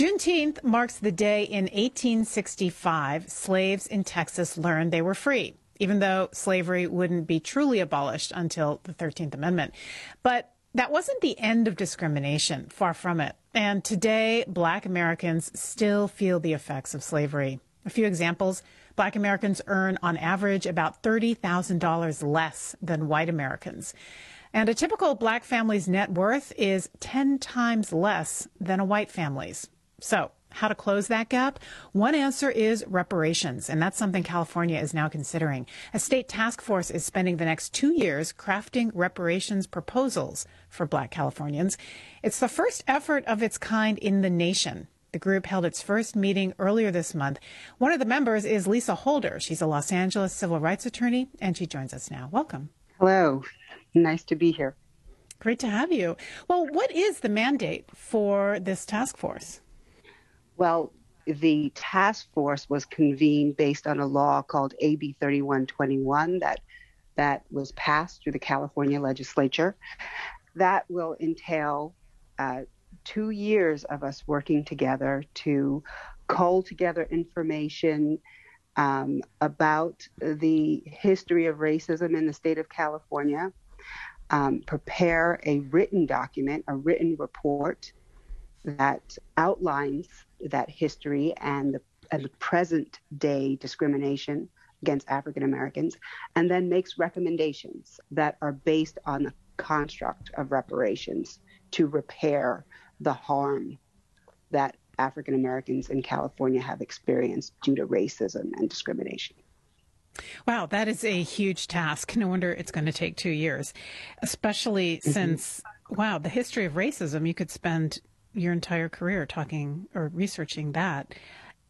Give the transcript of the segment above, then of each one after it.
Juneteenth marks the day in 1865 slaves in Texas learned they were free, even though slavery wouldn't be truly abolished until the 13th Amendment. But that wasn't the end of discrimination, far from it. And today, black Americans still feel the effects of slavery. A few examples black Americans earn on average about $30,000 less than white Americans. And a typical black family's net worth is 10 times less than a white family's. So, how to close that gap? One answer is reparations, and that's something California is now considering. A state task force is spending the next two years crafting reparations proposals for black Californians. It's the first effort of its kind in the nation. The group held its first meeting earlier this month. One of the members is Lisa Holder. She's a Los Angeles civil rights attorney, and she joins us now. Welcome. Hello. Nice to be here. Great to have you. Well, what is the mandate for this task force? Well, the task force was convened based on a law called AB 3121 that that was passed through the California legislature. That will entail uh, two years of us working together to cull together information um, about the history of racism in the state of California, um, prepare a written document, a written report that outlines that history and the, and the present day discrimination against African Americans, and then makes recommendations that are based on the construct of reparations to repair the harm that African Americans in California have experienced due to racism and discrimination. Wow, that is a huge task. No wonder it's going to take two years, especially mm-hmm. since, wow, the history of racism, you could spend your entire career talking or researching that.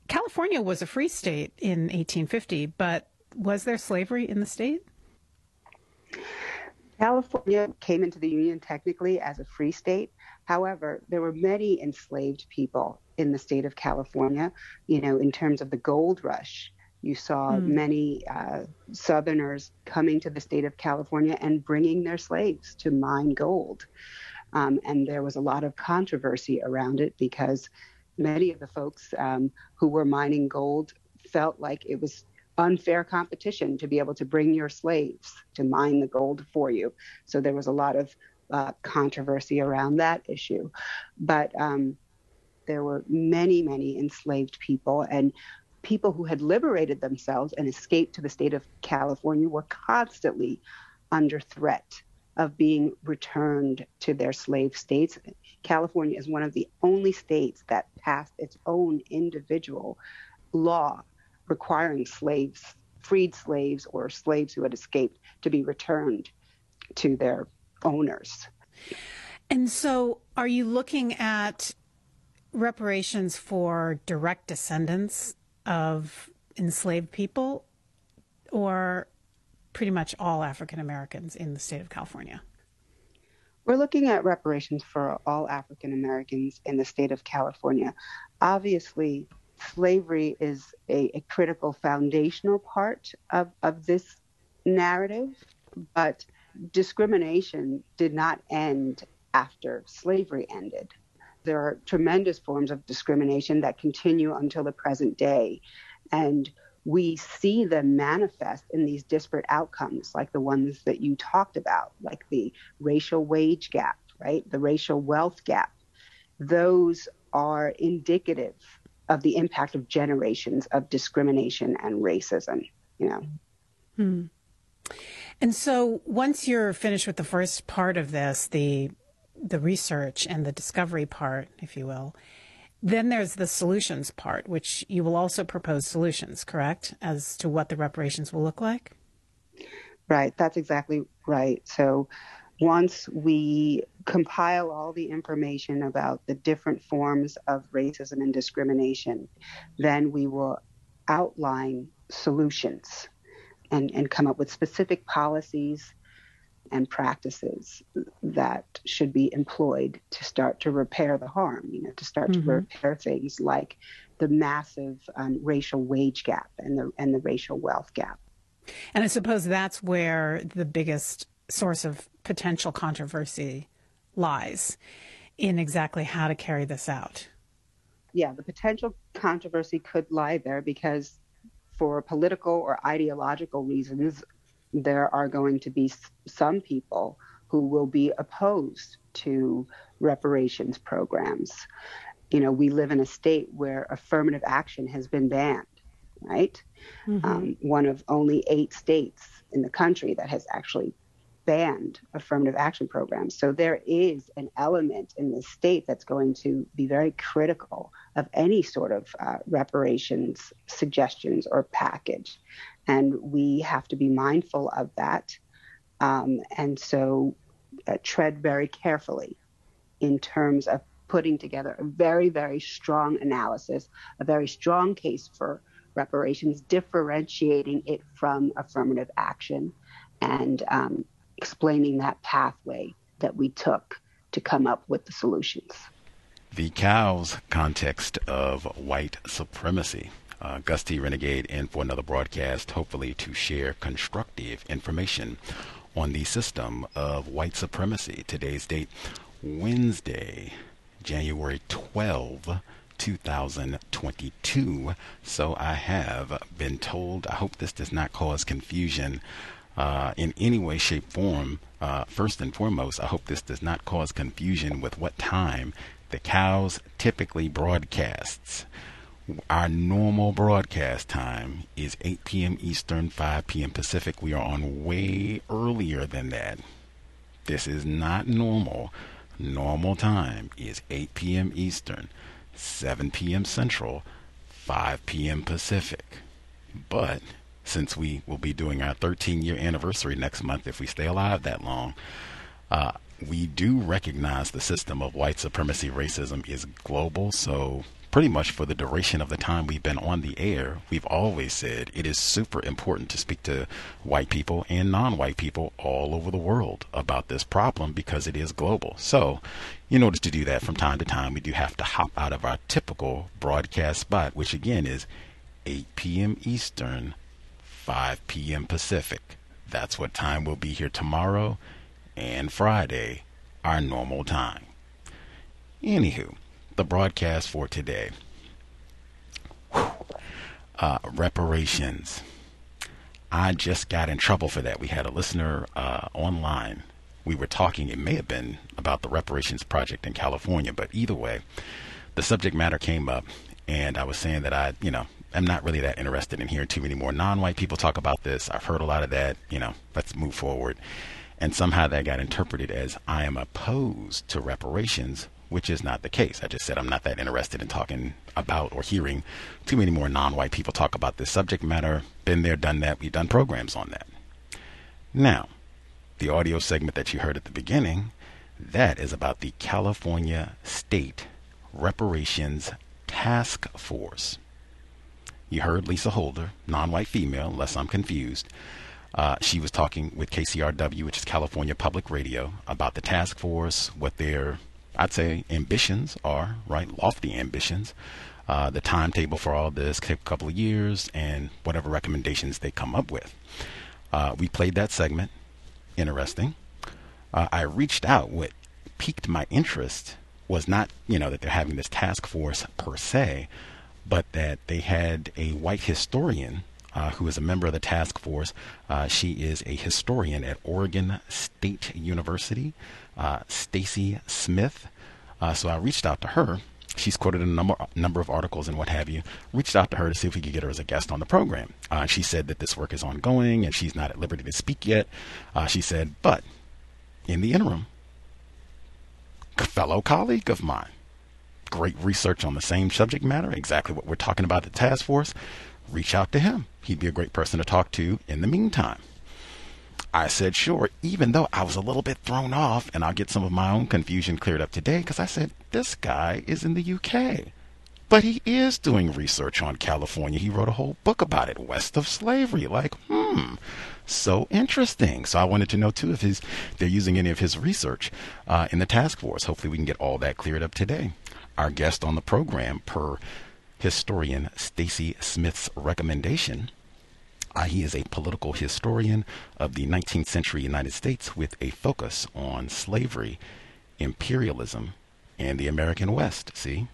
California was a free state in 1850, but was there slavery in the state? California came into the Union technically as a free state. However, there were many enslaved people in the state of California, you know, in terms of the gold rush. You saw mm. many uh, Southerners coming to the state of California and bringing their slaves to mine gold. Um, and there was a lot of controversy around it because many of the folks um, who were mining gold felt like it was unfair competition to be able to bring your slaves to mine the gold for you. So there was a lot of uh, controversy around that issue. But um, there were many, many enslaved people, and people who had liberated themselves and escaped to the state of California were constantly under threat of being returned to their slave states. California is one of the only states that passed its own individual law requiring slaves, freed slaves, or slaves who had escaped to be returned to their owners. And so, are you looking at reparations for direct descendants of enslaved people, or pretty much all African Americans in the state of California? We're looking at reparations for all African Americans in the state of California. Obviously, slavery is a, a, critical foundational part of, of this narrative, but discrimination did not end after slavery ended. There are tremendous forms of discrimination that continue until the present day. And we see them manifest in these disparate outcomes, like the ones that you talked about, like the racial wage gap, right? The racial wealth gap. Those are indicative of the impact of generations of discrimination and racism, you know. Hmm. And so once you're finished with the first part of this, the the research and the discovery part, if you will, then there's the solutions part, which you will also propose solutions, correct, as to what the reparations will look like? Right, that's exactly right. So once we compile all the information about the different forms of racism and discrimination, then we will outline solutions and, and come up with specific policies and practices that should be employed to start to repair the harm, you know, to start mm-hmm. to repair things like the massive um, racial wage gap and the and the racial wealth gap. And I suppose that's where the biggest source of potential controversy lies in exactly how to carry this out. yeah, the potential controversy could lie there because for political or ideological reasons, there are going to be some people who will be opposed to reparations programs. You know, we live in a state where affirmative action has been banned, right? Mm-hmm. Um, one of only eight states in the country that has actually banned affirmative action programs. So there is an element in the state that's going to be very critical of any sort of uh, reparations suggestions or package. And we have to be mindful of that. Um, and so uh, tread very carefully in terms of putting together a very, very strong analysis, a very strong case for reparations, differentiating it from affirmative action, and um, explaining that pathway that we took to come up with the solutions. The cows context of white supremacy. Uh, Gus T. Renegade in for another broadcast, hopefully to share constructive information on the system of white supremacy. Today's date, Wednesday, January 12, 2022. So I have been told, I hope this does not cause confusion uh, in any way, shape, form. Uh, first and foremost, I hope this does not cause confusion with what time the cows typically broadcasts. Our normal broadcast time is 8 p.m. Eastern, 5 p.m. Pacific. We are on way earlier than that. This is not normal. Normal time is 8 p.m. Eastern, 7 p.m. Central, 5 p.m. Pacific. But since we will be doing our 13 year anniversary next month if we stay alive that long, uh, we do recognize the system of white supremacy racism is global. So, pretty much for the duration of the time we've been on the air, we've always said it is super important to speak to white people and non white people all over the world about this problem because it is global. So, in order to do that from time to time, we do have to hop out of our typical broadcast spot, which again is 8 p.m. Eastern, 5 p.m. Pacific. That's what time we'll be here tomorrow and Friday, our normal time. Anywho, the broadcast for today. Uh, reparations. I just got in trouble for that. We had a listener uh, online. We were talking, it may have been about the reparations project in California, but either way, the subject matter came up, and I was saying that I, you know, I'm not really that interested in hearing too many more non-white people talk about this. I've heard a lot of that. You know, let's move forward. And somehow that got interpreted as I am opposed to reparations, which is not the case. I just said I'm not that interested in talking about or hearing too many more non-white people talk about this subject matter. Been there, done that. We've done programs on that. Now, the audio segment that you heard at the beginning, that is about the California State Reparations Task Force. You heard Lisa Holder, non white female, unless I'm confused. Uh, she was talking with KCRW, which is California Public Radio, about the task force, what their, I'd say, ambitions are, right? Lofty ambitions. Uh, the timetable for all this, take a couple of years, and whatever recommendations they come up with. Uh, we played that segment. Interesting. Uh, I reached out. What piqued my interest was not, you know, that they're having this task force per se, but that they had a white historian uh, who is a member of the task force. Uh, she is a historian at Oregon State University, uh, Stacey Smith. Uh, so I reached out to her. She's quoted a number, number of articles and what have you. Reached out to her to see if we could get her as a guest on the program. Uh, she said that this work is ongoing and she's not at liberty to speak yet. She said, but in the interim, a fellow colleague of mine, great research on the same subject matter, exactly what we're talking about the task force, reach out to him. He'd be a great person to talk to in the meantime. I said, sure, even though I was a little bit thrown off, and I'll get some of my own confusion cleared up today, because I said, this guy is in the UK. But he is doing research on California. He wrote a whole book about it, West of Slavery. Like, hmm, so interesting. So I wanted to know too if his they're using any of his research uh, in the task force. Hopefully, we can get all that cleared up today our guest on the program per historian Stacey Smith's recommendation. Uh, he is a political historian of the 19th century United States with a focus on slavery, imperialism, and the American West. See?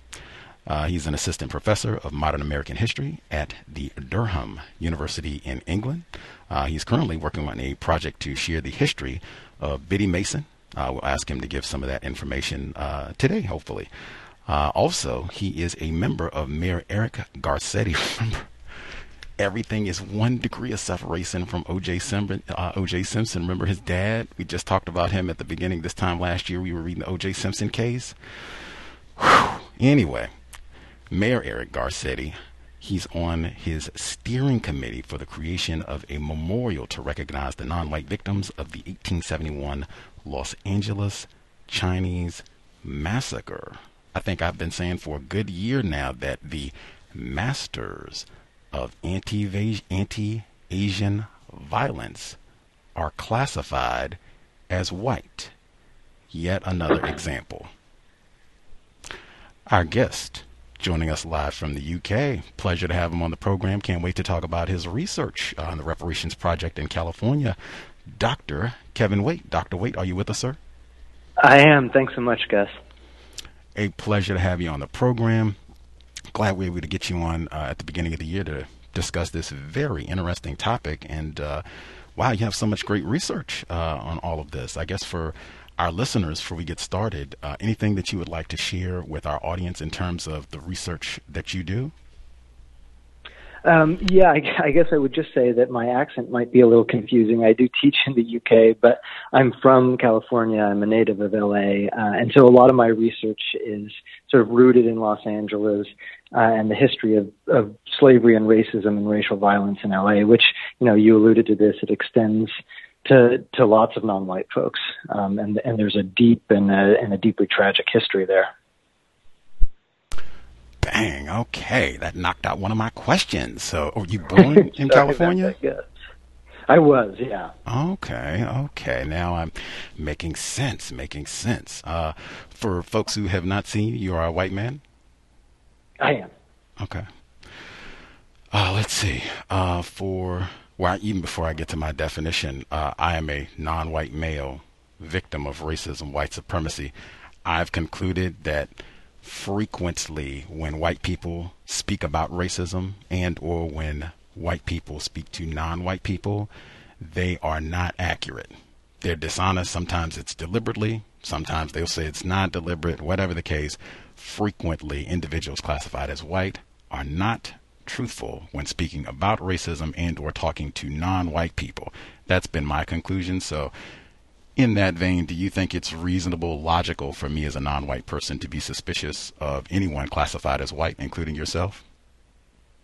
Uh, he's an assistant professor of modern American history at the Durham University in England. Uh, he's currently working on a project to share the history of Biddy Mason. Uh, we'll ask him to give some of that information today, hopefully. Also, he is a member of Mayor Eric Garcetti. Everything is one degree of separation from O.J. Simpson. Uh, O.J. Simpson. Remember his dad? We just talked about him at the beginning. This time last year, we were reading the O.J. Simpson case. Whew. Anyway, Mayor Eric Garcetti. He's on his steering committee for the creation of a memorial to recognize the non-white victims of the 1871 Los Angeles Chinese massacre. I think I've been saying for a good year now that the masters of anti Asian violence are classified as white. Yet another example. Our guest joining us live from the UK. Pleasure to have him on the program. Can't wait to talk about his research on the Reparations Project in California. Dr. Kevin Waite. Dr. Waite, are you with us, sir? I am. Thanks so much, Gus a pleasure to have you on the program. Glad we were able to get you on uh, at the beginning of the year to discuss this very interesting topic. And uh, wow, you have so much great research uh, on all of this. I guess for our listeners, before we get started, uh, anything that you would like to share with our audience in terms of the research that you do? Um, yeah, I, I, guess I would just say that my accent might be a little confusing. I do teach in the UK, but I'm from California. I'm a native of LA, uh, and so a lot of my research is sort of rooted in Los Angeles uh, and the history of, of slavery and racism and racial violence in LA. Which you know, you alluded to this. It extends to to lots of non-white folks, um, and and there's a deep and a, and a deeply tragic history there. Bang. Okay, that knocked out one of my questions. So, were you born in California? yes. I was, yeah. Okay, okay. Now I'm making sense, making sense. Uh, for folks who have not seen you, you are a white man? I am. Okay. Uh, let's see. Uh, for, well, even before I get to my definition, uh, I am a non white male victim of racism, white supremacy. I've concluded that frequently when white people speak about racism and or when white people speak to non-white people, they are not accurate. They're dishonest. Sometimes it's deliberately. Sometimes they'll say it's not deliberate. Whatever the case, frequently individuals classified as white are not truthful when speaking about racism and or talking to non-white people. That's been my conclusion. So in that vein, do you think it's reasonable, logical for me as a non white person to be suspicious of anyone classified as white, including yourself?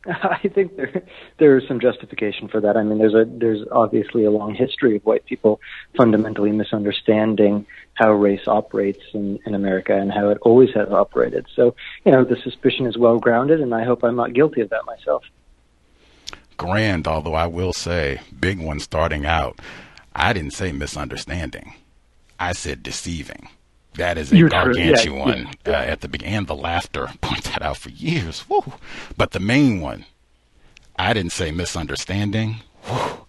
I think there there is some justification for that. I mean, there's a there's obviously a long history of white people fundamentally misunderstanding how race operates in, in America and how it always has operated. So, you know, the suspicion is well grounded, and I hope I'm not guilty of that myself. Grand, although I will say, big one starting out. I didn't say misunderstanding. I said deceiving. That is a You're gargantuan yeah, yeah. Uh, at the beginning. And The laughter point that out for years. Woo. But the main one, I didn't say misunderstanding. Woo.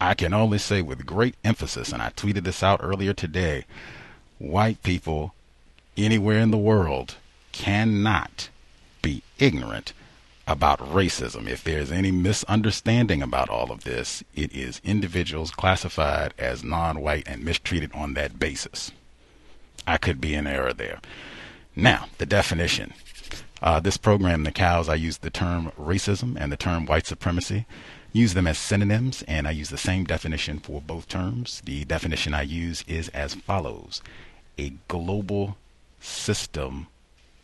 I can only say with great emphasis, and I tweeted this out earlier today white people anywhere in the world cannot be ignorant about racism. If there's any misunderstanding about all of this, it is individuals classified as non white and mistreated on that basis. I could be in error there. Now, the definition. Uh, this program, the cows, I use the term racism and the term white supremacy. Use them as synonyms, and I use the same definition for both terms. The definition I use is as follows a global system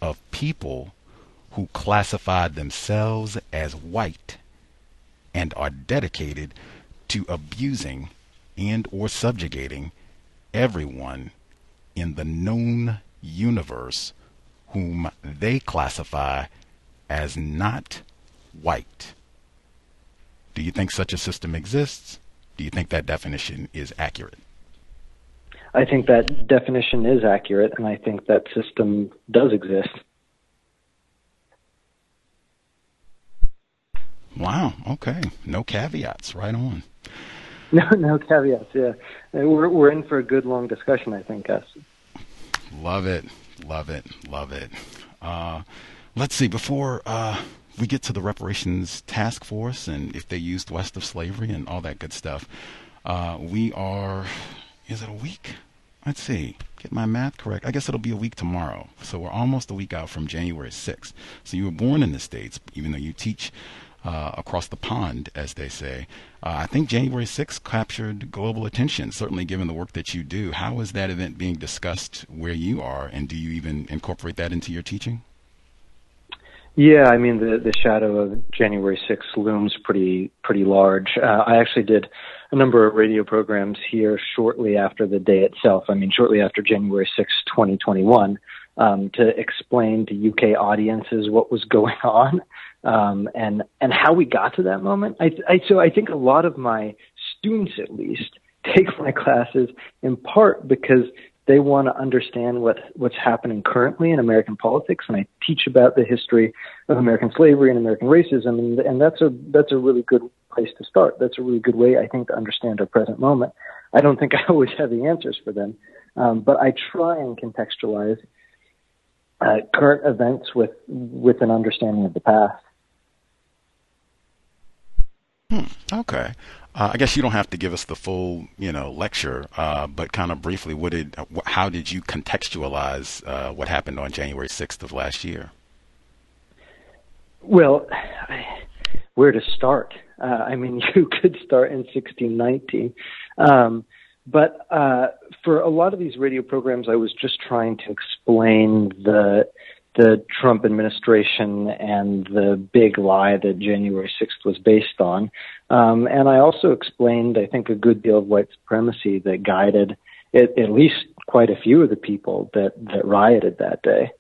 of people who classify themselves as white and are dedicated to abusing and or subjugating everyone in the known universe whom they classify as not white. Do you think such a system exists? Do you think that definition is accurate? I think that definition is accurate, and I think that system does exist. Wow. Okay. No caveats. Right on. No, no caveats. Yeah, we're we're in for a good long discussion. I think, Gus. Love it. Love it. Love it. Uh, let's see. Before uh, we get to the reparations task force and if they used west of slavery and all that good stuff, uh, we are. Is it a week? Let's see. Get my math correct. I guess it'll be a week tomorrow. So we're almost a week out from January 6th. So you were born in the States, even though you teach uh, across the pond, as they say. Uh, I think January 6th captured global attention, certainly given the work that you do. How is that event being discussed where you are, and do you even incorporate that into your teaching? Yeah, I mean the the shadow of January 6th looms pretty pretty large. Uh, I actually did a number of radio programs here shortly after the day itself. I mean, shortly after January 6th, 2021, um, to explain to UK audiences what was going on um, and and how we got to that moment. I, I so I think a lot of my students, at least, take my classes in part because they want to understand what what's happening currently in American politics, and I teach about the history of American slavery and American racism, and, and that's a that's a really good place to start. That's a really good way, I think, to understand our present moment. I don't think I always have the answers for them, um, but I try and contextualize uh, current events with with an understanding of the past. Hmm, okay. Uh, I guess you don't have to give us the full, you know, lecture, uh, but kind of briefly, what did, how did you contextualize uh, what happened on January 6th of last year? Well, where to start? Uh, I mean, you could start in 1619. Um, but uh, for a lot of these radio programs, I was just trying to explain the the Trump administration and the big lie that January 6th was based on. Um, and I also explained, I think, a good deal of white supremacy that guided it, at least quite a few of the people that, that rioted that day.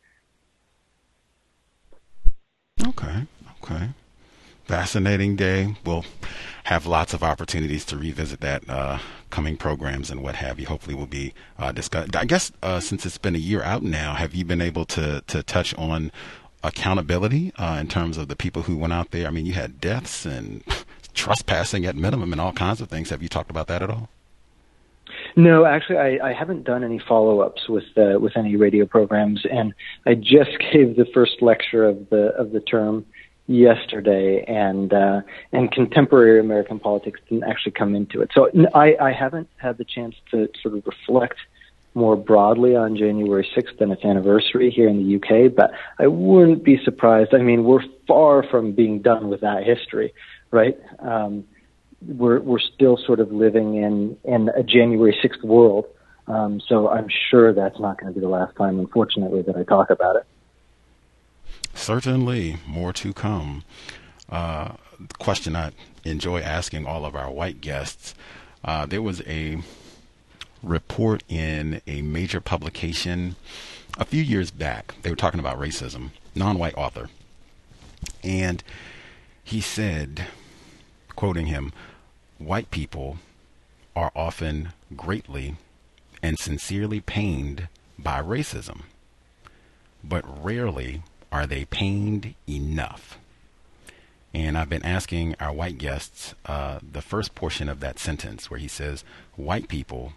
Okay, okay. Fascinating day. We'll have lots of opportunities to revisit that uh, coming programs and what have you. Hopefully, we'll be uh, discussed. I guess uh, since it's been a year out now, have you been able to to touch on accountability uh, in terms of the people who went out there? I mean, you had deaths and trespassing at minimum and all kinds of things. Have you talked about that at all? No, actually, I, I haven't done any follow-ups with uh, with any radio programs, and I just gave the first lecture of the of the term yesterday, and uh, and contemporary American politics didn't actually come into it. So I, I haven't had the chance to sort of reflect more broadly on January 6th and its anniversary here in the UK, but I wouldn't be surprised. I mean, we're far from being done with that history, right? Um, we're we're still sort of living in in a January 6th world. Um, so I'm sure that's not going to be the last time, unfortunately, that I talk about it. Certainly, more to come. Uh, question I enjoy asking all of our white guests. Uh, there was a report in a major publication a few years back. They were talking about racism, non white author. And he said, quoting him, white people are often greatly and sincerely pained by racism, but rarely are they pained enough? And I've been asking our white guests uh, the first portion of that sentence where he says, White people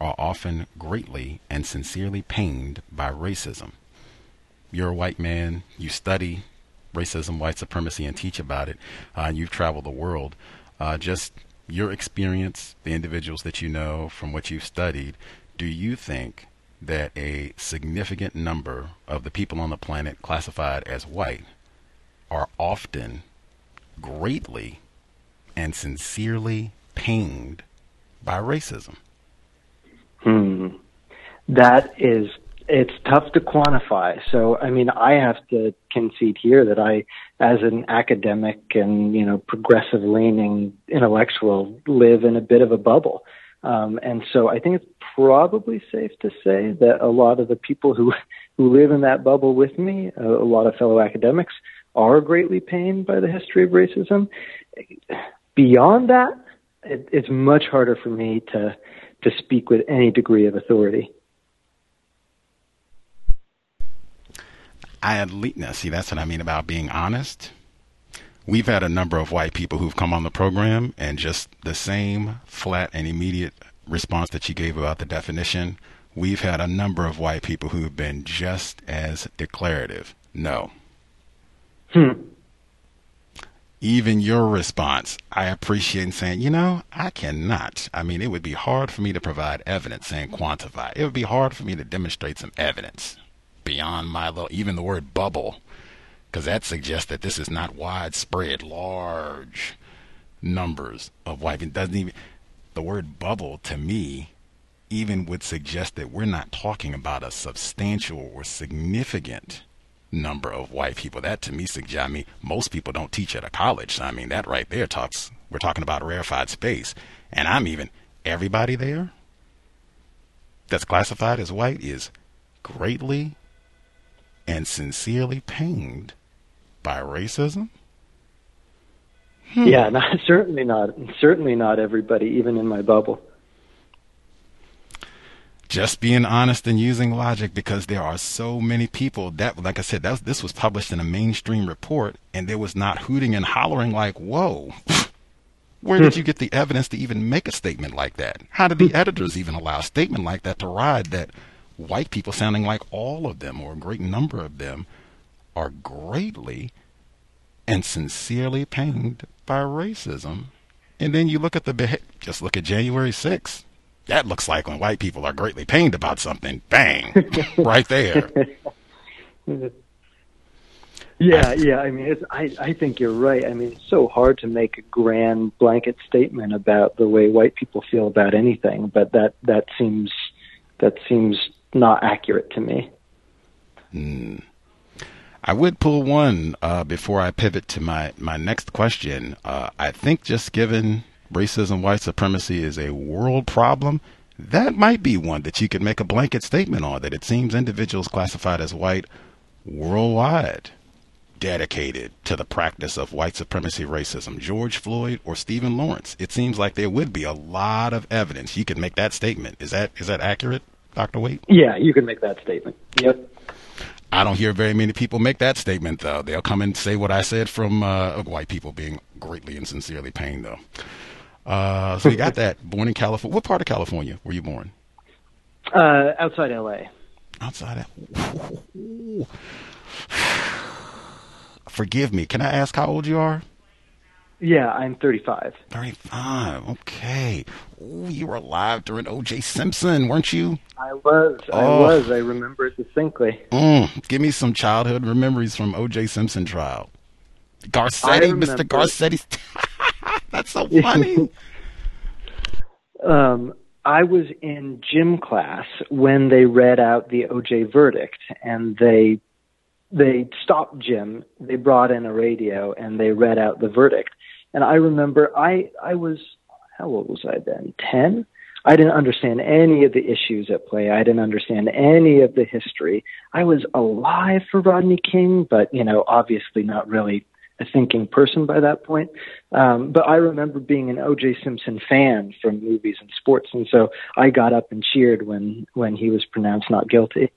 are often greatly and sincerely pained by racism. You're a white man, you study racism, white supremacy, and teach about it. Uh, you've traveled the world. Uh, just your experience, the individuals that you know from what you've studied, do you think that a significant number of the people on the planet classified as white are often greatly and sincerely pained by racism. Hmm. That is, it's tough to quantify. So, I mean, I have to concede here that I, as an academic and, you know, progressive leaning intellectual, live in a bit of a bubble. Um, and so I think it's probably safe to say that a lot of the people who, who live in that bubble with me, a, a lot of fellow academics, are greatly pained by the history of racism. Beyond that, it, it's much harder for me to, to speak with any degree of authority. I now see that's what I mean about being honest we've had a number of white people who've come on the program and just the same flat and immediate response that you gave about the definition. We've had a number of white people who've been just as declarative. No, Hmm. Even your response, I appreciate saying, you know, I cannot. I mean, it would be hard for me to provide evidence and quantify. It would be hard for me to demonstrate some evidence beyond my little, even the word bubble, because that suggests that this is not widespread, large numbers of white. It doesn't even, the word bubble to me even would suggest that we're not talking about a substantial or significant number of white people. That to me suggests, I mean, most people don't teach at a college. So, I mean, that right there talks, we're talking about rarefied space. And I'm even, everybody there that's classified as white is greatly and sincerely pained by racism. Hmm. Yeah, not, certainly not. Certainly not everybody, even in my bubble just being honest and using logic because there are so many people that like i said that was, this was published in a mainstream report and there was not hooting and hollering like whoa where did you get the evidence to even make a statement like that how did the editors even allow a statement like that to ride that white people sounding like all of them or a great number of them are greatly and sincerely pained by racism and then you look at the just look at january 6th that looks like when white people are greatly pained about something. Bang, right there. Yeah, yeah. I mean, it's, I I think you're right. I mean, it's so hard to make a grand blanket statement about the way white people feel about anything, but that that seems that seems not accurate to me. Hmm. I would pull one uh, before I pivot to my my next question. Uh, I think just given racism, white supremacy is a world problem, that might be one that you could make a blanket statement on that it seems individuals classified as white worldwide dedicated to the practice of white supremacy racism, George Floyd or Stephen Lawrence. It seems like there would be a lot of evidence. You could make that statement. Is that is that accurate, Dr. Waite? Yeah, you can make that statement. Yep. I don't hear very many people make that statement though. They'll come and say what I said from uh, white people being greatly and sincerely pained though. Uh, so you got that. Born in California. What part of California were you born? Uh, outside LA. Outside. Of, forgive me. Can I ask how old you are? Yeah, I'm 35. 35. Okay. Ooh, you were alive during O.J. Simpson, weren't you? I was. Oh. I was. I remember it distinctly. Mm, give me some childhood memories from O.J. Simpson trial. Garcetti, Mr. Garcetti's. That's so funny. um, I was in gym class when they read out the OJ verdict, and they they stopped gym. They brought in a radio and they read out the verdict. And I remember I I was how old was I then? Ten. I didn't understand any of the issues at play. I didn't understand any of the history. I was alive for Rodney King, but you know, obviously not really a thinking person by that point. Um, but I remember being an O.J. Simpson fan from movies and sports, and so I got up and cheered when when he was pronounced not guilty.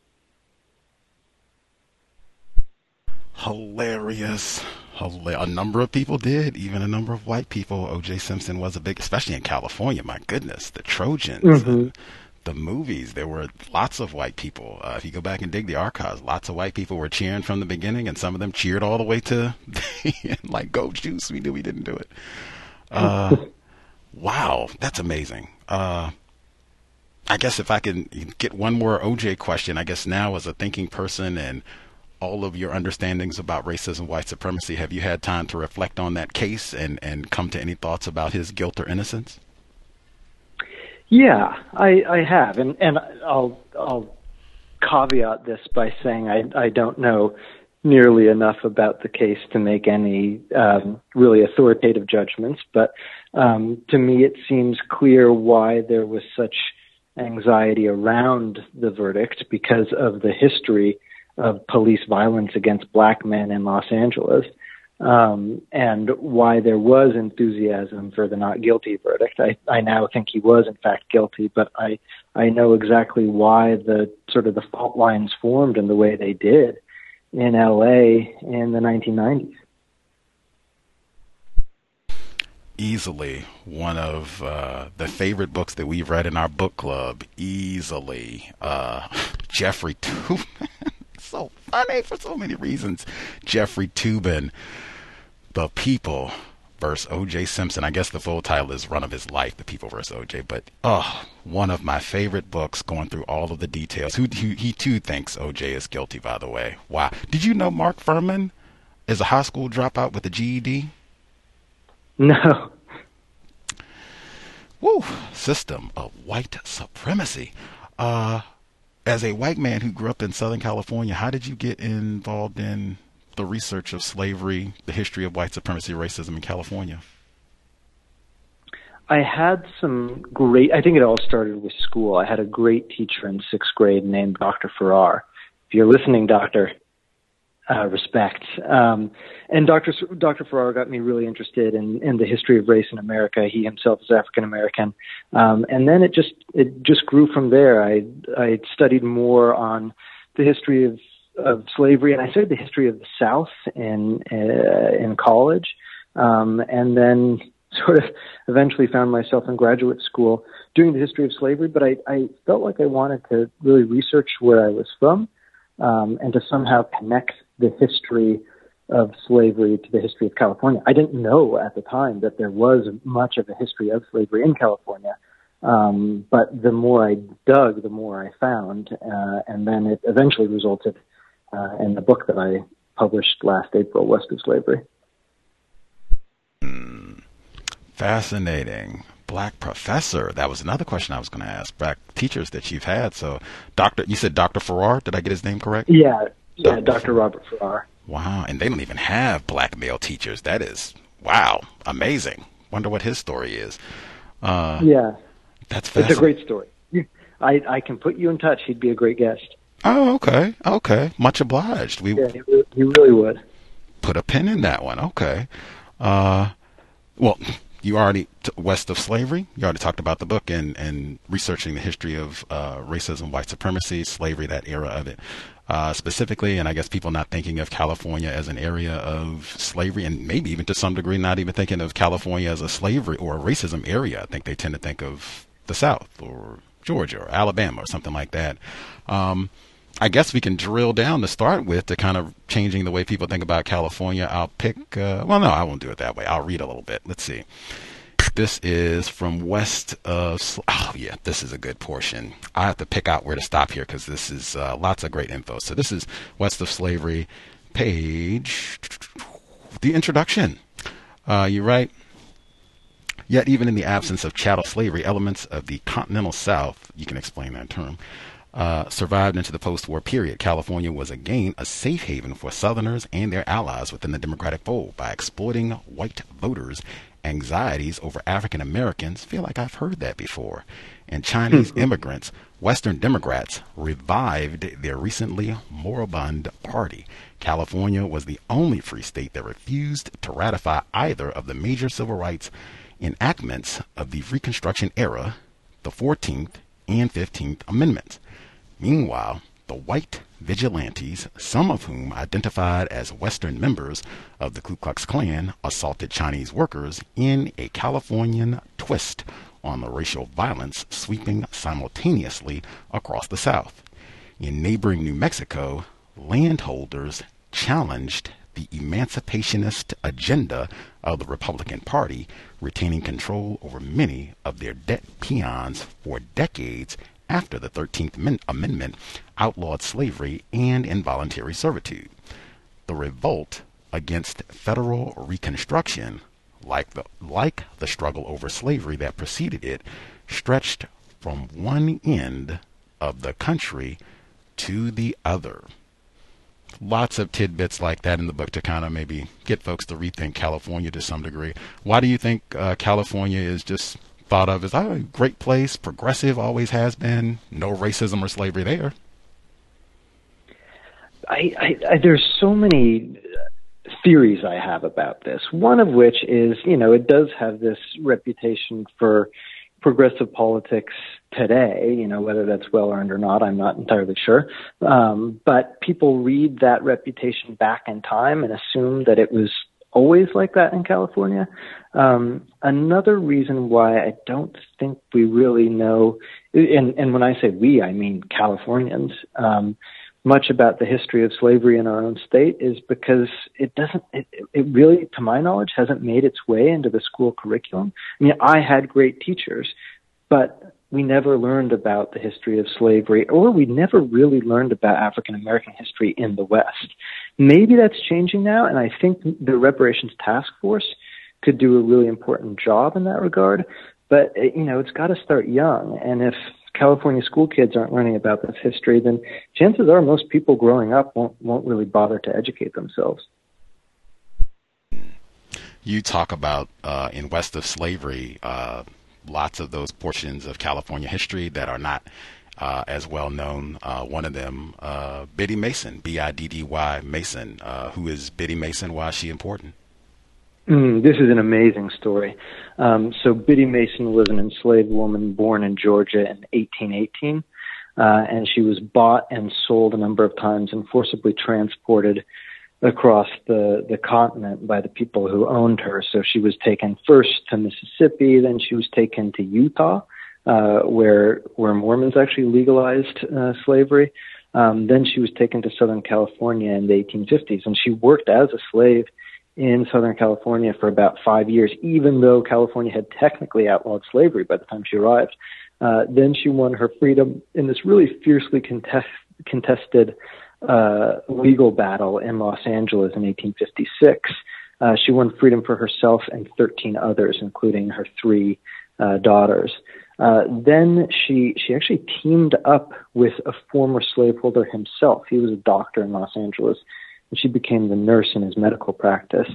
Hilarious. A number of people did, even a number of white people. O.J. Simpson was a big, especially in California. My goodness, the Trojans. Mm-hmm the movies, there were lots of white people. Uh, if you go back and dig the archives, lots of white people were cheering from the beginning, and some of them cheered all the way to like "Go Juice." We knew we didn't do it. Uh, wow, that's amazing. Uh, I guess if I can get one more OJ question, I guess now as a thinking person and all of your understandings about racism, white supremacy, have you had time to reflect on that case and, and come to any thoughts about his guilt or innocence? Yeah, I, I have, and and I'll I'll caveat this by saying I I don't know nearly enough about the case to make any um, really authoritative judgments, but um, to me it seems clear why there was such anxiety around the verdict because of the history of police violence against black men in Los Angeles um, and why there was enthusiasm for the not guilty verdict. I, I now think he was in fact guilty, but I I know exactly why the sort of the fault lines formed in the way they did in L.A. in the 1990s. Easily one of uh, the favorite books that we've read in our book club. Easily, uh, Jeffrey Toobin so funny for so many reasons. Jeffrey Toobin, The People versus O.J. Simpson. I guess the full title is Run of His Life, The People versus O.J. But oh, one of my favorite books, going through all of the details. Who, who he too thinks O.J. is guilty, by the way. Wow. Did you know Mark Fuhrman is a high school dropout with a GED? No. Woo! System of white supremacy. Uh, as a white man who grew up in Southern California, how did you get involved in the research of slavery, the history of white supremacy, racism in California? I had some great, I think it all started with school. I had a great teacher in sixth grade named Dr. Farrar. If you're listening, Doctor, uh, respect. Um, and Dr. Dr. Farrar got me really interested in, in the history of race in America. He himself is African American, um, and then it just it just grew from there. I I studied more on the history of of slavery, and I studied the history of the South in uh, in college, um, and then sort of eventually found myself in graduate school doing the history of slavery. But I, I felt like I wanted to really research where I was from um, and to somehow connect the history of slavery to the history of California. I didn't know at the time that there was much of a history of slavery in California. Um, but the more I dug, the more I found, uh, and then it eventually resulted uh, in the book that I published last April, West of Slavery. Mm, fascinating. Black professor. That was another question I was going to ask. Black teachers that you've had. So, Doctor, you said Doctor Farrar. Did I get his name correct? Yeah, yeah, Dr. Robert Farrar. Wow, and they don't even have black male teachers. That is wow, amazing. Wonder what his story is. Uh, yeah, that's it's a great story. I I can put you in touch. He'd be a great guest. Oh, okay, okay. Much obliged. We yeah, he really, would. Put a pin in that one. Okay. Uh, well, you already t- west of slavery. You already talked about the book and and researching the history of uh, racism, white supremacy, slavery, that era of it. Uh, specifically, and I guess people not thinking of California as an area of slavery, and maybe even to some degree not even thinking of California as a slavery or a racism area. I think they tend to think of the South or Georgia or Alabama or something like that. Um, I guess we can drill down to start with to kind of changing the way people think about California. I'll pick, uh, well, no, I won't do it that way. I'll read a little bit. Let's see. This is from west of. Oh yeah, this is a good portion. I have to pick out where to stop here because this is uh, lots of great info. So this is west of slavery, page. The introduction. Uh, you write. Yet, even in the absence of chattel slavery, elements of the continental South, you can explain that term, uh, survived into the post war period. California was again a safe haven for Southerners and their allies within the Democratic fold by exploiting white voters anxieties over African Americans, feel like I've heard that before, and Chinese hmm. immigrants, Western Democrats revived their recently moribund party. California was the only free state that refused to ratify either of the major civil rights enactments of the Reconstruction era, the 14th and 15th Amendments. Meanwhile, the white vigilantes, some of whom identified as Western members of the Ku Klux Klan, assaulted Chinese workers in a Californian twist on the racial violence sweeping simultaneously across the South. In neighboring New Mexico, landholders challenged the emancipationist agenda of the Republican Party, retaining control over many of their debt peons for decades after the 13th Amendment outlawed slavery and involuntary servitude. The revolt against federal reconstruction, like the, like the struggle over slavery that preceded it, stretched from one end of the country to the other. Lots of tidbits like that in the book to kind of maybe get folks to rethink California to some degree. Why do you think uh, California is just thought of as oh, a great place, progressive, always has been, no racism or slavery there. I, I, I there's so many theories I have about this. One of which is, you know, it does have this reputation for progressive politics today. You know, whether that's well earned or not, I'm not entirely sure. Um, but people read that reputation back in time and assume that it was always like that in California. Um, another reason why I don't think we really know, and, and when I say we, I mean Californians, um, much about the history of slavery in our own state is because it doesn't, it, it really, to my knowledge, hasn't made its way into the school curriculum. I mean, I had great teachers, but we never learned about the history of slavery, or we never really learned about African American history in the West. Maybe that's changing now, and I think the Reparations Task Force could do a really important job in that regard. But, you know, it's got to start young. And if California school kids aren't learning about this history, then chances are most people growing up won't won't really bother to educate themselves. You talk about uh, in West of Slavery, uh, lots of those portions of California history that are not uh, as well known. Uh, one of them, uh, Biddy Mason, B I D D Y Mason. Uh, who is Biddy Mason? Why is she important? Mm, this is an amazing story. Um, so Biddy Mason was an enslaved woman born in Georgia in 1818, uh, and she was bought and sold a number of times and forcibly transported across the the continent by the people who owned her. So she was taken first to Mississippi, then she was taken to Utah, uh, where where Mormons actually legalized uh, slavery. Um, then she was taken to Southern California in the 1850s, and she worked as a slave in Southern California for about five years, even though California had technically outlawed slavery by the time she arrived. Uh, then she won her freedom in this really fiercely contest, contested uh, legal battle in Los Angeles in 1856. Uh, she won freedom for herself and 13 others, including her three uh, daughters. Uh, then she she actually teamed up with a former slaveholder himself. He was a doctor in Los Angeles, and she became the nurse in his medical practice.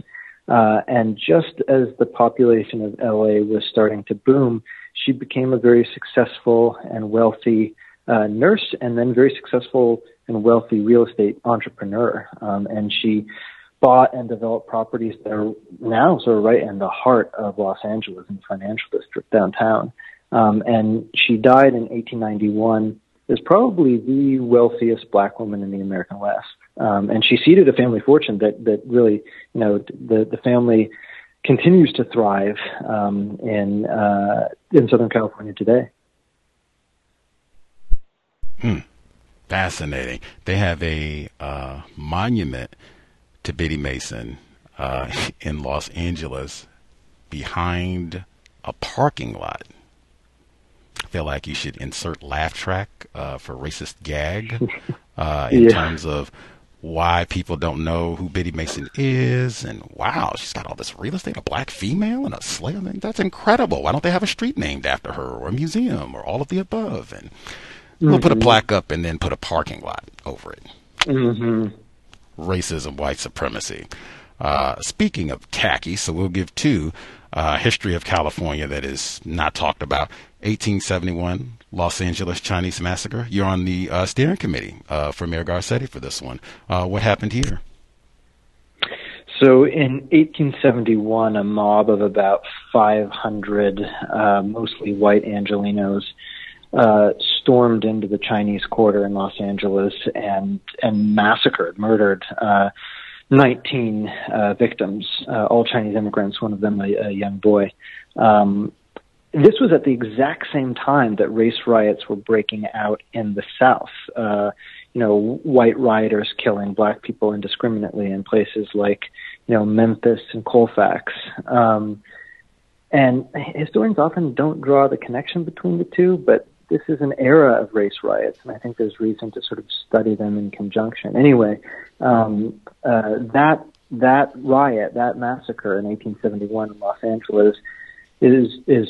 Uh, and just as the population of LA was starting to boom, she became a very successful and wealthy uh, nurse, and then very successful and wealthy real estate entrepreneur. Um, and she bought and developed properties that are now sort of right in the heart of Los Angeles in the financial district downtown. Um, and she died in 1891 as probably the wealthiest black woman in the American West. Um, and she seeded a family fortune that, that really, you know, the, the family continues to thrive um, in, uh, in Southern California today. Hmm. Fascinating. They have a uh, monument to Biddy Mason uh, in Los Angeles behind a parking lot. Feel like you should insert laugh track uh, for racist gag uh, in yeah. terms of why people don't know who Biddy Mason is, and wow, she's got all this real estate, a black female and a slave. I mean, that's incredible. Why don't they have a street named after her, or a museum, or all of the above? And mm-hmm. we'll put a mm-hmm. plaque up and then put a parking lot over it. Mm-hmm. Racism, white supremacy. Uh, speaking of tacky, so we'll give two uh, history of California that is not talked about. 1871, Los Angeles Chinese Massacre. You're on the uh, steering committee uh, for Mayor Garcetti for this one. Uh, what happened here? So in 1871, a mob of about 500, uh, mostly white Angelenos, uh, stormed into the Chinese Quarter in Los Angeles and and massacred, murdered uh, 19 uh, victims, all Chinese immigrants. One of them a, a young boy. Um, this was at the exact same time that race riots were breaking out in the South. Uh, you know, white rioters killing black people indiscriminately in places like, you know, Memphis and Colfax. Um, and historians often don't draw the connection between the two, but this is an era of race riots, and I think there's reason to sort of study them in conjunction. Anyway, um, uh, that that riot, that massacre in 1871 in Los Angeles, is is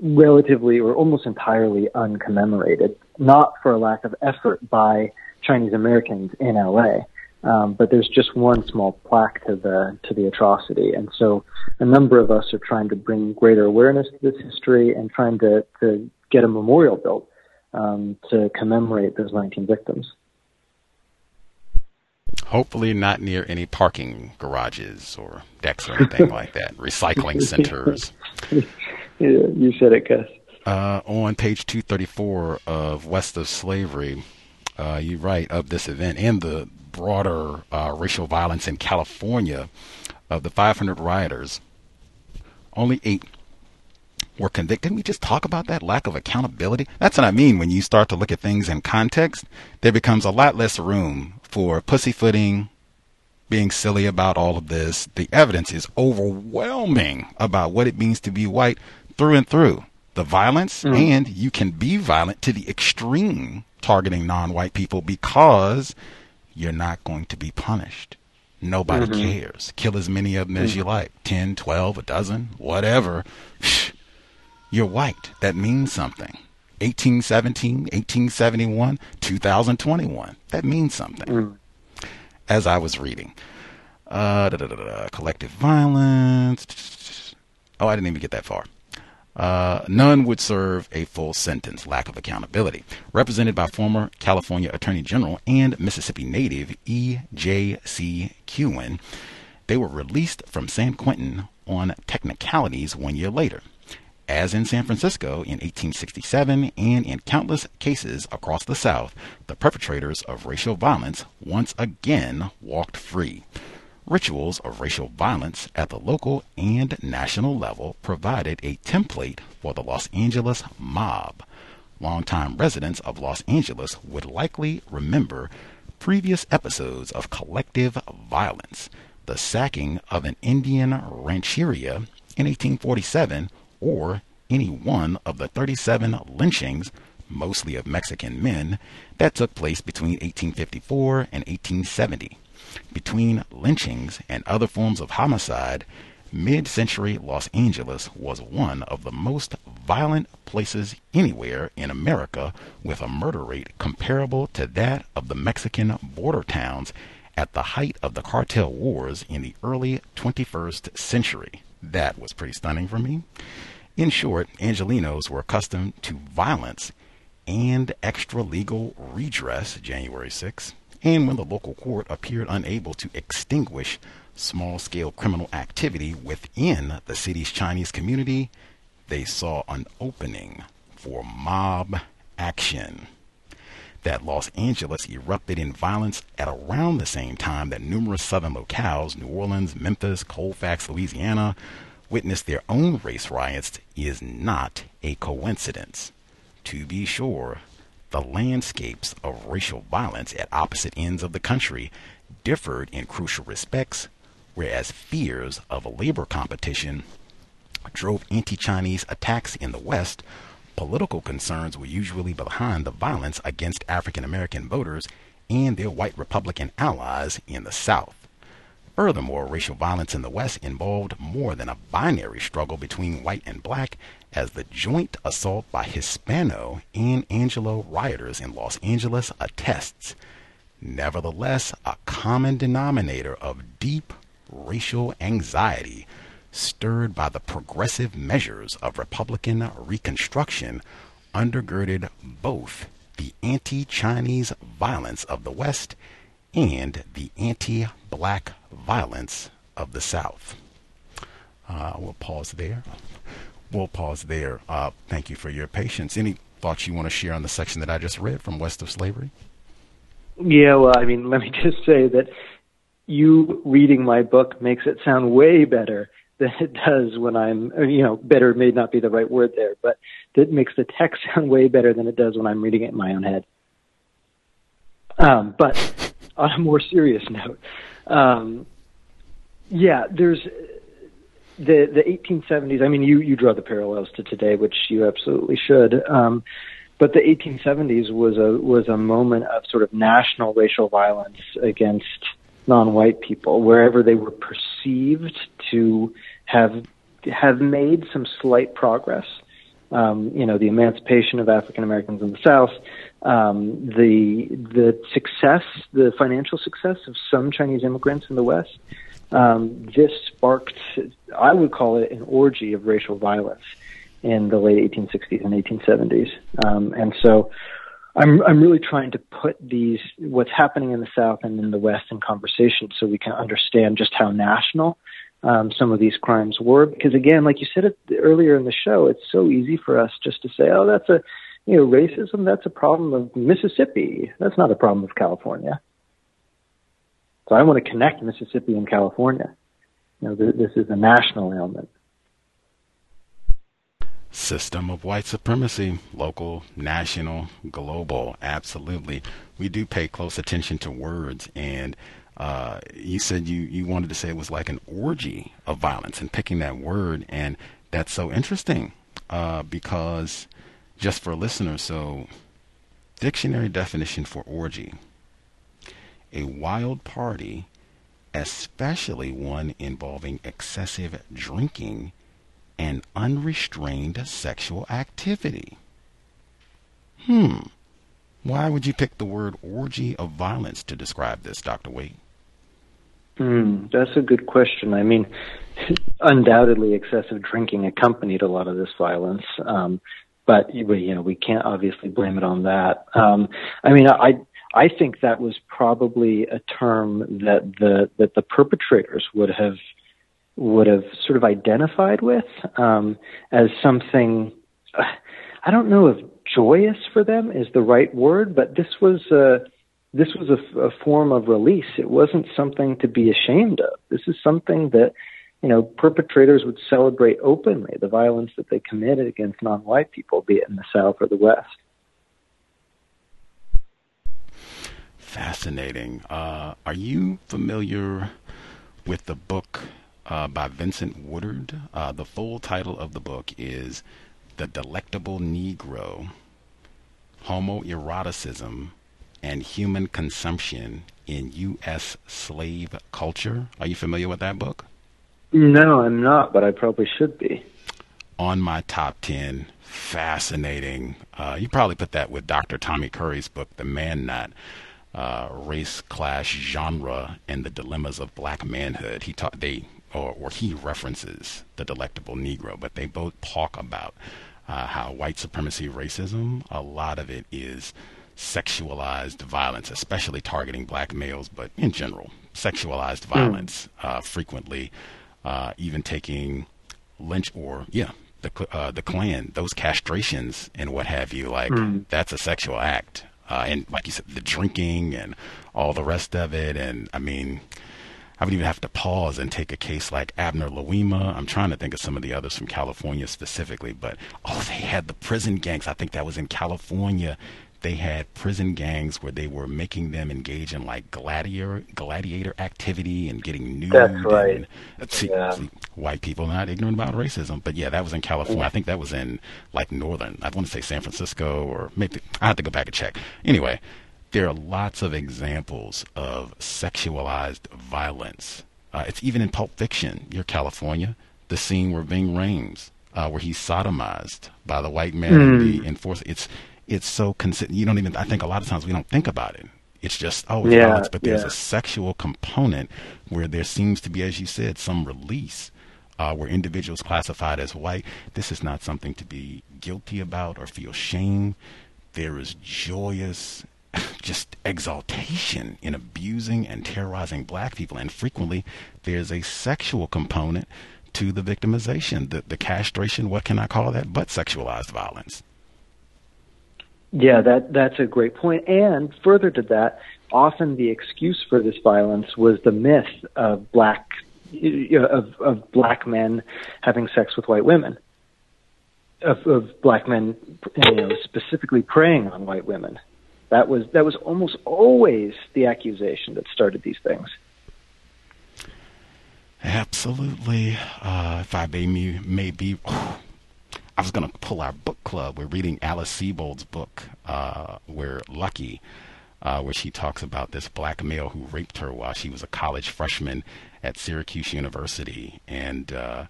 relatively or almost entirely uncommemorated, not for a lack of effort by Chinese Americans in LA. Um, but there's just one small plaque to the to the atrocity, and so a number of us are trying to bring greater awareness to this history and trying to to get a memorial built um, to commemorate those 19 victims. Hopefully, not near any parking garages or decks or anything like that. Recycling centers. Yeah, you said it, Gus. Uh, on page 234 of West of Slavery, uh, you write of this event and the broader uh, racial violence in California. Of the 500 rioters, only eight were convicted. We just talk about that lack of accountability. That's what I mean when you start to look at things in context. There becomes a lot less room for pussyfooting, being silly about all of this. The evidence is overwhelming about what it means to be white through and through. The violence, mm-hmm. and you can be violent to the extreme targeting non white people because you're not going to be punished. Nobody mm-hmm. cares. Kill as many of them as you mm-hmm. like 10, 12, a dozen, whatever. You're white. That means something. 1817, 1871, 2021. That means something. Mm. As I was reading, uh, da, da, da, collective violence. Oh, I didn't even get that far. Uh, none would serve a full sentence. Lack of accountability. Represented by former California Attorney General and Mississippi native E.J.C. Kewen, they were released from San Quentin on technicalities one year later. As in San Francisco in 1867 and in countless cases across the South, the perpetrators of racial violence once again walked free. Rituals of racial violence at the local and national level provided a template for the Los Angeles mob. Longtime residents of Los Angeles would likely remember previous episodes of collective violence, the sacking of an Indian rancheria in 1847, or any one of the 37 lynchings, mostly of Mexican men, that took place between 1854 and 1870. Between lynchings and other forms of homicide, mid century Los Angeles was one of the most violent places anywhere in America, with a murder rate comparable to that of the Mexican border towns at the height of the cartel wars in the early 21st century. That was pretty stunning for me. In short, Angelenos were accustomed to violence and extra legal redress, January 6, and when the local court appeared unable to extinguish small scale criminal activity within the city's Chinese community, they saw an opening for mob action. That Los Angeles erupted in violence at around the same time that numerous southern locales, New Orleans, Memphis, Colfax, Louisiana, witnessed their own race riots is not a coincidence. To be sure, the landscapes of racial violence at opposite ends of the country differed in crucial respects, whereas fears of labor competition drove anti Chinese attacks in the West, political concerns were usually behind the violence against African American voters and their white Republican allies in the South. Furthermore, racial violence in the West involved more than a binary struggle between white and black, as the joint assault by Hispano and Anglo rioters in Los Angeles attests. Nevertheless, a common denominator of deep racial anxiety stirred by the progressive measures of Republican Reconstruction undergirded both the anti Chinese violence of the West and the anti black violence of the South. Uh, we'll pause there. We'll pause there. Uh, thank you for your patience. Any thoughts you want to share on the section that I just read from West of Slavery? Yeah, well, I mean, let me just say that you reading my book makes it sound way better than it does when I'm, you know, better may not be the right word there, but that makes the text sound way better than it does when I'm reading it in my own head. Um, but on a more serious note, um, yeah, there's the the 1870s. I mean, you you draw the parallels to today, which you absolutely should. Um, but the 1870s was a was a moment of sort of national racial violence against non-white people, wherever they were perceived to have have made some slight progress. Um, you know, the emancipation of African Americans in the South, um, the the success, the financial success of some Chinese immigrants in the West. Um, this sparked, I would call it, an orgy of racial violence in the late 1860s and 1870s. Um, and so, I'm I'm really trying to put these what's happening in the South and in the West in conversation so we can understand just how national um, some of these crimes were. Because again, like you said it earlier in the show, it's so easy for us just to say, "Oh, that's a you know racism. That's a problem of Mississippi. That's not a problem of California." So I want to connect Mississippi and California. You know, th- this is a national ailment. system of white supremacy, local, national, global. Absolutely. We do pay close attention to words. And uh, you said you, you wanted to say it was like an orgy of violence and picking that word. And that's so interesting uh, because, just for listeners, so dictionary definition for orgy a wild party, especially one involving excessive drinking and unrestrained sexual activity. Hmm. Why would you pick the word orgy of violence to describe this, Dr. Waite? Hmm, that's a good question. I mean, undoubtedly, excessive drinking accompanied a lot of this violence. Um, but you know, we can't obviously blame it on that. Um, I mean, I I think that was probably a term that the that the perpetrators would have would have sort of identified with um, as something. I don't know if joyous for them is the right word, but this was a this was a, a form of release. It wasn't something to be ashamed of. This is something that you know perpetrators would celebrate openly the violence that they committed against non-white people, be it in the South or the West. Fascinating. Uh, are you familiar with the book uh, by Vincent Woodard. Uh, the full title of the book is The Delectable Negro Homoeroticism and Human Consumption in U.S. Slave Culture. Are you familiar with that book? No, I'm not, but I probably should be. On my top 10. Fascinating. Uh, you probably put that with Dr. Tommy Curry's book, The Man-Not. Uh, race, class, genre, and the dilemmas of black manhood. He taught they or, or he references the delectable Negro, but they both talk about uh, how white supremacy racism, a lot of it is sexualized violence, especially targeting black males, but in general, sexualized hmm. violence, mm. uh, frequently uh, even taking lynch or, yeah, the, uh, the Klan, those castrations and what have you, like mm. that's a sexual act. Uh, and like you said, the drinking and all the rest of it. And I mean, I would even have to pause and take a case like Abner Louima. I'm trying to think of some of the others from California specifically, but oh, they had the prison gangs. I think that was in California. They had prison gangs where they were making them engage in like gladiator gladiator activity and getting nude. That's right. And, uh, see, yeah. see, white people not ignorant about racism, but yeah, that was in California. I think that was in like northern. I want to say San Francisco or maybe I have to go back and check. Anyway, there are lots of examples of sexualized violence. Uh, it's even in Pulp Fiction, Your California, the scene where Ving Rhames, uh, where he's sodomized by the white man mm. the hmm. enforcer. It's it's so consistent. you don't even. I think a lot of times we don't think about it. It's just oh, it's yeah, violence, but there's yeah. a sexual component where there seems to be, as you said, some release. Uh, where individuals classified as white, this is not something to be guilty about or feel shame. There is joyous just exaltation in abusing and terrorizing black people. And frequently there's a sexual component to the victimization, the, the castration, what can I call that? But sexualized violence. Yeah, that that's a great point. And further to that, often the excuse for this violence was the myth of black of, of black men having sex with white women, of, of black men, you know, specifically preying on white women. That was that was almost always the accusation that started these things. Absolutely. Uh, if I may, maybe, I was going to pull our book club. We're reading Alice Sebold's book, uh, We're Lucky, uh, where she talks about this black male who raped her while she was a college freshman at Syracuse University. And uh,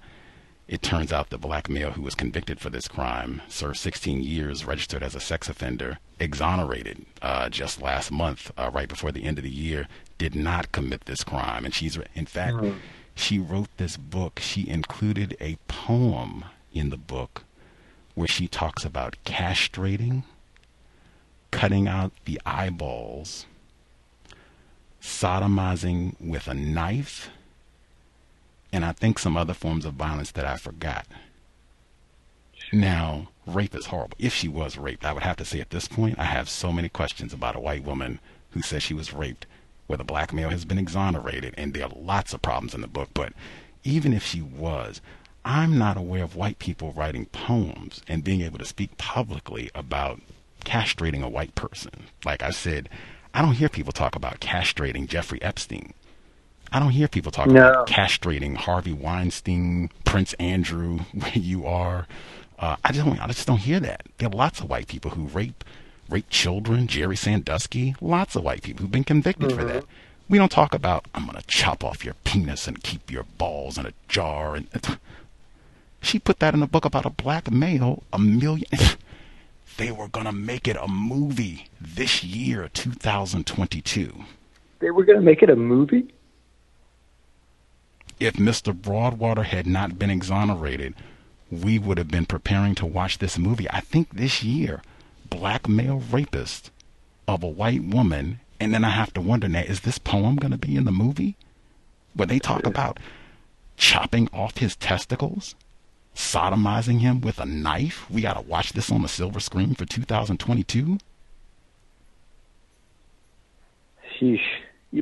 it turns out the black male who was convicted for this crime served 16 years, registered as a sex offender, exonerated uh, just last month, uh, right before the end of the year, did not commit this crime. And she's, in fact, mm-hmm. she wrote this book. She included a poem in the book where she talks about castrating, cutting out the eyeballs, sodomizing with a knife and I think some other forms of violence that I forgot. Now, rape is horrible. If she was raped, I would have to say at this point, I have so many questions about a white woman who says she was raped, where the black male has been exonerated, and there are lots of problems in the book. But even if she was, I'm not aware of white people writing poems and being able to speak publicly about castrating a white person. Like I said, I don't hear people talk about castrating Jeffrey Epstein. I don't hear people talk no. about castrating Harvey Weinstein, Prince Andrew, where you are. Uh, I just don't. I just don't hear that. There are lots of white people who rape, rape children. Jerry Sandusky. Lots of white people who've been convicted mm-hmm. for that. We don't talk about I'm gonna chop off your penis and keep your balls in a jar. And she put that in a book about a black male. A million. they were gonna make it a movie this year, 2022. They were gonna make it a movie if Mr. Broadwater had not been exonerated, we would have been preparing to watch this movie. I think this year, black male rapist of a white woman, and then I have to wonder now, is this poem going to be in the movie? Where they talk about chopping off his testicles, sodomizing him with a knife. We got to watch this on the silver screen for 2022. Sheesh.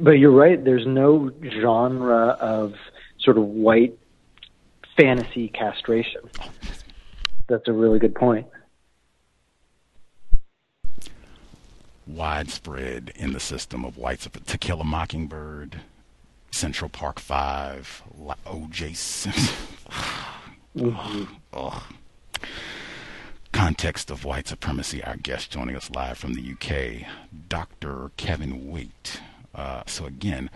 But you're right. There's no genre of sort of white fantasy castration. That's a really good point. Widespread in the system of whites of To Kill a Mockingbird, Central Park Five, O.J. Simpson. oh. Context of white supremacy. Our guest joining us live from the UK, Dr. Kevin Waite. Uh, so again,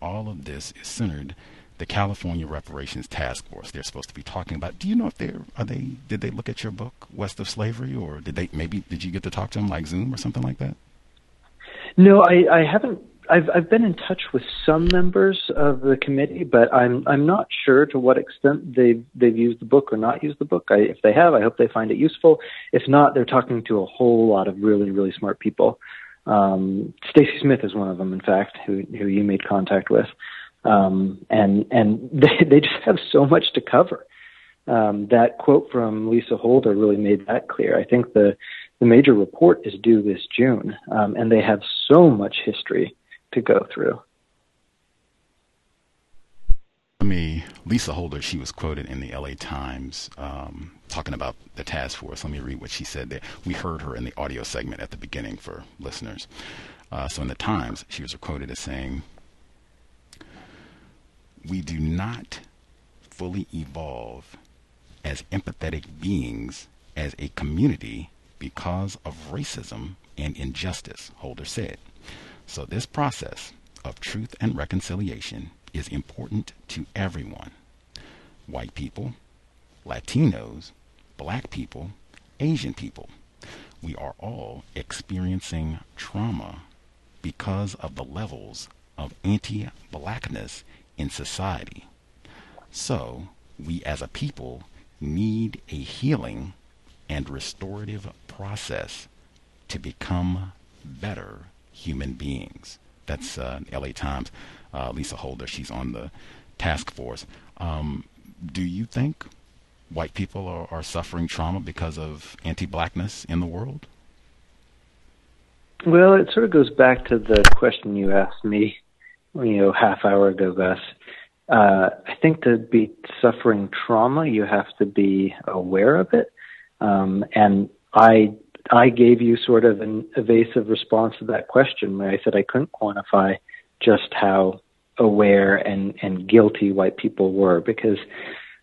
all of this is centered the California Reparations Task Force. They're supposed to be talking about. Do you know if they're are they did they look at your book West of Slavery or did they maybe did you get to talk to them like Zoom or something like that? No, I, I haven't. I've I've been in touch with some members of the committee, but I'm I'm not sure to what extent they've they've used the book or not used the book. I, if they have, I hope they find it useful. If not, they're talking to a whole lot of really really smart people. Um, Stacey Smith is one of them, in fact, who who you made contact with um, and and they, they just have so much to cover. Um, that quote from Lisa Holder really made that clear. I think the the major report is due this June, um, and they have so much history to go through. Let me, Lisa Holder, she was quoted in the LA Times um, talking about the task force. Let me read what she said there. We heard her in the audio segment at the beginning for listeners. Uh, so in the Times, she was quoted as saying, we do not fully evolve as empathetic beings as a community because of racism and injustice, Holder said. So, this process of truth and reconciliation is important to everyone white people, Latinos, black people, Asian people. We are all experiencing trauma because of the levels of anti blackness in society. So, we as a people need a healing and restorative process to become better human beings. That's uh, LA Times. Uh, Lisa Holder, she's on the task force. Um, do you think white people are, are suffering trauma because of anti blackness in the world? Well, it sort of goes back to the question you asked me you know, half hour ago, Gus. Uh, I think to be suffering trauma, you have to be aware of it. Um, and I, I gave you sort of an evasive response to that question where I said I couldn't quantify just how aware and, and guilty white people were because,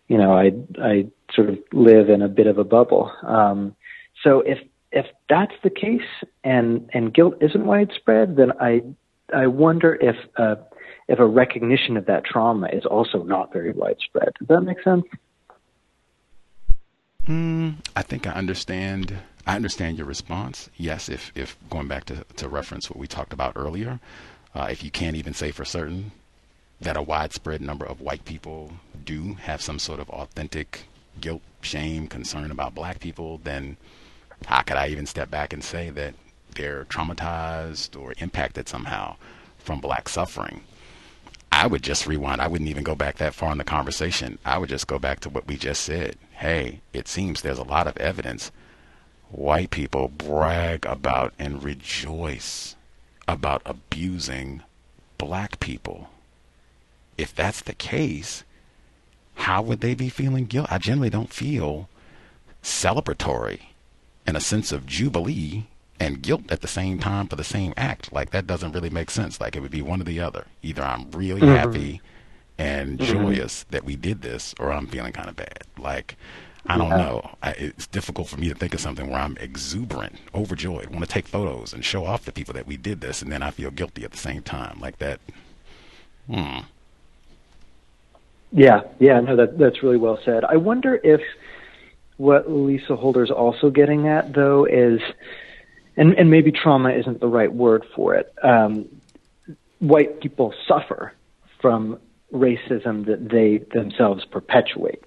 you know, I, I sort of live in a bit of a bubble. Um, so if, if that's the case and, and guilt isn't widespread, then I I wonder if uh, if a recognition of that trauma is also not very widespread. Does that make sense? Mm, I think I understand. I understand your response. Yes, if if going back to to reference what we talked about earlier, uh, if you can't even say for certain that a widespread number of white people do have some sort of authentic guilt, shame, concern about black people, then how could I even step back and say that they're traumatized or impacted somehow from black suffering. I would just rewind. I wouldn't even go back that far in the conversation. I would just go back to what we just said. Hey, it seems there's a lot of evidence. White people brag about and rejoice about abusing black people. If that's the case, how would they be feeling guilt? I generally don't feel celebratory and a sense of jubilee and guilt at the same time for the same act. Like that doesn't really make sense. Like it would be one or the other. Either I'm really mm-hmm. happy and mm-hmm. joyous that we did this, or I'm feeling kind of bad. Like I don't yeah. know. I, it's difficult for me to think of something where I'm exuberant, overjoyed, want to take photos and show off to people that we did this, and then I feel guilty at the same time. Like that. Hmm. Yeah, yeah, no, that that's really well said. I wonder if what Lisa Holder's also getting at, though, is, and and maybe trauma isn't the right word for it. Um, white people suffer from racism that they themselves perpetuate.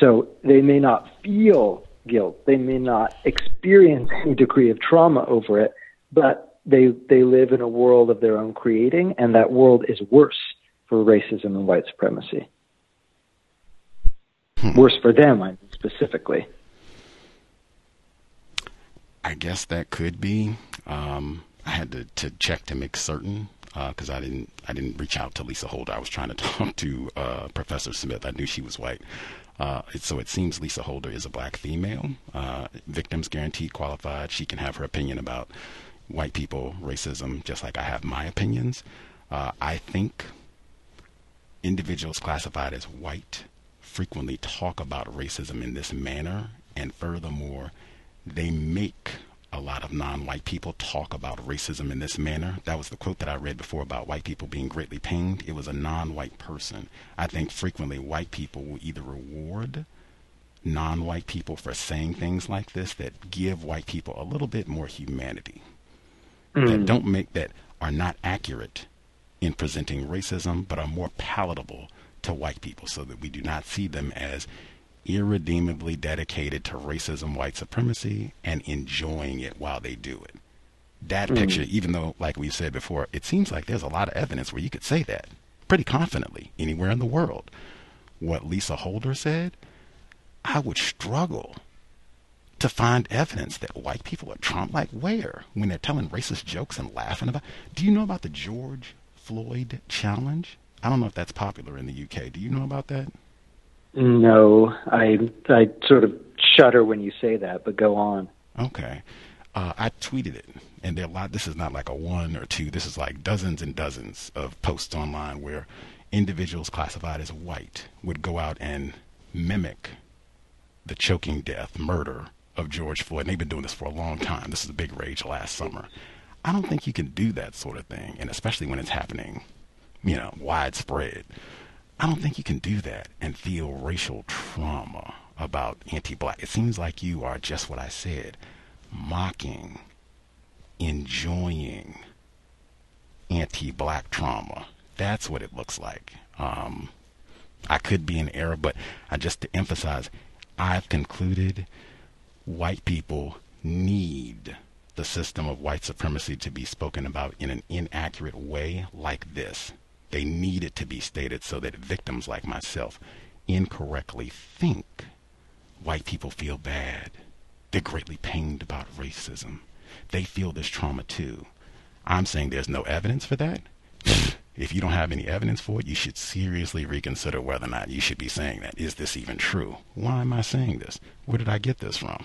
So they may not feel guilt, they may not experience any degree of trauma over it, but they they live in a world of their own creating, and that world is worse for racism and white supremacy. Hmm. Worse for them, I mean, specifically. I guess that could be. Um, I had to, to check to make certain because uh, I didn't I didn't reach out to Lisa Holder. I was trying to talk to uh, Professor Smith. I knew she was white. Uh, so it seems Lisa Holder is a black female, uh, victims guaranteed qualified. She can have her opinion about white people, racism, just like I have my opinions. Uh, I think individuals classified as white frequently talk about racism in this manner, and furthermore, they make a lot of non-white people talk about racism in this manner. That was the quote that I read before about white people being greatly pained. It was a non-white person. I think frequently white people will either reward non-white people for saying things like this that give white people a little bit more humanity. Mm. That don't make that are not accurate in presenting racism, but are more palatable to white people so that we do not see them as irredeemably dedicated to racism, white supremacy, and enjoying it while they do it. That mm-hmm. picture, even though, like we said before, it seems like there's a lot of evidence where you could say that pretty confidently anywhere in the world. What Lisa Holder said, I would struggle to find evidence that white people are Trump like where when they're telling racist jokes and laughing about. Do you know about the George Floyd challenge? I don't know if that's popular in the UK. Do you know about that? No, I I sort of shudder when you say that, but go on. Okay. Uh, I tweeted it, and there a lot. This is not like a one or two. This is like dozens and dozens of posts online where individuals classified as white would go out and mimic the choking death, murder of George Floyd. And they've been doing this for a long time. This is a big rage last summer. I don't think you can do that sort of thing, and especially when it's happening, you know, widespread. I don't think you can do that and feel racial trauma about anti-black. It seems like you are just what I said, mocking, enjoying anti-black trauma. That's what it looks like. Um, I could be in error, but I just to emphasize, I've concluded white people need the system of white supremacy to be spoken about in an inaccurate way like this. They need it to be stated so that victims like myself incorrectly think white people feel bad. They're greatly pained about racism. They feel this trauma too. I'm saying there's no evidence for that. if you don't have any evidence for it, you should seriously reconsider whether or not you should be saying that. Is this even true? Why am I saying this? Where did I get this from?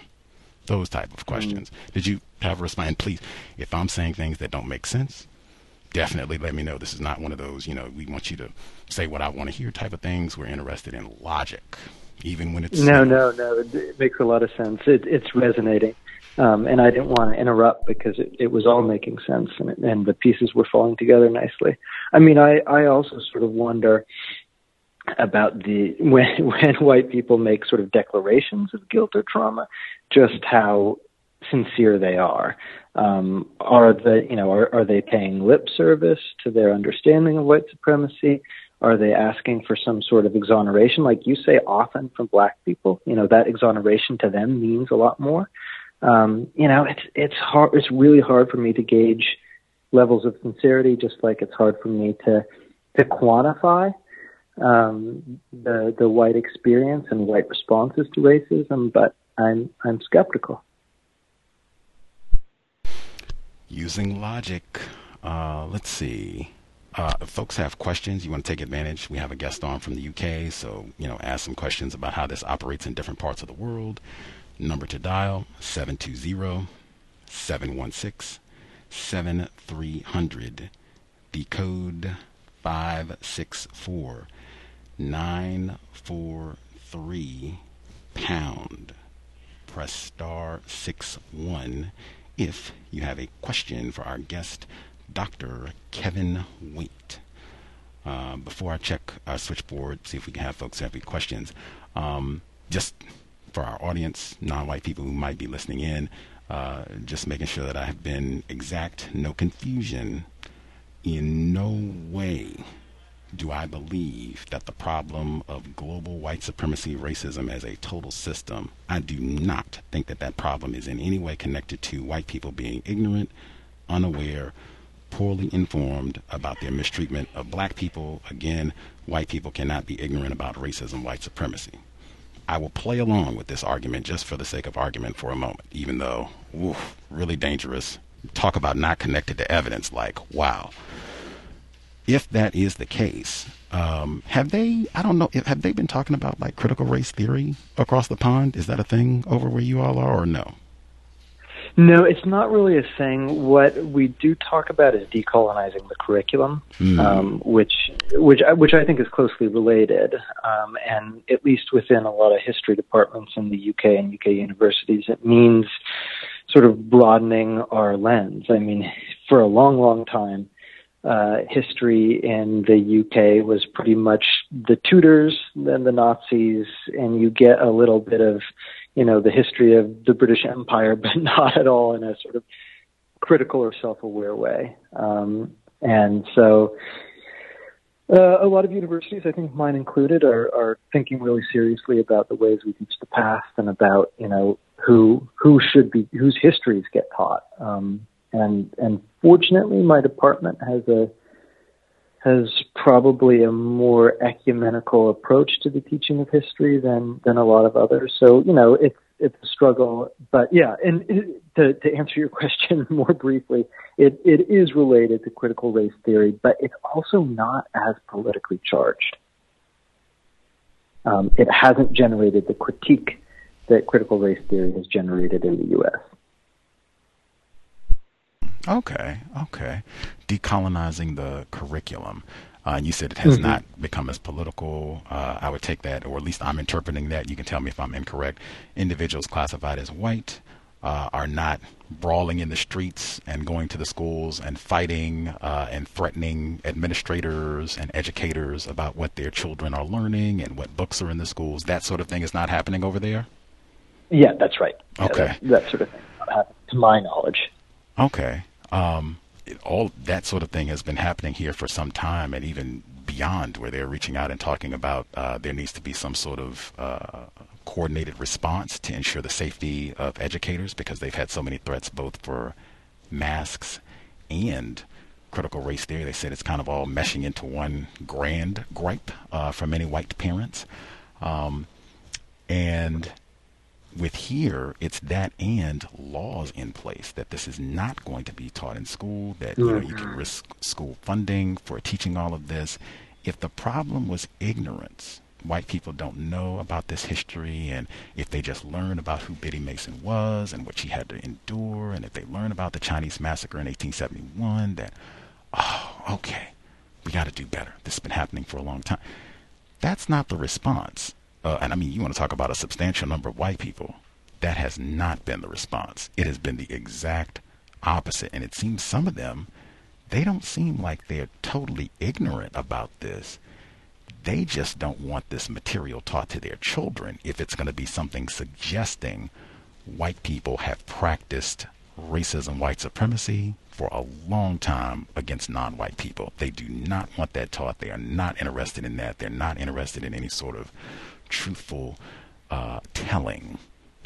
Those type of questions. Mm. Did you have a response? And please, if I'm saying things that don't make sense, definitely let me know. This is not one of those, you know, we want you to say what I want to hear type of things. We're interested in logic, even when it's. No, no, no. It makes a lot of sense. It, it's resonating. Um, and I didn't want to interrupt because it, it was all making sense and, and the pieces were falling together nicely. I mean, I, I also sort of wonder about the when when white people make sort of declarations of guilt or trauma, just how sincere they are. Um, are they, you know, are, are they paying lip service to their understanding of white supremacy? Are they asking for some sort of exoneration, like you say often from black people? You know, that exoneration to them means a lot more. Um, you know, it's it's hard. It's really hard for me to gauge levels of sincerity, just like it's hard for me to to quantify um, the the white experience and white responses to racism. But I'm I'm skeptical using logic. Uh, let's see. uh, if folks have questions, you want to take advantage. We have a guest on from the UK, so you know, ask some questions about how this operates in different parts of the world. Number to dial 720 716 7300. The code 564 943 pound. Press star 6 1 if you have a question for our guest, Dr. Kevin Waite. Uh, before I check our switchboard, see if we can have folks have any questions, um, just for our audience, non white people who might be listening in, uh, just making sure that I have been exact, no confusion. In no way do I believe that the problem of global white supremacy racism as a total system, I do not think that that problem is in any way connected to white people being ignorant, unaware, poorly informed about their mistreatment of black people. Again, white people cannot be ignorant about racism, white supremacy. I will play along with this argument just for the sake of argument for a moment, even though, oof, really dangerous. Talk about not connected to evidence, like, wow if that is the case, um, have they? I don't know. Have they been talking about like critical race theory across the pond? Is that a thing over where you all are, or no? No, it's not really a thing. What we do talk about is decolonizing the curriculum, mm. um, which which which I think is closely related, um, and at least within a lot of history departments in the UK and UK universities, it means sort of broadening our lens. I mean, for a long, long time uh, history in the UK was pretty much the Tudors, then the Nazis, and you get a little bit of, you know, the history of the British Empire, but not at all in a sort of critical or self-aware way. Um, and so, uh, a lot of universities, I think mine included, are, are thinking really seriously about the ways we teach the past and about, you know, who who should be whose histories get taught. Um, and and fortunately, my department has a has probably a more ecumenical approach to the teaching of history than than a lot of others. So you know, it's it's a struggle, but yeah. And to to answer your question more briefly, it it is related to critical race theory, but it's also not as politically charged. Um, it hasn't generated the critique that critical race theory has generated in the U.S. Okay, okay. Decolonizing the curriculum. Uh, you said it has mm-hmm. not become as political. Uh, I would take that, or at least I'm interpreting that. You can tell me if I'm incorrect. Individuals classified as white uh, are not brawling in the streets and going to the schools and fighting uh, and threatening administrators and educators about what their children are learning and what books are in the schools. That sort of thing is not happening over there. Yeah, that's right. Okay, yeah, that, that, sort of thing, to my knowledge. Okay. Um, it, all that sort of thing has been happening here for some time, and even beyond, where they're reaching out and talking about uh, there needs to be some sort of uh, coordinated response to ensure the safety of educators because they've had so many threats both for masks and critical race theory. They said it's kind of all meshing into one grand gripe uh, for many white parents. Um, and with here, it's that and laws in place that this is not going to be taught in school, that you know you can mm-hmm. risk school funding for teaching all of this. If the problem was ignorance, white people don't know about this history, and if they just learn about who Biddy Mason was and what she had to endure, and if they learn about the Chinese massacre in 1871, that, oh, okay, we got to do better. This has been happening for a long time. That's not the response uh, and I mean, you want to talk about a substantial number of white people. That has not been the response. It has been the exact opposite. And it seems some of them, they don't seem like they're totally ignorant about this. They just don't want this material taught to their children if it's going to be something suggesting white people have practiced racism, white supremacy for a long time against non white people. They do not want that taught. They are not interested in that. They're not interested in any sort of truthful uh, telling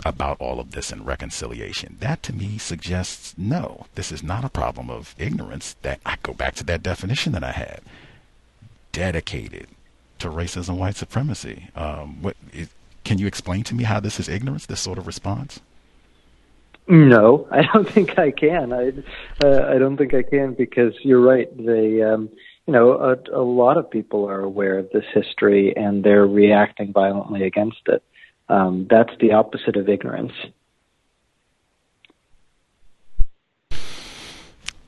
about all of this and reconciliation. That to me suggests no, this is not a problem of ignorance. That I go back to that definition that I had dedicated to racism, white supremacy. Um, what is, can you explain to me how this is ignorance? This sort of response? No, I don't think I can. I uh, I don't think I can because you're right. They um, you know, a, a lot of people are aware of this history and they're reacting violently against it. Um, that's the opposite of ignorance.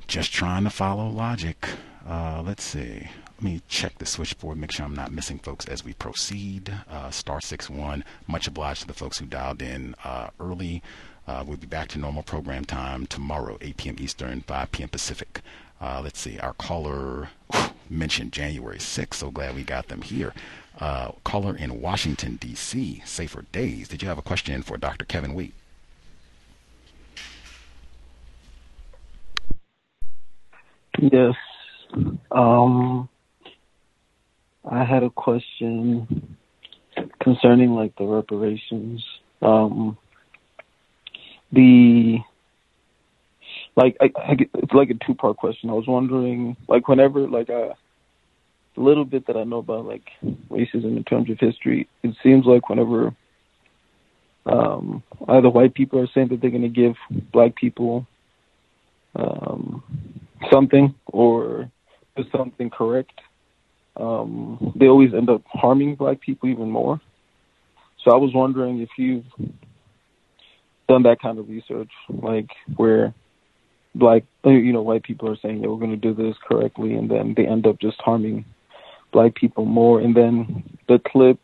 Just trying to follow logic. Uh, let's see. Let me check the switchboard, make sure I'm not missing folks as we proceed. Uh, star six one. Much obliged to the folks who dialed in uh, early. Uh, we'll be back to normal program time tomorrow, 8 p.m. Eastern, 5 p.m. Pacific. Uh, let's see. Our caller mentioned January 6th. So glad we got them here. Uh, caller in Washington, D.C. Safer days. Did you have a question for Dr. Kevin Waite? Yes. Um, I had a question concerning like the reparations. Um, the like I, I, it's like a two part question. I was wondering like whenever like a the little bit that I know about like racism in terms of history, it seems like whenever um, either white people are saying that they're going to give black people um, something or something correct, um, they always end up harming black people even more. So I was wondering if you've done that kind of research, like where black, you know, white people are saying, yeah, we're going to do this correctly, and then they end up just harming black people more. And then the clip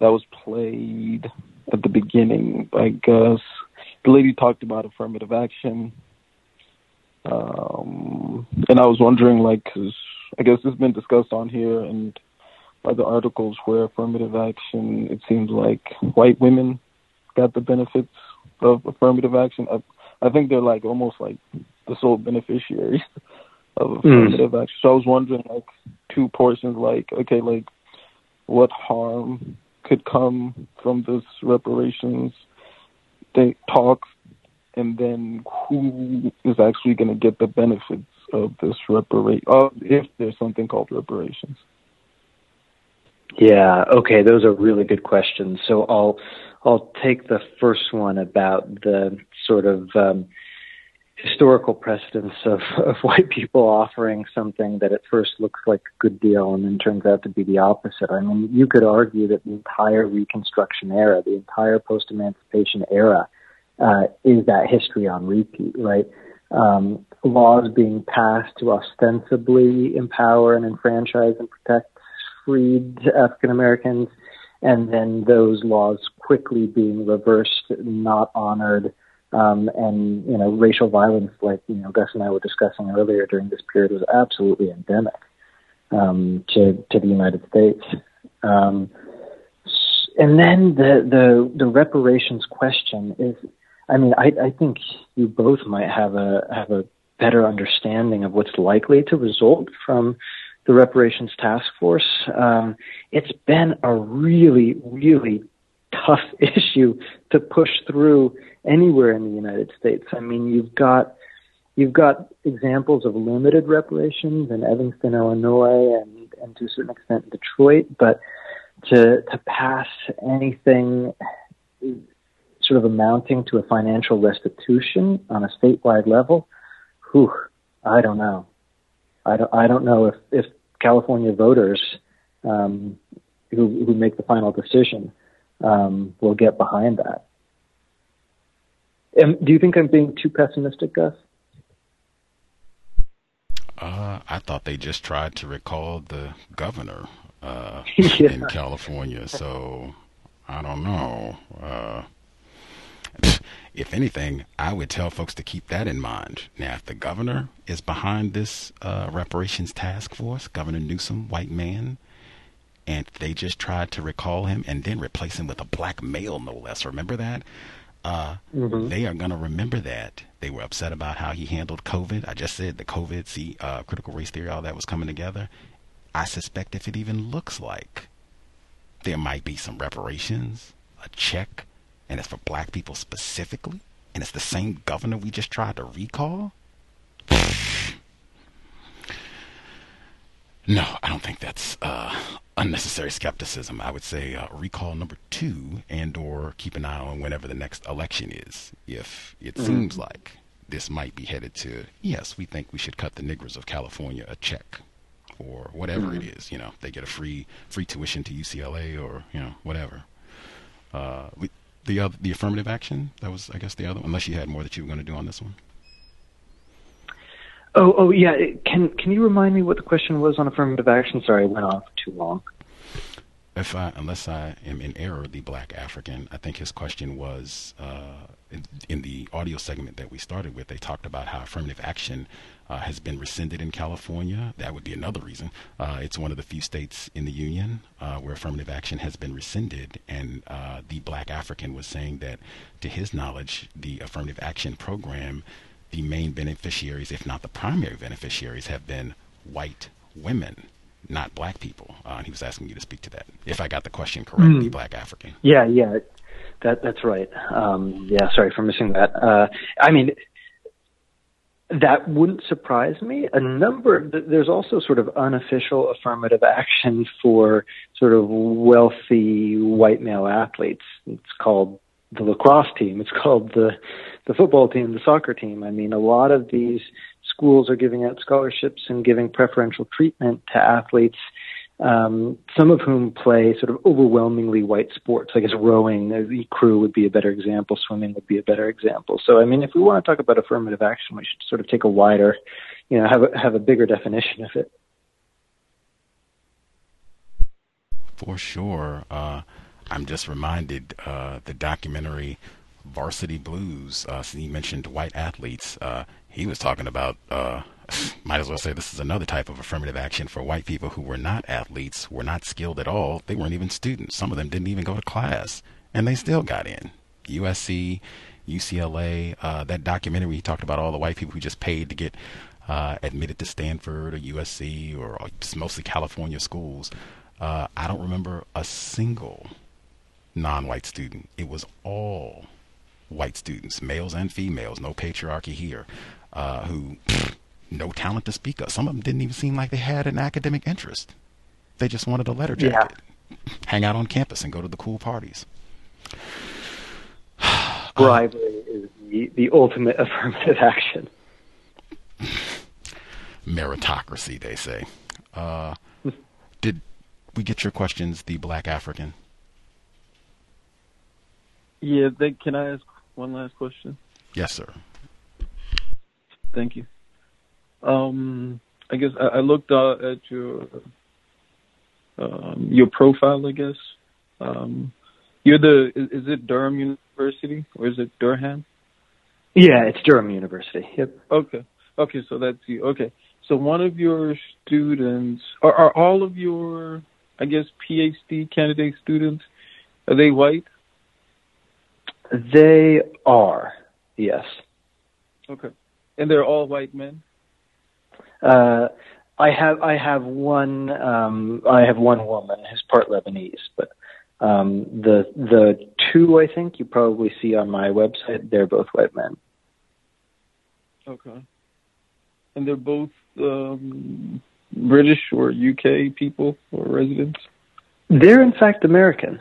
that was played at the beginning, I guess, the lady talked about affirmative action um, and I was wondering, like, cause I guess has been discussed on here and other articles where affirmative action, it seems like white women got the benefits of affirmative action. I, think they're like almost like the sole beneficiaries of hmm. affirmative mm. action. So I was wondering, like, two portions, like, okay, like, what harm could come from this reparations they talks and then who is actually going to get the benefits of this reparation, uh, if there's something called reparations? Yeah, okay, those are really good questions. So I'll I'll take the first one about the sort of um, historical precedence of, of white people offering something that at first looks like a good deal and then turns out to be the opposite. I mean, you could argue that the entire Reconstruction era, the entire post-emancipation era, uh, is that history on repeat, right? Um, laws being passed to ostensibly empower and enfranchise and protect freed African Americans, and then those laws quickly being reversed, not honored, um, and you know, racial violence, like you know, Gus and I were discussing earlier during this period, was absolutely endemic um, to to the United States. Um, and then the the the reparations question is I mean, I, I think you both might have a have a better understanding of what's likely to result from the reparations task force. Um, it's been a really, really tough issue to push through anywhere in the United States. I mean, you've got you've got examples of limited reparations in Evanston, Illinois, and and to a certain extent Detroit, but to to pass anything sort of amounting to a financial restitution on a statewide level, whew, I don't know. I don't, I don't know if, if California voters um, who, who make the final decision um, will get behind that. do you think I'm being too pessimistic, Gus? Uh, I thought they just tried to recall the governor uh, yeah. in California, so I don't know. Uh, if anything, I would tell folks to keep that in mind. Now, if the governor is behind this uh, reparations task force, Governor Newsom, white man, and they just tried to recall him and then replace him with a black male, no less. Remember that? Uh, mm-hmm. They are going to remember that. They were upset about how he handled COVID. I just said the COVID, see, uh, critical race theory, all that was coming together. I suspect if it even looks like there might be some reparations, a check and it's for black people specifically, and it's the same governor we just tried to recall? No, I don't think that's uh, unnecessary skepticism. I would say uh, recall number two, and or keep an eye on whenever the next election is. If it mm-hmm. seems like this might be headed to, yes, we think we should cut the niggers of California a check. or whatever mm-hmm. it is. You know, they get a free free tuition to UCLA or you know whatever. Uh, we, the other, the affirmative action that was I guess the other. Unless you had more that you were going to do on this one. Oh, oh yeah. Can can you remind me what the question was on affirmative action? Sorry, I went for too long. If I, unless I am in error, the black African, I think his question was uh, in, in, the audio segment that we started with. They talked about how affirmative action uh, has been rescinded in California. That would be another reason. Uh, it's one of the few states in the union uh, where affirmative action has been rescinded, and uh, the black African was saying that, to his knowledge, the affirmative action program the main beneficiaries, if not the primary beneficiaries, have been white women, not black people. Uh, and he was asking you to speak to that. If I got the question correctly, mm. black African. Yeah, yeah, that that's right. Um, yeah, sorry for missing that. Uh, I mean, that wouldn't surprise me. A number, there's also sort of unofficial affirmative action for sort of wealthy white male athletes. It's called the lacrosse team. It's called the the football team, the soccer team. I mean, a lot of these schools are giving out scholarships and giving preferential treatment to athletes, um, some of whom play sort of overwhelmingly white sports. I guess rowing, the crew would be a better example. Swimming would be a better example. So, I mean, if we want to talk about affirmative action, we should sort of take a wider, you know, have a, have a bigger definition of it. For sure. Uh, I'm just reminded uh, the documentary Varsity Blues. Uh, he mentioned white athletes. Uh, he was talking about. Uh, might as well say this is another type of affirmative action for white people who were not athletes, were not skilled at all. They weren't even students. Some of them didn't even go to class, and they still got in. USC, UCLA. Uh, that documentary he talked about all the white people who just paid to get uh, admitted to Stanford or USC or mostly California schools. Uh, I don't remember a single non-white student. It was all white students, males and females, no patriarchy here, uh, who pff, no talent to speak of. Some of them didn't even seem like they had an academic interest. They just wanted a letter jacket, yeah. hang out on campus, and go to the cool parties. Bribery is the, the ultimate affirmative action. Meritocracy, they say. Uh, did we get your questions, the black African? Yeah, they, can I ask one last question? Yes, sir. Thank you. Um, I guess I, I looked uh, at your um, your profile. I guess um, you're the is, is, it Durham University or is it Durham? Yeah, it's Durham University. Yep. Okay. Okay, so that's you. Okay, so one of your students are, are all of your I guess PhD candidate students are they white? They are, yes. Okay. And they're all white men? Uh, I have I have one um, I have one woman who's part Lebanese, but um, the the two I think you probably see on my website they're both white men. Okay, and they're both um, British or UK people or residents. They're in fact American.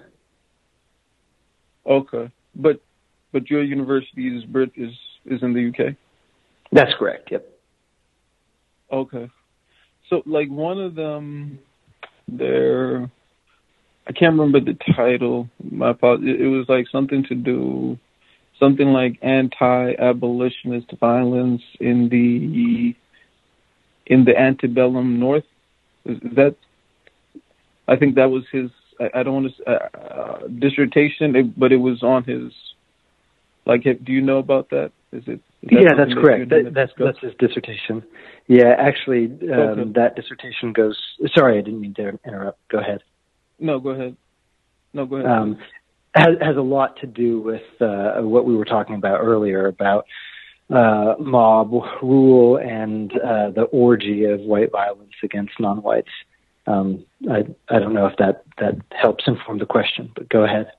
Okay. But but your university is Brit is is in the UK. That's correct. Yep. Okay. So like one of them, there, I can't remember the title. My apologies. It was like something to do, something like anti-abolitionist violence in the in the antebellum North. Is that? I think that was his I, I don't want to uh, uh, dissertation, but it was on his. Like, do you know about that? Is it? Is that yeah, that's correct. That, that's that's his dissertation. Yeah, actually, um, okay. that dissertation goes. Sorry, I didn't mean to interrupt. Go ahead. No, go ahead. No, go ahead. Um, has, has a lot to do with uh, what we were talking about earlier about uh, mob rule and uh, the orgy of white violence against non-whites. Um, I I don't know if that that helps inform the question, but go ahead.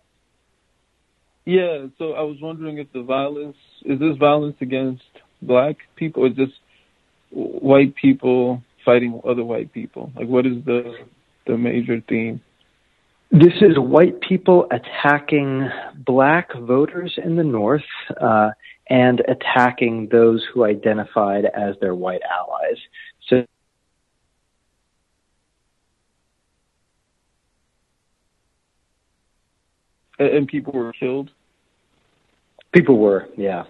Yeah, so I was wondering if the violence is this violence against black people or just white people fighting other white people? Like, what is the the major theme? This is white people attacking black voters in the North uh, and attacking those who identified as their white allies. So And people were killed. People were, yeah.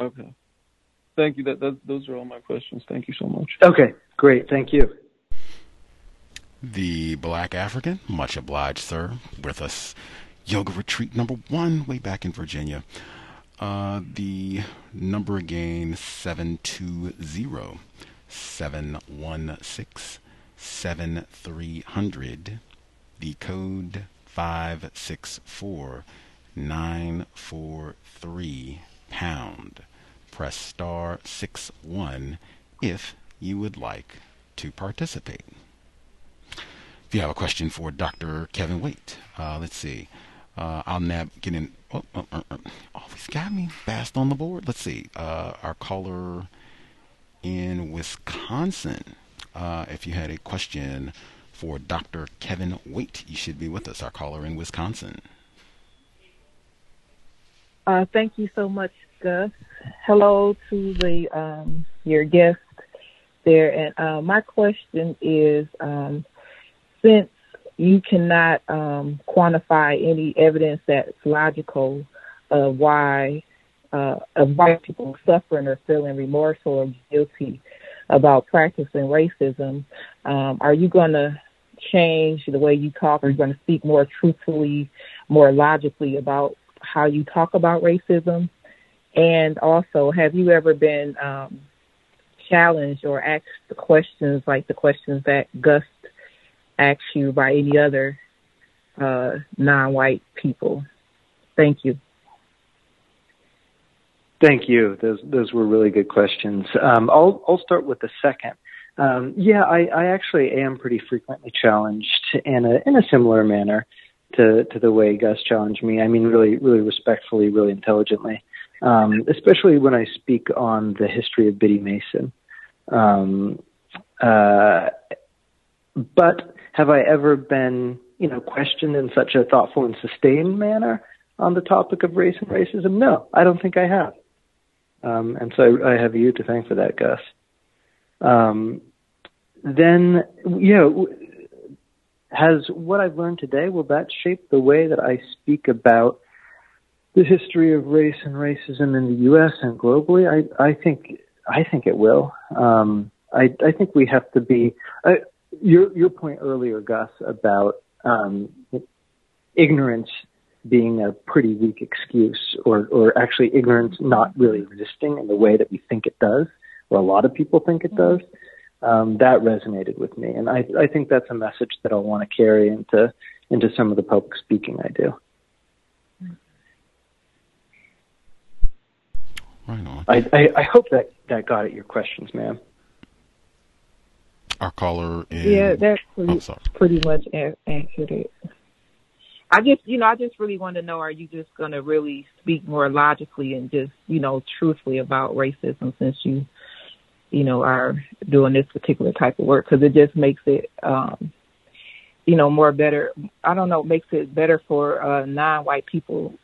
Okay. Thank you. That, that those are all my questions. Thank you so much. Okay, great. Thank you. The Black African, much obliged, sir, with us. Yoga retreat number one, way back in Virginia. Uh, the number again, 720 716 7300. The code 564 943 pound. Press star 6 1 if you would like to participate. If you have a question for Dr. Kevin Waite, uh, let's see. Uh, I'll now get in. Oh, oh, oh, oh, always got me fast on the board. Let's see. Uh, our caller in Wisconsin. Uh, if you had a question for Dr. Kevin Waite, you should be with us. Our caller in Wisconsin. Uh, thank you so much, Gus. Hello to the um, your guest there, and uh, my question is, um, since you cannot um, quantify any evidence that's logical of why uh, of white people suffering or feeling remorseful or guilty about practicing racism, um, are you going to change the way you talk? Are you going to speak more truthfully, more logically about how you talk about racism? And also, have you ever been um, challenged or asked the questions like the questions that Gus asked you by any other uh, non-white people? Thank you. Thank you. Those those were really good questions. Um, I'll I'll start with the second. Um, yeah, I, I actually am pretty frequently challenged in a in a similar manner to to the way Gus challenged me. I mean, really, really respectfully, really intelligently. Um, especially when I speak on the history of Biddy Mason. Um, uh, but have I ever been, you know, questioned in such a thoughtful and sustained manner on the topic of race and racism? No, I don't think I have. Um, and so I, I, have you to thank for that, Gus. Um, then, you know, has what I've learned today, will that shape the way that I speak about the history of race and racism in the U.S. and globally? I, I think, I think it will. Um, I, I think we have to be, your, your point earlier, Gus, about, um, ignorance being a pretty weak excuse or, or actually ignorance not really existing in the way that we think it does, or a lot of people think it does, um, that resonated with me. And I, I think that's a message that I'll want to carry into, into some of the public speaking I do. Right on. I, I, I hope that, that got at your questions, ma'am. Our caller is. Yeah, that's pretty, oh, pretty much accurate. I just, you know, I just really want to know: Are you just going to really speak more logically and just, you know, truthfully about racism since you, you know, are doing this particular type of work? Because it just makes it, um, you know, more better. I don't know, makes it better for uh, non-white people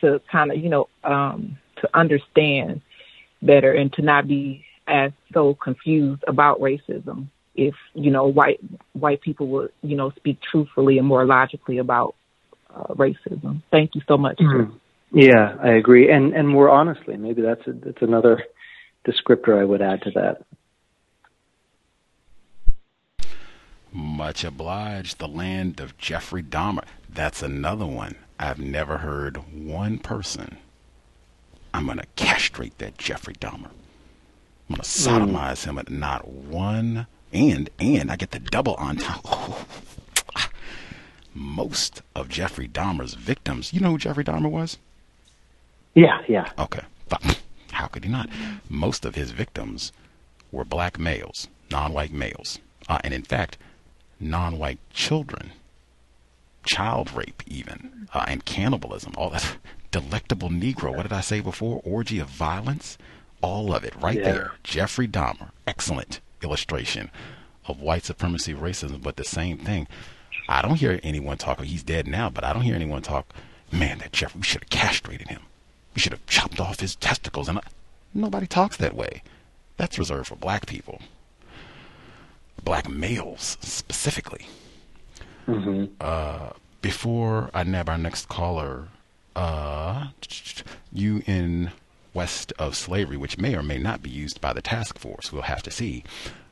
to kind of, you know, um, to understand better and to not be as so confused about racism if you know white white people would you know speak truthfully and more logically about uh, racism. Thank you so much. Mm-hmm. Yeah, I agree. And and more honestly, maybe that's a, that's another descriptor I would add to that. Much obliged. The land of Jeffrey Dahmer. That's another one. I've never heard one person. I'm going to castrate that Jeffrey Dahmer. I'm going to sodomize mm. him. At not one. And and I get the double on top. most of Jeffrey Dahmer's victims. You know who Jeffrey Dahmer was? Yeah, yeah. Okay. How could he not? Most of his victims were black males, non white males. Uh, and in fact, non white children, child rape, even, uh, and cannibalism. All that delectable Negro. What did I say before? Orgy of violence. All of it right yeah. there. Jeffrey Dahmer. Excellent illustration of white supremacy racism, but the same thing. I don't hear anyone talk. He's dead now, but I don't hear anyone talk. Man, that Jeffrey, we should have castrated him. We should have chopped off his testicles. And I, nobody talks that way. That's reserved for black people, black males specifically. Mm-hmm. Uh, before I nab our next caller, uh, you in west of slavery, which may or may not be used by the task force, we'll have to see.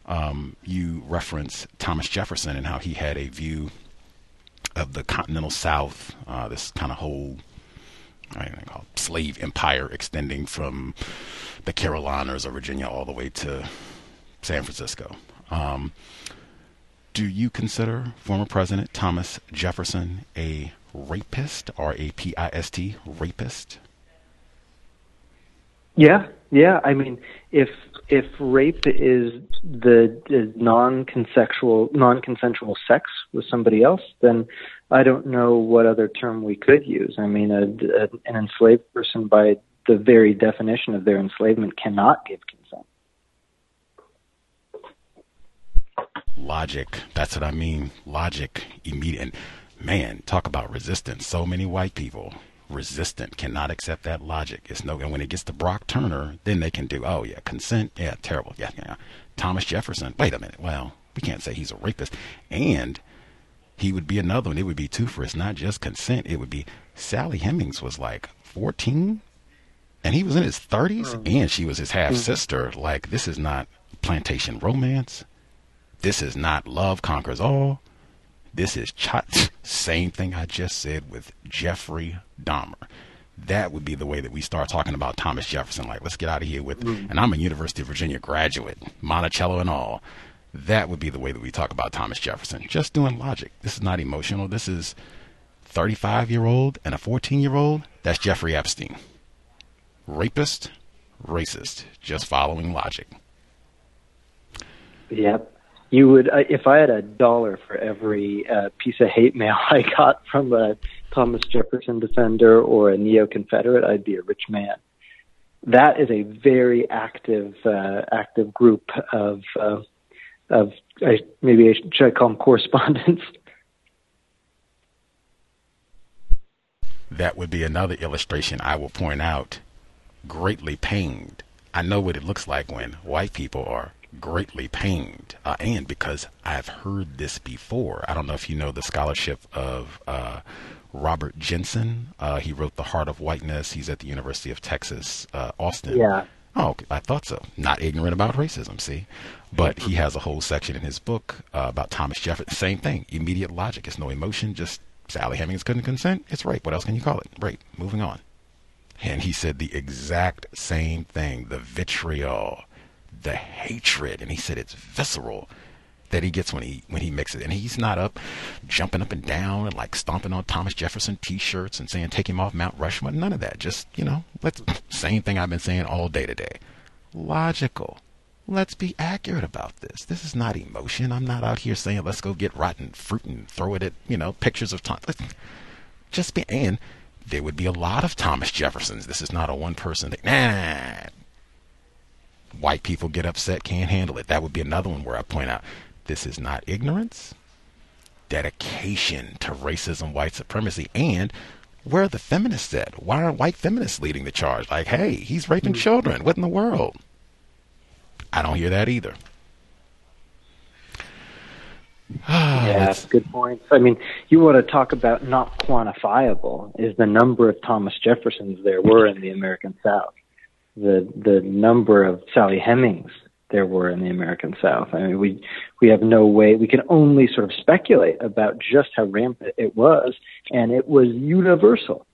Um, you reference Thomas Jefferson and how he had a view of the continental South, uh, this kind of whole I don't know, slave empire extending from the Carolinas or Virginia all the way to San Francisco. Um, do you consider former President Thomas Jefferson a rapist, R A P I S T, rapist? Yeah, yeah. I mean, if if rape is the non-consensual non-consensual sex with somebody else, then I don't know what other term we could use. I mean, a, a, an enslaved person, by the very definition of their enslavement, cannot give consent. Logic. That's what I mean. Logic. Immediate. Man, talk about resistance. So many white people resistant, cannot accept that logic. It's no, and when it gets to Brock Turner, then they can do, oh yeah, consent, yeah, terrible, yeah, yeah. Thomas Jefferson, wait a minute, well, we can't say he's a rapist, and he would be another one. It would be two for it's not just consent. It would be Sally Hemings was like 14, and he was in his 30s, mm-hmm. and she was his half sister. Mm-hmm. Like this is not plantation romance. This is not love conquers all. This is ch- same thing I just said with Jeffrey Dahmer. That would be the way that we start talking about Thomas Jefferson. Like, let's get out of here with, mm. and I'm a University of Virginia graduate, Monticello and all. That would be the way that we talk about Thomas Jefferson. Just doing logic. This is not emotional. This is 35 year old and a 14 year old. That's Jeffrey Epstein. Rapist, racist. Just following logic. Yep you would uh, if I had a dollar for every uh, piece of hate mail I got from a Thomas Jefferson defender or a neo Confederate, I'd be a rich man. That is a very active uh, active group of of I, maybe I should, should I call them correspondents. That would be another illustration I will point out. Greatly pained. I know what it looks like when white people are greatly pained, uh, and because I've heard this before. I don't know if you know the scholarship of uh, Robert Jensen. Uh, he wrote The Heart of Whiteness. He's at the University of Texas, uh, Austin. Yeah. Oh, I thought so. Not ignorant about racism, see? But he has a whole section in his book uh, about Thomas Jefferson. Same thing. Immediate logic. It's no emotion. Just Sally Hemings couldn't consent. It's rape. What else can you call it? Rape. Moving on. And he said the exact same thing. The vitriol the hatred, and he said it's visceral that he gets when he when he mixes it. And he's not up jumping up and down and like stomping on Thomas Jefferson t-shirts and saying take him off Mount Rushmore. None of that. Just you know, let's same thing I've been saying all day today. Logical. Let's be accurate about this. This is not emotion. I'm not out here saying let's go get rotten fruit and throw it at you know pictures of Thomas. Just be and there would be a lot of Thomas Jeffersons. This is not a one person thing. Nah, white people get upset, can't handle it. That would be another one where I point out this is not ignorance, dedication to racism, white supremacy, and where are the feminists at? Why aren't white feminists leading the charge? Like, hey, he's raping mm-hmm. children. What in the world? I don't hear that either. yeah, good point. I mean, you want to talk about not quantifiable is the number of Thomas Jeffersons there were in the American South the the number of Sally Hemings there were in the American South. I mean, we we have no way. We can only sort of speculate about just how rampant it was, and it was universal.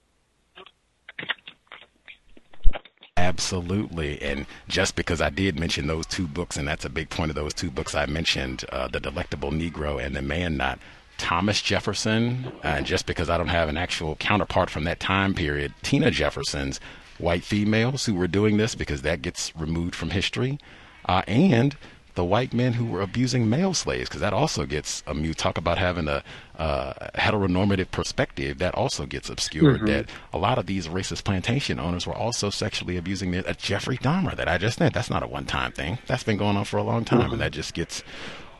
Absolutely. And just because I did mention those two books, and that's a big point of those two books I mentioned, uh, The Delectable Negro and The Man-Not, Thomas Jefferson, uh, just because I don't have an actual counterpart from that time period, Tina Jefferson's white females who were doing this because that gets removed from history, uh, and the white men who were abusing male slaves because that also gets um, you talk about having a uh, heteronormative perspective that also gets obscured mm-hmm. that a lot of these racist plantation owners were also sexually abusing their, uh, Jeffrey Dahmer that I just said that's not a one time thing that's been going on for a long time mm-hmm. and that just gets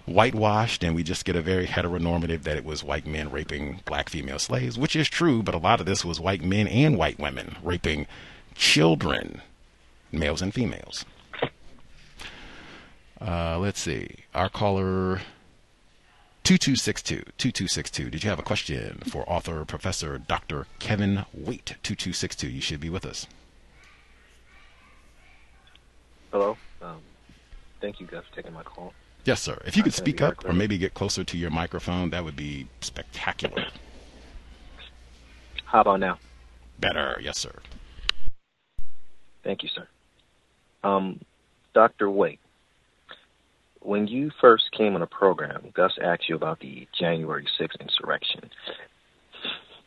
whitewashed and we just get a very heteronormative that it was white men raping black female slaves which is true but a lot of this was white men and white women raping children, males and females. Uh, let's see. Our caller 2262. 2262. Did you have a question for author, professor, Dr. Kevin Waite? 2262. You should be with us. Hello. Um, thank you guys for taking my call. Yes, sir. If you could speak up or maybe get closer to your microphone, that would be spectacular. How about now? Better. Yes, sir. Thank you, sir. Um, Dr. Waite, when you first came on the program, Gus asked you about the January 6th insurrection.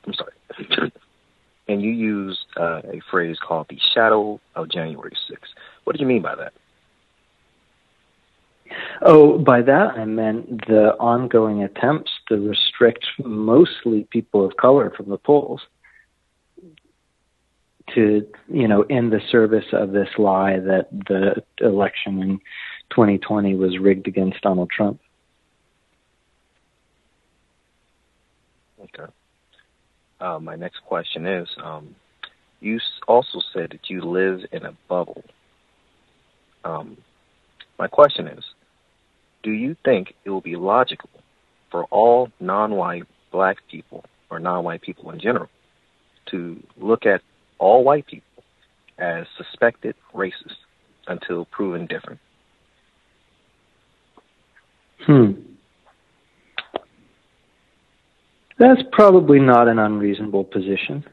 I'm sorry. and you used uh, a phrase called the shadow of January 6th. What did you mean by that? Oh, by that I meant the ongoing attempts to restrict mostly people of color from the polls to, you know, in the service of this lie that the election in 2020 was rigged against Donald Trump. Okay. Uh, my next question is um, you also said that you live in a bubble. Um, my question is do you think it will be logical for all non white black people or non white people in general to look at all white people as suspected racists until proven different? Hmm. That's probably not an unreasonable position.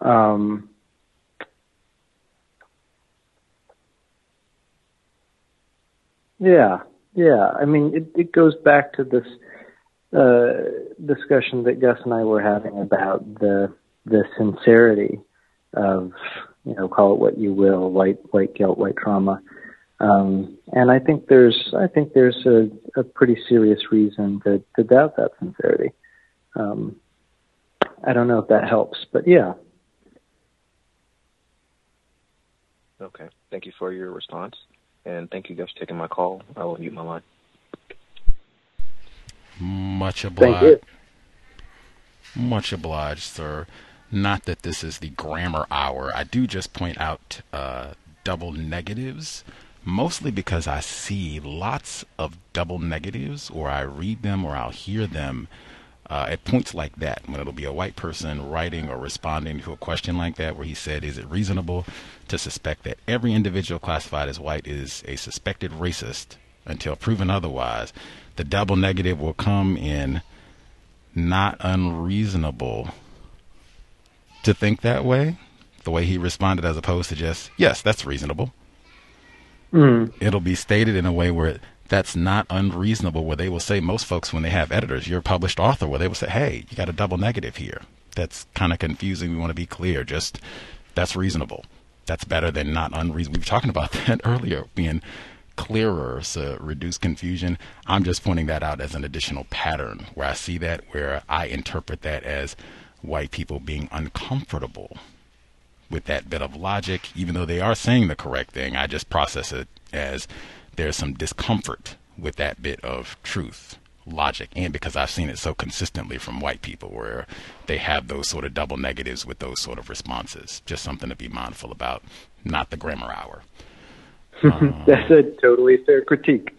Um, yeah, yeah. I mean, it, it goes back to this uh, discussion that Gus and I were having about the the sincerity of you know call it what you will white white guilt white trauma um, and I think there's I think there's a, a pretty serious reason to, to doubt that sincerity. Um, I don't know if that helps, but yeah. Okay. Thank you for your response, and thank you guys for taking my call. I will mute my line. Much obliged. Much obliged, sir. Not that this is the grammar hour. I do just point out uh, double negatives mostly because I see lots of double negatives, or I read them, or I'll hear them uh, at points like that, when it'll be a white person writing or responding to a question like that, where he said, Is it reasonable to suspect that every individual classified as white is a suspected racist until proven otherwise? The double negative will come in not unreasonable to think that way, the way he responded, as opposed to just, Yes, that's reasonable. Mm. It'll be stated in a way where that's not unreasonable, where they will say, most folks, when they have editors, you're a published author, where they will say, hey, you got a double negative here. That's kind of confusing. We want to be clear. Just that's reasonable. That's better than not unreasonable. We were talking about that earlier, being clearer to reduce confusion. I'm just pointing that out as an additional pattern where I see that, where I interpret that as white people being uncomfortable with that bit of logic, even though they are saying the correct thing. I just process it as there's some discomfort with that bit of truth, logic, and because I've seen it so consistently from white people where they have those sort of double negatives with those sort of responses. Just something to be mindful about, not the grammar hour. That's a totally fair critique.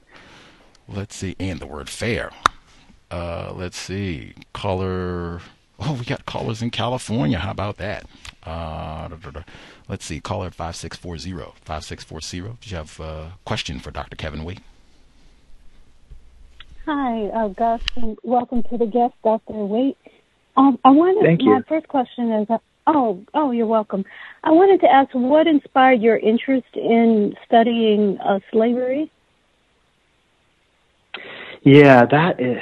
Let's see, and the word fair. Uh, let's see, caller. Oh, we got callers in California. How about that? Uh, let's see, caller 5640. 5640. Do you have a question for Dr. Kevin Waite? Hi, uh, Gus, and welcome to the guest, Dr. Waite. Um, I wanted, Thank you. My first question is, uh, oh, oh, you're welcome. I wanted to ask, what inspired your interest in studying uh, slavery? Yeah, that is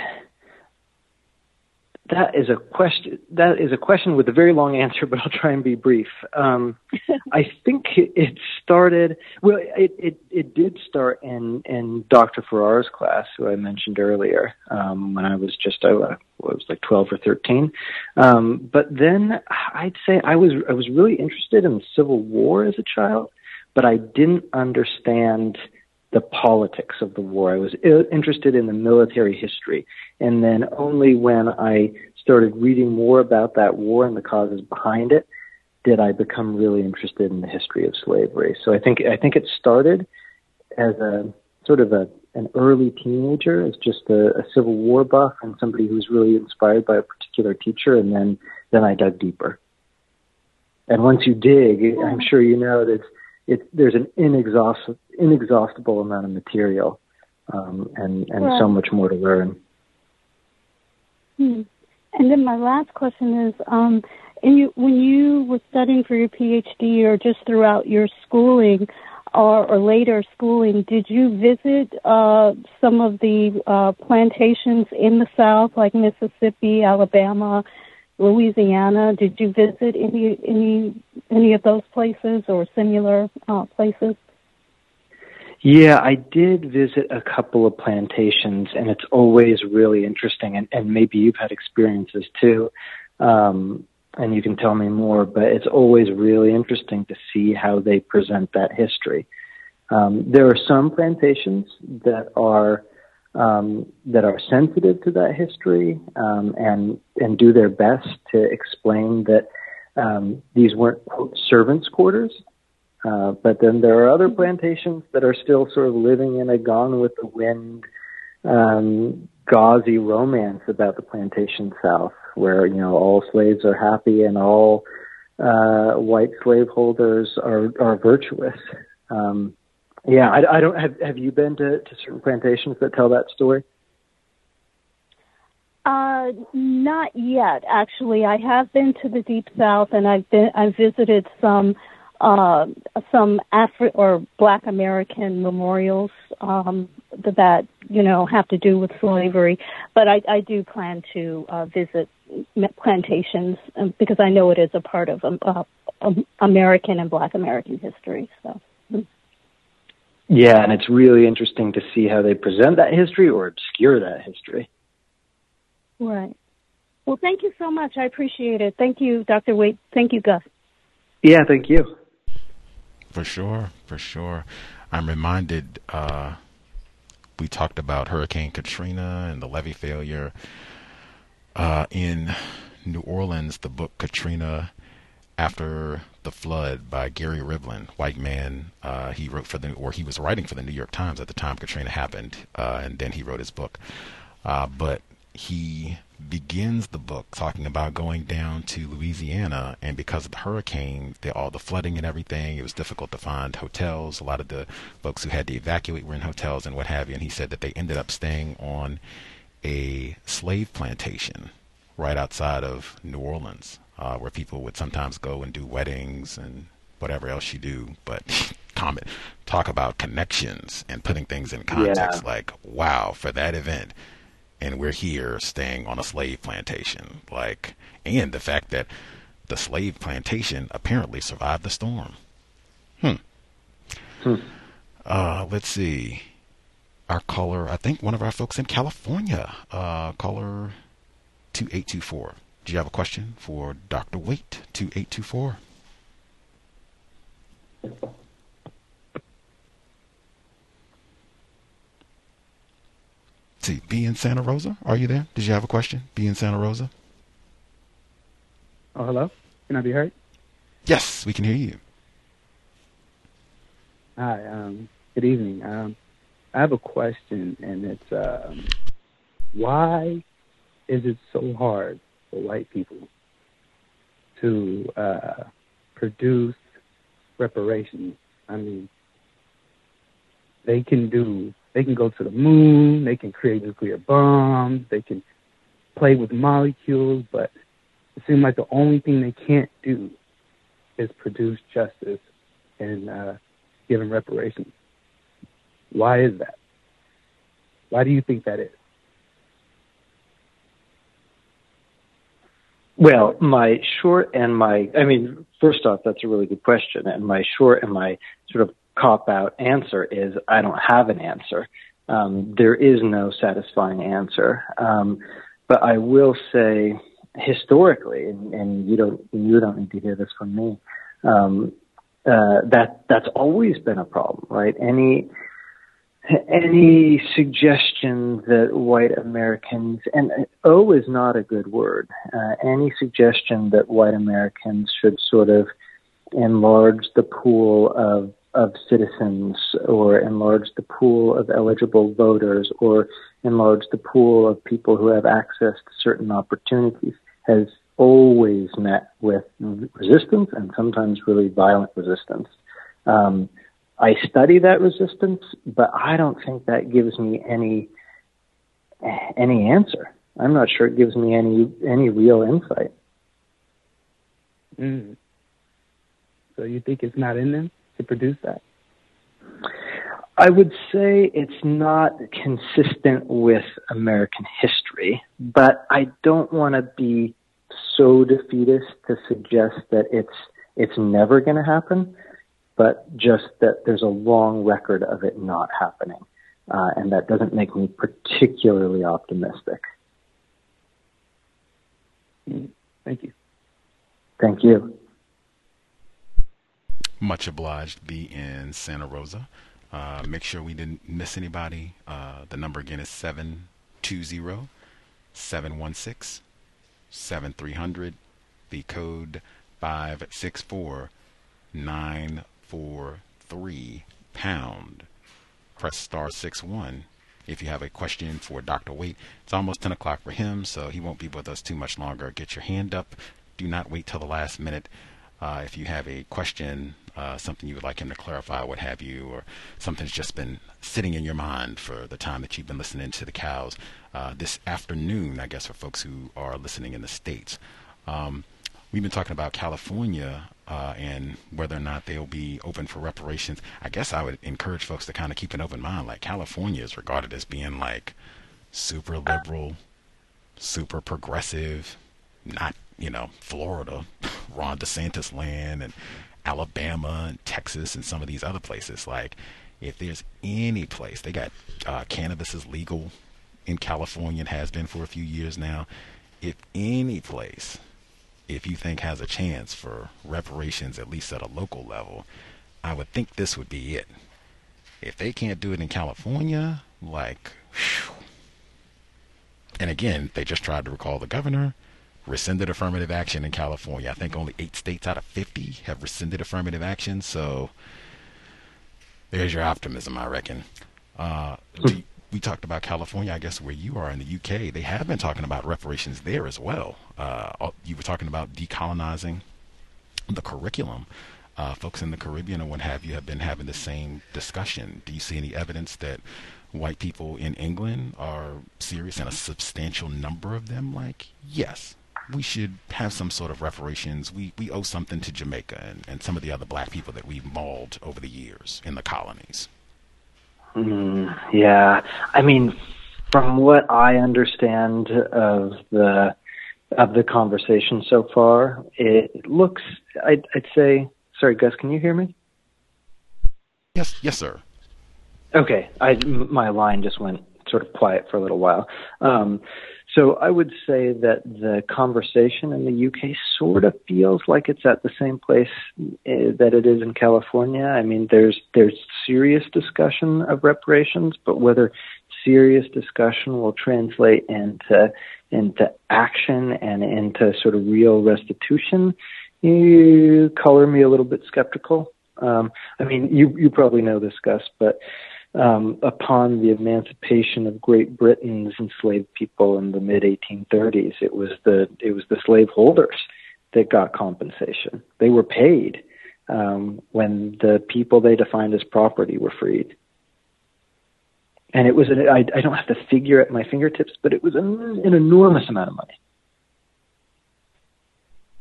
that is a question. That is a question with a very long answer, but I'll try and be brief. Um, I think it started. Well, it, it it did start in in Dr. Farrar's class, who I mentioned earlier, um, when I was just I was like twelve or thirteen. Um, but then I'd say I was I was really interested in the Civil War as a child, but I didn't understand the politics of the war. I was interested in the military history. And then only when I started reading more about that war and the causes behind it did I become really interested in the history of slavery. So I think I think it started as a sort of a an early teenager as just a, a Civil War buff and somebody who was really inspired by a particular teacher, and then then I dug deeper. And once you dig, I'm sure you know that it's, there's an inexhaustible, inexhaustible amount of material, um, and and so much more to learn. Hmm. And then my last question is, um, you, when you were studying for your PhD or just throughout your schooling or, or later schooling, did you visit uh, some of the uh, plantations in the South, like Mississippi, Alabama, Louisiana? Did you visit any any any of those places or similar uh, places? Yeah, I did visit a couple of plantations, and it's always really interesting. And, and maybe you've had experiences too, um, and you can tell me more. But it's always really interesting to see how they present that history. Um, there are some plantations that are um, that are sensitive to that history um, and and do their best to explain that um, these weren't quote, servants' quarters, uh, but then there are other plantations that are still sort of living in a gone with the wind, um, gauzy romance about the plantation South, where you know all slaves are happy and all uh, white slaveholders are are virtuous. Um, yeah, I, I don't have. Have you been to, to certain plantations that tell that story? Uh, not yet. Actually, I have been to the Deep South, and I've been. I've visited some uh, some Afri- or Black American memorials um, that you know have to do with slavery. But I, I do plan to uh, visit plantations um, because I know it is a part of um, uh, um, American and Black American history. So. Yeah, and it's really interesting to see how they present that history or obscure that history. Right. Well, thank you so much. I appreciate it. Thank you, Dr. Waite. Thank you, Gus. Yeah, thank you. For sure, for sure. I'm reminded uh, we talked about Hurricane Katrina and the levee failure. Uh, in New Orleans, the book Katrina After the Flood by Gary Rivlin, white man. Uh, he wrote for the, or he was writing for the New York Times at the time Katrina happened, uh, and then he wrote his book. Uh, but he begins the book talking about going down to Louisiana, and because of the hurricane, the, all the flooding and everything, it was difficult to find hotels. A lot of the folks who had to evacuate were in hotels and what have you. And he said that they ended up staying on a slave plantation right outside of New Orleans, uh, where people would sometimes go and do weddings and whatever else you do. But comment, talk about connections and putting things in context. Yeah. Like, wow, for that event and we're here staying on a slave plantation. Like, and the fact that the slave plantation apparently survived the storm. Hmm. hmm. Uh, let's see. Our caller, I think one of our folks in California, uh, caller 2824. Do you have a question for Dr. Waite? 2824. see, B in Santa Rosa. Are you there? Did you have a question? B in Santa Rosa. Oh, hello. Can I be heard? Yes, we can hear you. Hi. Um, good evening. Um, I have a question, and it's um, why is it so hard white people to uh, produce reparations? I mean, they can do they can go to the moon, they can create nuclear bombs, they can play with molecules, but it seems like the only thing they can't do is produce justice and uh, giving reparations. Why is that? Why do you think that is? Well, my short and my, I mean, first off, that's a really good question. And my short and my sort of cop out answer is I don't have an answer. Um, there is no satisfying answer. Um, but I will say historically, and, and, you don't you don't need to hear this from me. Um, uh, that that's always been a problem, right? Any any suggestion that white Americans and O is not a good word. Uh, any suggestion that white Americans should sort of enlarge the pool of of citizens or enlarge the pool of eligible voters or enlarge the pool of people who have access to certain opportunities has always met with resistance and sometimes really violent resistance. Um, I study that resistance, but I don't think that gives me any any answer. I'm not sure it gives me any any real insight. Mm. So you think it's not in them to produce that? I would say it's not consistent with American history, but I don't want to be so defeatist to suggest that it's it's never going to happen, but just that there's a long record of it not happening, uh, and that doesn't make me particularly optimistic. Thank you. Thank you. Much obliged to be in Santa Rosa. Uh, make sure we didn't miss anybody. Uh, the number again is 720 716 7300. The code 564 943 pound. Press star six one if you have a question for Dr. Waite. It's almost 10 o'clock for him, so he won't be with us too much longer. Get your hand up. Do not wait till the last minute. Uh, if you have a question, uh, something you would like him to clarify, what have you, or something's just been sitting in your mind for the time that you've been listening to the cows uh, this afternoon, I guess, for folks who are listening in the States. Um, we've been talking about California uh, and whether or not they'll be open for reparations. I guess I would encourage folks to kind of keep an open mind. Like California is regarded as being like super liberal, super progressive, not you know Florida, Ron DeSantis land, and Alabama and Texas and some of these other places. Like if there's any place they got uh, cannabis is legal in California and has been for a few years now. If any place if you think has a chance for reparations, at least at a local level, I would think this would be it. If they can't do it in California, like, whew. and again, they just tried to recall the governor, rescinded affirmative action in California. I think only eight states out of 50 have rescinded affirmative action, so there's your optimism, I reckon. Uh, do, we talked about California, I guess where you are in the UK, they have been talking about reparations there as well. Uh, you were talking about decolonizing the curriculum. Uh, folks in the Caribbean and what have you have been having the same discussion. Do you see any evidence that white people in England are serious and a substantial number of them? Like, yes, we should have some sort of reparations. We we owe something to Jamaica and, and some of the other black people that we've mauled over the years in the colonies. Mm, yeah, I mean, from what I understand of the of the conversation so far, it looks. I'd, I'd say. Sorry, Gus, can you hear me? Yes, yes, sir. Okay, I my line just went sort of quiet for a little while. Um, so I would say that the conversation in the UK sort of feels like it's at the same place uh, that it is in California. I mean, there's there's serious discussion of reparations, but whether serious discussion will translate into into action and into sort of real restitution, you color me a little bit skeptical. Um, I mean, you you probably know this, Gus, but um, upon the emancipation of Great Britain's enslaved people in the mid 1830s. It was the it was the slaveholders that got compensation. They were paid um, when the people they defined as property were freed. And it was an, I, I don't have to figure at my fingertips, but it was an, an enormous amount of money.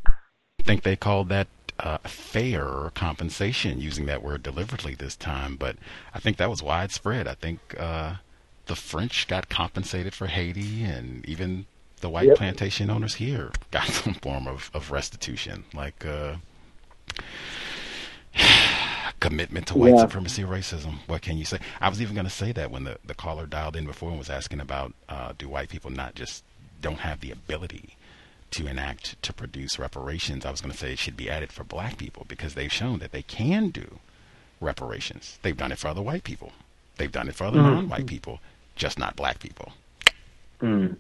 I think they called that uh, fair compensation, using that word deliberately this time, but I think that was widespread. I think uh, the French got compensated for Haiti, and even the white yep. plantation owners here got some form of, of restitution, like uh, commitment to white yeah. supremacy racism. What can you say? I was even going to say that when the, the caller dialed in before and was asking about uh, do white people not just don't have the ability to enact to produce reparations, I was going to say it should be added for black people because they've shown that they can do reparations. They've done it for other white people. They've done it for other mm-hmm. non-white people, just not black people. Mm.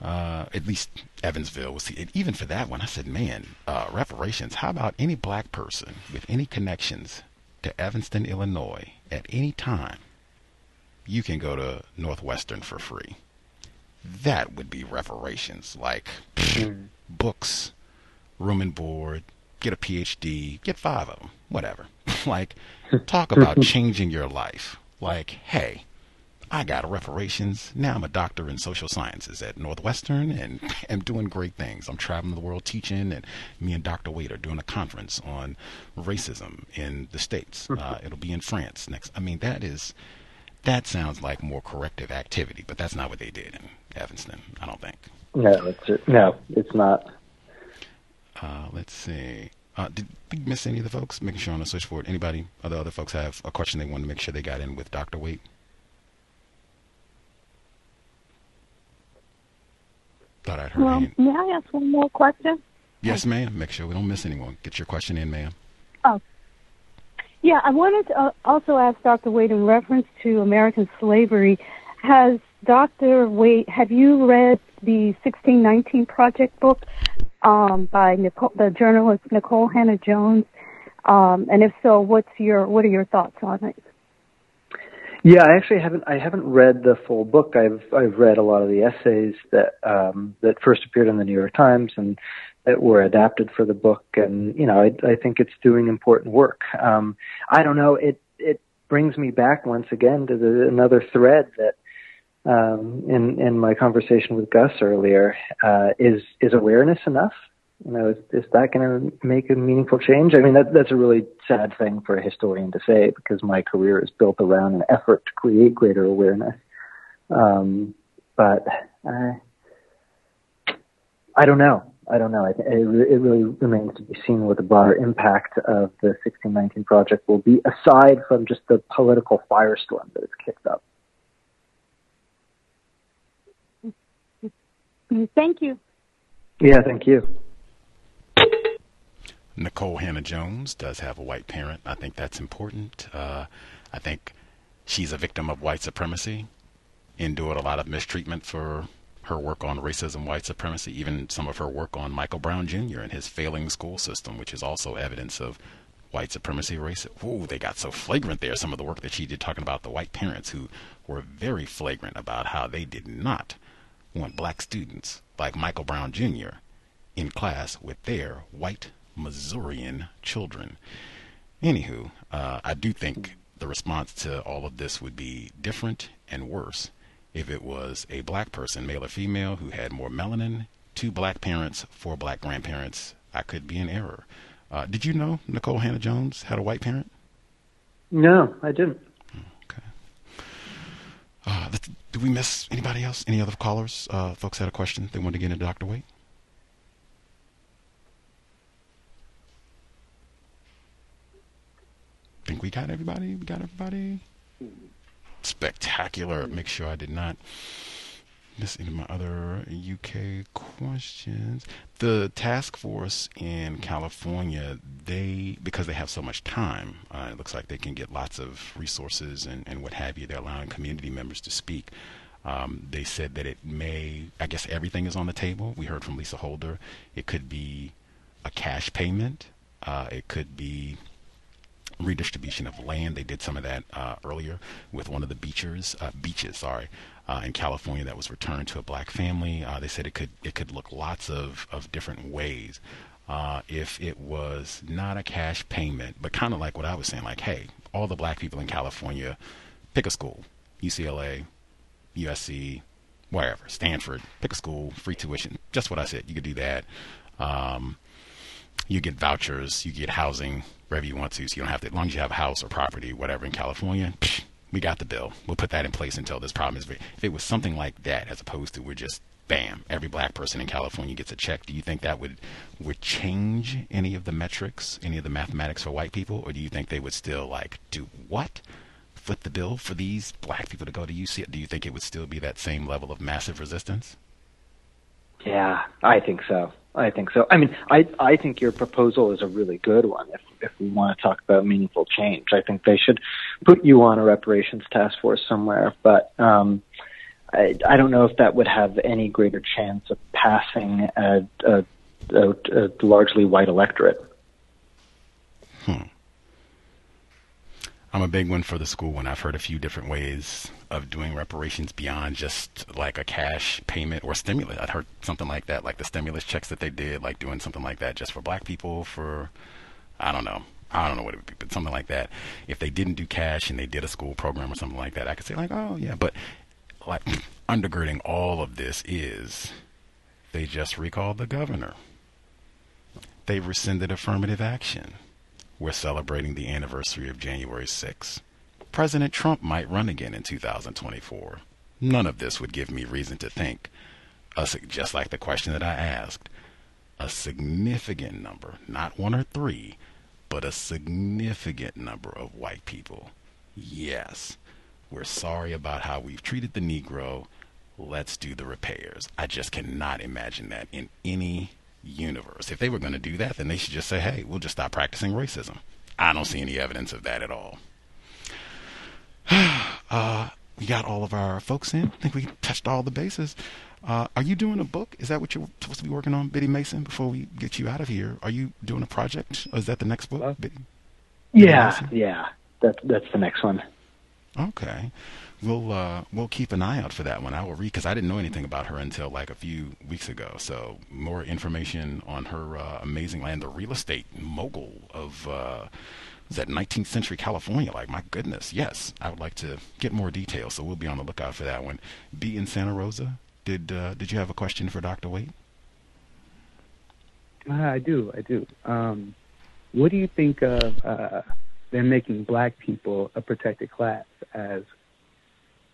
Uh, at least Evansville was even for that one. I said, man, uh, reparations. How about any black person with any connections to Evanston, Illinois at any time, you can go to Northwestern for free. That would be reparations, like mm. books, room and board, get a PhD, get five of them, whatever. like, talk about changing your life. Like, hey, I got reparations. Now I'm a doctor in social sciences at Northwestern and am doing great things. I'm traveling the world teaching, and me and Dr. Waite are doing a conference on racism in the States. Hmm. Uh, it'll be in France next. I mean, that is. That sounds like more corrective activity, but that's not what they did in Evanston, I don't think. No, it's no, it's not. Uh, let's see. Uh, did we miss any of the folks? Making sure on the switchboard. Anybody, other other folks have a question they want to make sure they got in with Dr. Waite. Thought I'd heard. Well, may I ask one more question? Yes, ma'am. Make sure we don't miss anyone. Get your question in, ma'am. Oh. Yeah, I wanted to uh, also ask Dr. Waite in reference to American slavery. Has Dr. Waite, have you read the 1619 Project book um, by Nicole, the journalist Nicole Hannah-Jones? Um, and if so, what's your what are your thoughts on it? Yeah, I actually haven't. I haven't read the full book. I've I've read a lot of the essays that um, that first appeared in the New York Times and that were adapted for the book. And you know, I, I think it's doing important work. Um, I don't know. It it brings me back once again to the, another thread that um, in in my conversation with Gus earlier. Uh, is is awareness enough? You know, is, is that going to make a meaningful change? I mean, that, that's a really sad thing for a historian to say because my career is built around an effort to create greater awareness. Um, but I, I don't know. I don't know. It, it really remains to be seen what the broader impact of the 1619 project will be, aside from just the political firestorm that it's kicked up. Thank you. Yeah, thank you. Nicole Hannah-Jones does have a white parent. I think that's important. Uh, I think she's a victim of white supremacy, endured a lot of mistreatment for her work on racism, white supremacy, even some of her work on Michael Brown Jr. and his failing school system, which is also evidence of white supremacy, racism. Ooh, they got so flagrant there. Some of the work that she did talking about the white parents who were very flagrant about how they did not want black students like Michael Brown Jr. in class with their white Missourian children. Anywho, uh, I do think the response to all of this would be different and worse if it was a black person, male or female, who had more melanin, two black parents, four black grandparents. I could be in error. Uh, did you know Nicole Hannah-Jones had a white parent? No, I didn't. Okay. Uh, did we miss anybody else? Any other callers? Uh, folks had a question they wanted to get into Dr. Waite? think we got everybody. We got everybody. Spectacular. Make sure I did not any of my other UK questions. The task force in California, they because they have so much time, uh, it looks like they can get lots of resources and, and what have you. They're allowing community members to speak. Um, they said that it may, I guess everything is on the table. We heard from Lisa Holder. It could be a cash payment. Uh, it could be redistribution of land. They did some of that uh, earlier with one of the beaches, uh, beaches, sorry, uh, in California that was returned to a black family. Uh, they said it could it could look lots of of different ways. Uh, if it was not a cash payment, but kind of like what I was saying, like, hey, all the black people in California, pick a school, UCLA, USC, wherever, Stanford, pick a school, free tuition, just what I said. You could do that. Um, you get vouchers, you get housing, wherever you want to. So you don't have to, as long as you have a house or property, whatever in California, psh, we got the bill. We'll put that in place until this problem is. If it was something like that, as opposed to we're just bam, every black person in California gets a check. Do you think that would would change any of the metrics, any of the mathematics for white people, or do you think they would still like do what? Flip the bill for these black people to go to UC? Do you think it would still be that same level of massive resistance? Yeah, I think so. I think so. I mean, I I think your proposal is a really good one. If if we want to talk about meaningful change, I think they should put you on a reparations task force somewhere. But um, I I don't know if that would have any greater chance of passing a, a, a, a largely white electorate. Hmm. I'm a big one for the school one. I've heard a few different ways of doing reparations beyond just like a cash payment or stimulus. I'd heard something like that, like the stimulus checks that they did, like doing something like that just for black people for, I don't know. I don't know what it would be, but something like that. If they didn't do cash and they did a school program or something like that, I could say like, oh yeah, but like undergirding all of this is they just recalled the governor. They rescinded affirmative action. We're celebrating the anniversary of January 6th. President Trump might run again in 2024. None of this would give me reason to think, a, just like the question that I asked, a significant number, not one or three, but a significant number of white people. Yes, we're sorry about how we've treated the Negro. Let's do the repairs. I just cannot imagine that in any universe. If they were going to do that, then they should just say, hey, we'll just stop practicing racism. I don't see any evidence of that at all. uh, we got all of our folks in. I think we touched all the bases. Uh, are you doing a book? Is that what you're supposed to be working on, Biddy Mason? Before we get you out of here, are you doing a project? Or is that the next book? Biddy? Yeah, yeah, that's that's the next one. Okay, we'll uh, we'll keep an eye out for that one. I will read because I didn't know anything about her until like a few weeks ago. So more information on her uh, amazing land, the real estate mogul of. Uh, that 19th century California? Like, my goodness, yes, I would like to get more details. So we'll be on the lookout for that one. Be in Santa Rosa. Did uh, Did you have a question for Dr. Waite? Uh, I do. I do. Um, what do you think of uh, them making black people a protected class as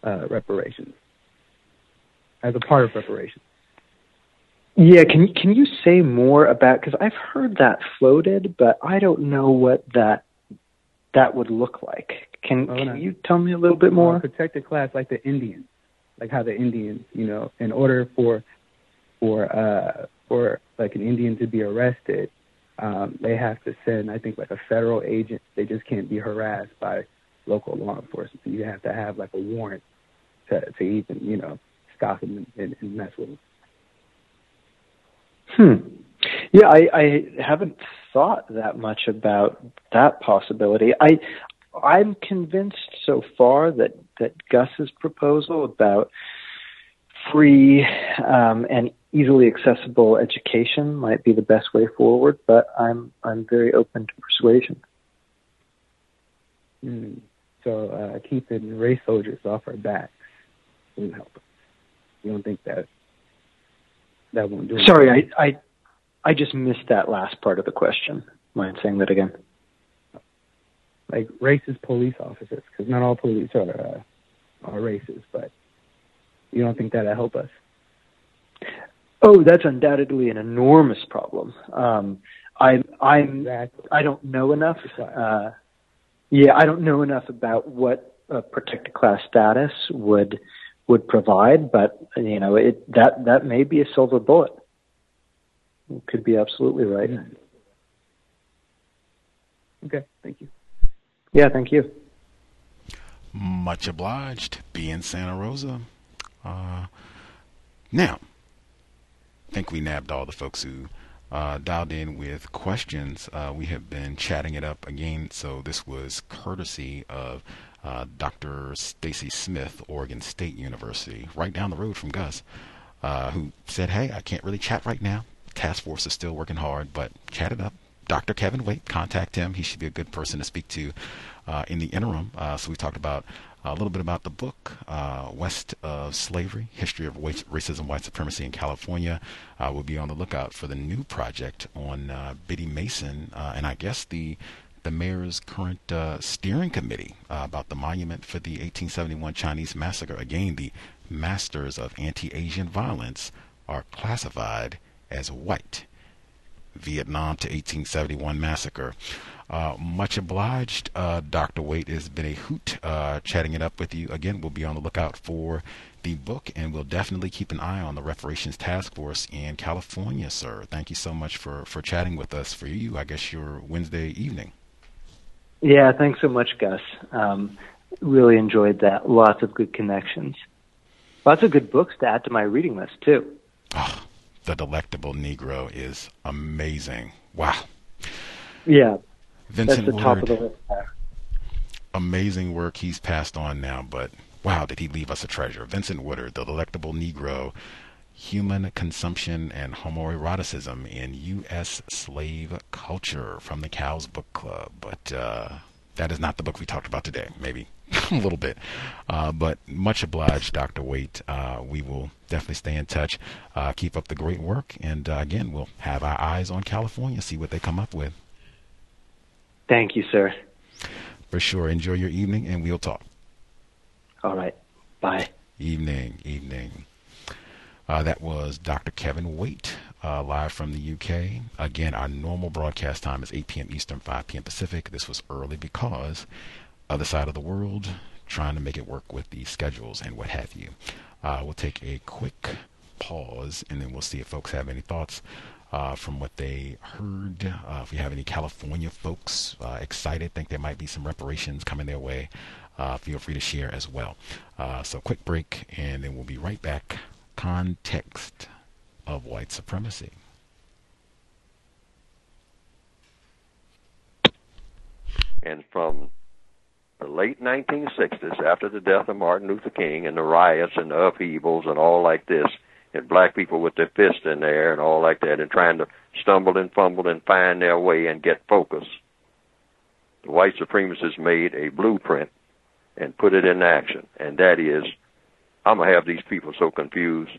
uh, reparations, as a part of reparations? Yeah, can can you say more about? Because I've heard that floated, but I don't know what that that would look like. Can oh, can no. you tell me a little bit more? Uh, protected class, like the Indians, like how the Indians, you know, in order for for uh for like an Indian to be arrested, um, they have to send, I think, like a federal agent. They just can't be harassed by local law enforcement. You have to have like a warrant to to even, you know, stop them and, and, and mess with them. Hmm. Yeah, I, I haven't thought that much about that possibility. I I'm convinced so far that that Gus's proposal about free um, and easily accessible education might be the best way forward, but I'm I'm very open to persuasion. Mm. So uh, keeping race soldiers off our backs won't help. You don't think that that won't do? Sorry, I, I I just missed that last part of the question. Mind saying that again? Like racist police officers, because not all police are uh, are racist, but you don't think that'll help us? Oh, that's undoubtedly an enormous problem. Um, I, I'm, exactly. I don't know enough. Uh, yeah, I don't know enough about what a protected class status would would provide, but you know, it that that may be a silver bullet. It could be absolutely right. Okay, thank you. Yeah, thank you. Much obliged. Be in Santa Rosa. Uh, now, I think we nabbed all the folks who uh, dialed in with questions. Uh, we have been chatting it up again, so this was courtesy of uh, Dr. Stacey Smith, Oregon State University, right down the road from Gus, uh, who said, "Hey, I can't really chat right now. Task force is still working hard, but chat it up." Dr. Kevin Waite, contact him. He should be a good person to speak to uh, in the interim. Uh, so we talked about a little bit about the book, uh, West of Slavery History of Racism, White Supremacy in California. Uh, we'll be on the lookout for the new project on uh, Biddy Mason, uh, and I guess the the mayor's current uh, steering committee uh, about the monument for the 1871 Chinese massacre. Again, the masters of anti Asian violence are classified as white. Vietnam to 1871 massacre. Uh, much obliged, uh, Dr. Waite. It's been a hoot uh, chatting it up with you. Again, we'll be on the lookout for the book, and we'll definitely keep an eye on the reparations task force in California, sir. Thank you so much for, for chatting with us. For you, I guess your Wednesday evening. Yeah, thanks so much, Gus. Um, really enjoyed that. Lots of good connections. Lots of good books to add to my reading list, too. Oh, the Delectable Negro is amazing. Wow. Yeah, Vincent That's the Woodard. top of the list there. amazing work he's passed on now, but wow, did he leave us a treasure. Vincent Woodard, The Delectable Negro, Human Consumption and Homoeroticism in U.S. Slave Culture from the Cows Book Club. But uh, that is not the book we talked about today. Maybe a little bit. Uh, but much obliged, Dr. Waite. Uh, we will definitely stay in touch. Uh, keep up the great work. And uh, again, we'll have our eyes on California, see what they come up with. Thank you, sir. For sure. Enjoy your evening, and we'll talk. All right. Bye. Evening, evening. Uh, that was Dr. Kevin Waite, uh, live from the UK. Again, our normal broadcast time is 8 p.m. Eastern, 5 p.m. Pacific. This was early because other side of the world trying to make it work with the schedules and what have you. Uh, we'll take a quick pause and then we'll see if folks have any thoughts uh, from what they heard. Uh, if we have any California folks uh, excited, think there might be some reparations coming their way, uh, feel free to share as well. Uh, so, quick break, and then we'll be right back context of white supremacy. And from the late 1960s, after the death of Martin Luther King and the riots and the upheavals and all like this, and black people with their fists in the air and all like that, and trying to stumble and fumble and find their way and get focus, the white supremacists made a blueprint and put it in action, and that is I'm gonna have these people so confused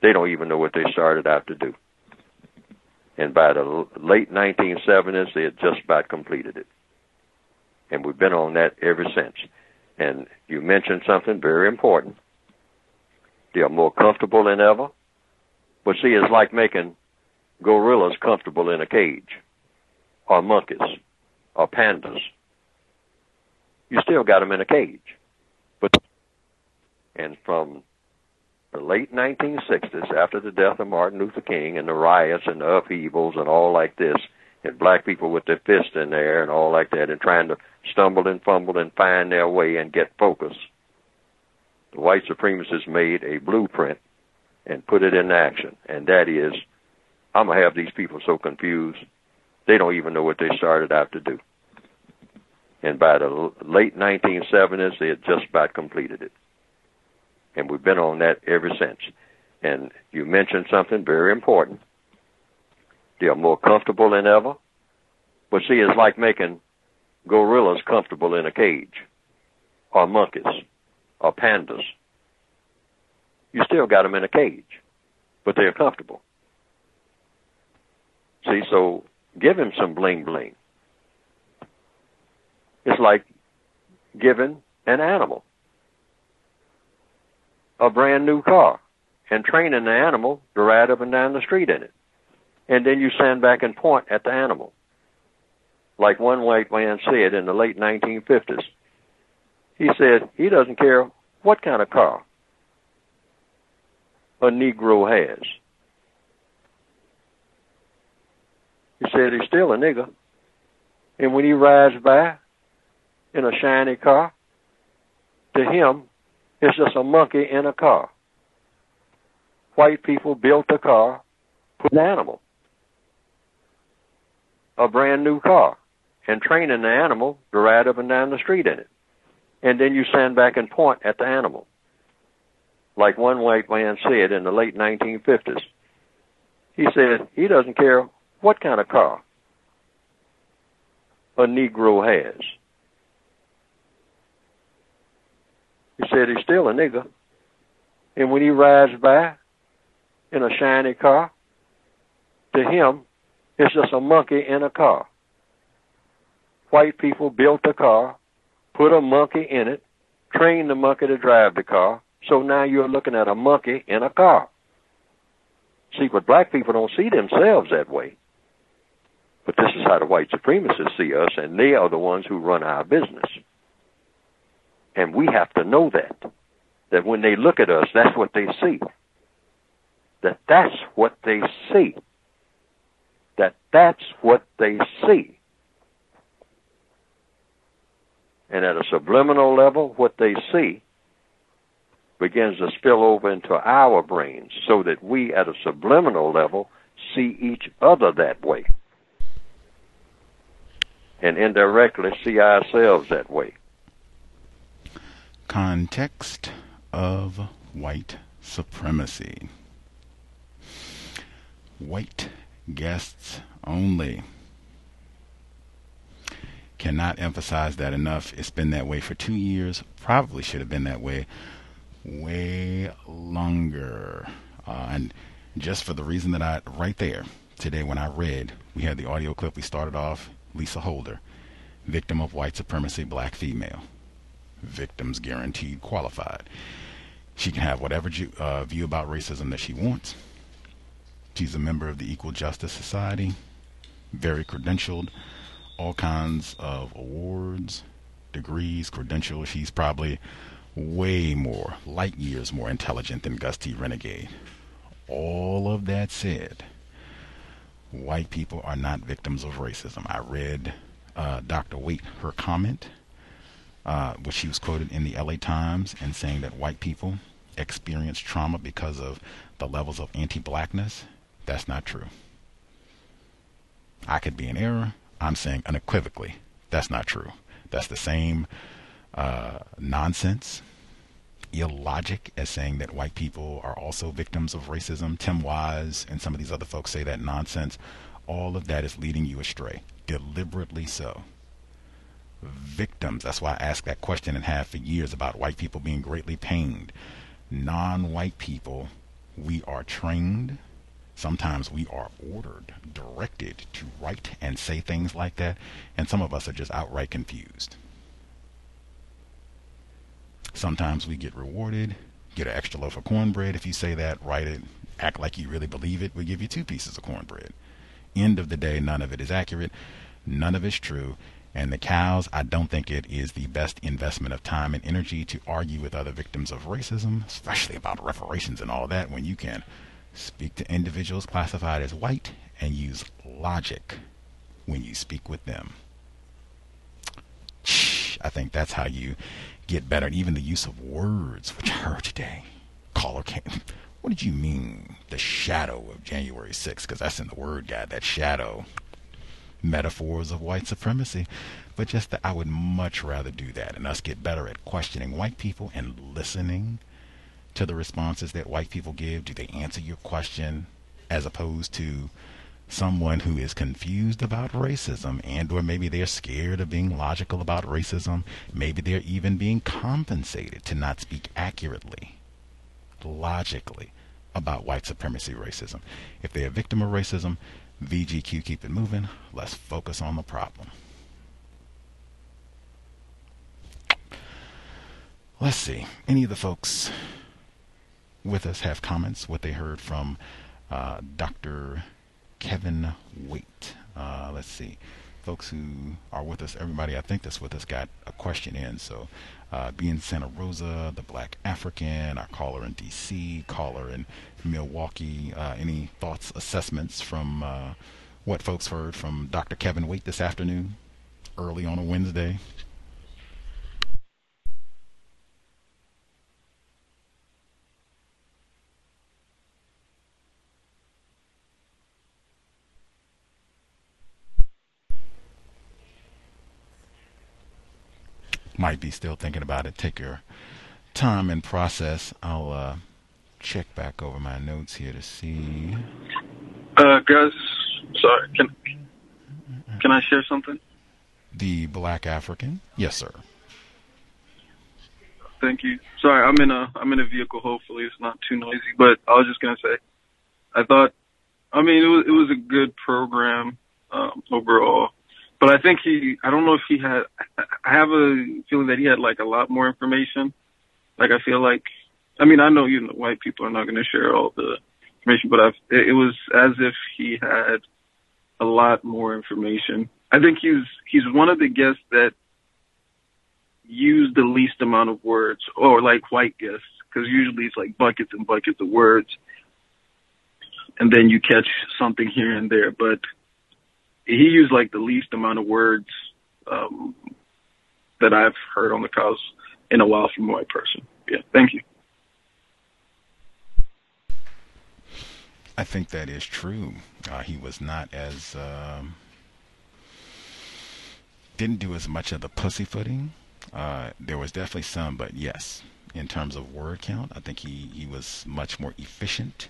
they don't even know what they started out to do. And by the late 1970s, they had just about completed it, and we've been on that ever since. And you mentioned something very important. They are more comfortable than ever. But see, it's like making gorillas comfortable in a cage, or monkeys, or pandas. You still got them in a cage. And from the late 1960s, after the death of Martin Luther King and the riots and the upheavals and all like this, and black people with their fists in the air and all like that, and trying to stumble and fumble and find their way and get focus, the white supremacists made a blueprint and put it in action, and that is, I'm gonna have these people so confused they don't even know what they started out to do. And by the late 1970s, they had just about completed it and we've been on that ever since. And you mentioned something very important. They are more comfortable than ever. But see, it's like making gorillas comfortable in a cage, or monkeys, or pandas. You still got them in a cage, but they're comfortable. See, so give him some bling bling. It's like giving an animal a brand new car and training the animal to ride up and down the street in it. And then you stand back and point at the animal. Like one white man said in the late 1950s. He said he doesn't care what kind of car a Negro has. He said he's still a nigger. And when he rides by in a shiny car, to him, it's just a monkey in a car. White people built a car, put an animal, a brand new car, and training the animal to ride up and down the street in it. And then you stand back and point at the animal. Like one white man said in the late 1950s. He said he doesn't care what kind of car a Negro has. He said he's still a nigger. And when he rides by in a shiny car, to him, it's just a monkey in a car. White people built the car, put a monkey in it, trained the monkey to drive the car, so now you're looking at a monkey in a car. See, but black people don't see themselves that way. But this is how the white supremacists see us, and they are the ones who run our business. And we have to know that. That when they look at us, that's what they see. That that's what they see. That that's what they see. And at a subliminal level, what they see begins to spill over into our brains so that we at a subliminal level see each other that way. And indirectly see ourselves that way. Context of white supremacy. White guests only. Cannot emphasize that enough. It's been that way for two years. Probably should have been that way way longer. Uh, and just for the reason that I, right there, today when I read, we had the audio clip. We started off Lisa Holder, victim of white supremacy, black female. Victims guaranteed qualified. She can have whatever ju- uh, view about racism that she wants. She's a member of the Equal Justice Society, very credentialed, all kinds of awards, degrees, credentials. She's probably way more, light years more intelligent than Gus T. Renegade. All of that said, white people are not victims of racism. I read uh, Dr. Waite, her comment, uh, which she was quoted in the LA Times, and saying that white people experience trauma because of the levels of anti blackness. That's not true. I could be in error. I'm saying unequivocally that's not true. That's the same uh, nonsense illogic as saying that white people are also victims of racism. Tim Wise and some of these other folks say that nonsense. All of that is leading you astray, deliberately so. Victims, that's why I asked that question and have for years about white people being greatly pained. Non white people, we are trained. Sometimes we are ordered, directed to write and say things like that, and some of us are just outright confused. Sometimes we get rewarded, get an extra loaf of cornbread. If you say that, write it, act like you really believe it, we give you two pieces of cornbread. End of the day, none of it is accurate, none of it's true. And the cows, I don't think it is the best investment of time and energy to argue with other victims of racism, especially about reparations and all that, when you can speak to individuals classified as white and use logic when you speak with them. Shh, I think that's how you get better. And even the use of words, which I heard today. Caller came. What did you mean, the shadow of January 6th? Because that's in the word guide, that shadow. Metaphors of white supremacy. But just that I would much rather do that and us get better at questioning white people and listening to the responses that white people give. Do they answer your question as opposed to someone who is confused about racism and or maybe they're scared of being logical about racism maybe they're even being compensated to not speak accurately logically about white supremacy racism if they're a victim of racism vgq keep it moving let's focus on the problem let's see any of the folks with us have comments what they heard from uh, dr Kevin Waite. Uh, let's see. Folks who are with us, everybody I think that's with us got a question in. So, uh, being Santa Rosa, the Black African, our caller in D.C., caller in Milwaukee. Uh, any thoughts, assessments from uh, what folks heard from Dr. Kevin Waite this afternoon, early on a Wednesday? Might be still thinking about it, take your time and process. I'll uh, check back over my notes here to see. Uh, guys, sorry, can can I share something? The Black African, yes, sir. Thank you. Sorry, I'm in a I'm in a vehicle. Hopefully, it's not too noisy. But I was just gonna say, I thought, I mean, it was it was a good program um, overall but I think he, I don't know if he had, I have a feeling that he had like a lot more information. Like I feel like, I mean, I know, you know, white people are not going to share all the information, but I've, it was as if he had a lot more information. I think he's, he's one of the guests that use the least amount of words or like white guests, because usually it's like buckets and buckets of words. And then you catch something here and there, but he used like the least amount of words um, that I've heard on the cause in a while from a white person. Yeah, thank you. I think that is true. Uh, he was not as um, didn't do as much of the pussyfooting uh, there was definitely some, but yes, in terms of word count, I think he, he was much more efficient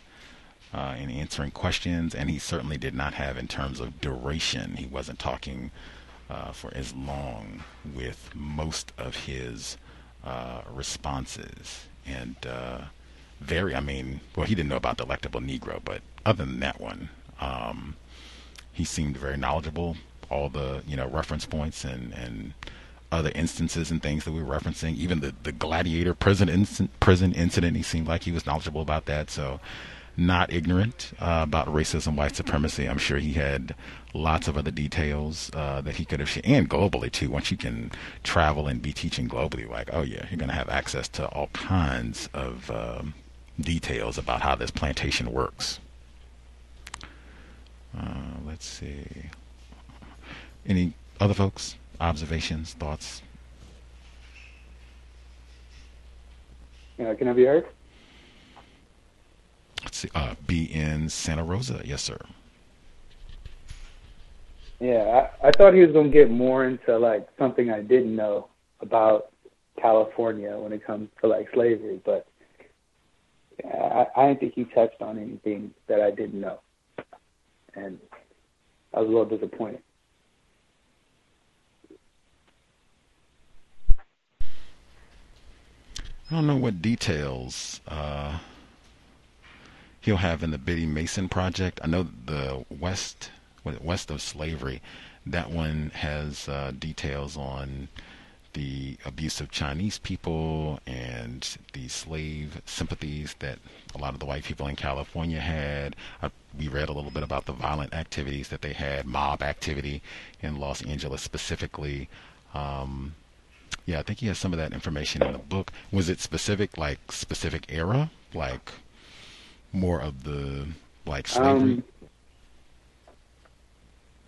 uh, in answering questions, and he certainly did not have, in terms of duration, he wasn't talking uh, for as long with most of his uh, responses. And uh, very, I mean, well, he didn't know about Delectable Negro, but other than that one, um, he seemed very knowledgeable. All the, you know, reference points and, and other instances and things that we were referencing, even the, the gladiator prison incident, prison incident, he seemed like he was knowledgeable about that. So, not ignorant uh, about racism, white supremacy. I'm sure he had lots of other details uh, that he could have shared, and globally too. Once you can travel and be teaching globally, like, oh yeah, you're going to have access to all kinds of um, details about how this plantation works. Uh, let's see. Any other folks? Observations, thoughts? Yeah, can I be heard? Let's see. Uh, be in Santa Rosa. Yes, sir. Yeah, I, I thought he was going to get more into like something I didn't know about California when it comes to like slavery, but I, I didn't think he touched on anything that I didn't know, and I was a little disappointed. I don't know what details uh, he'll have in the Biddy Mason project. I know the West, West of Slavery, that one has uh, details on the abuse of Chinese people and the slave sympathies that a lot of the white people in California had. I, we read a little bit about the violent activities that they had, mob activity in Los Angeles specifically. Um, yeah, I think he has some of that information in the book. Was it specific, like specific era, like more of the like slavery? Um,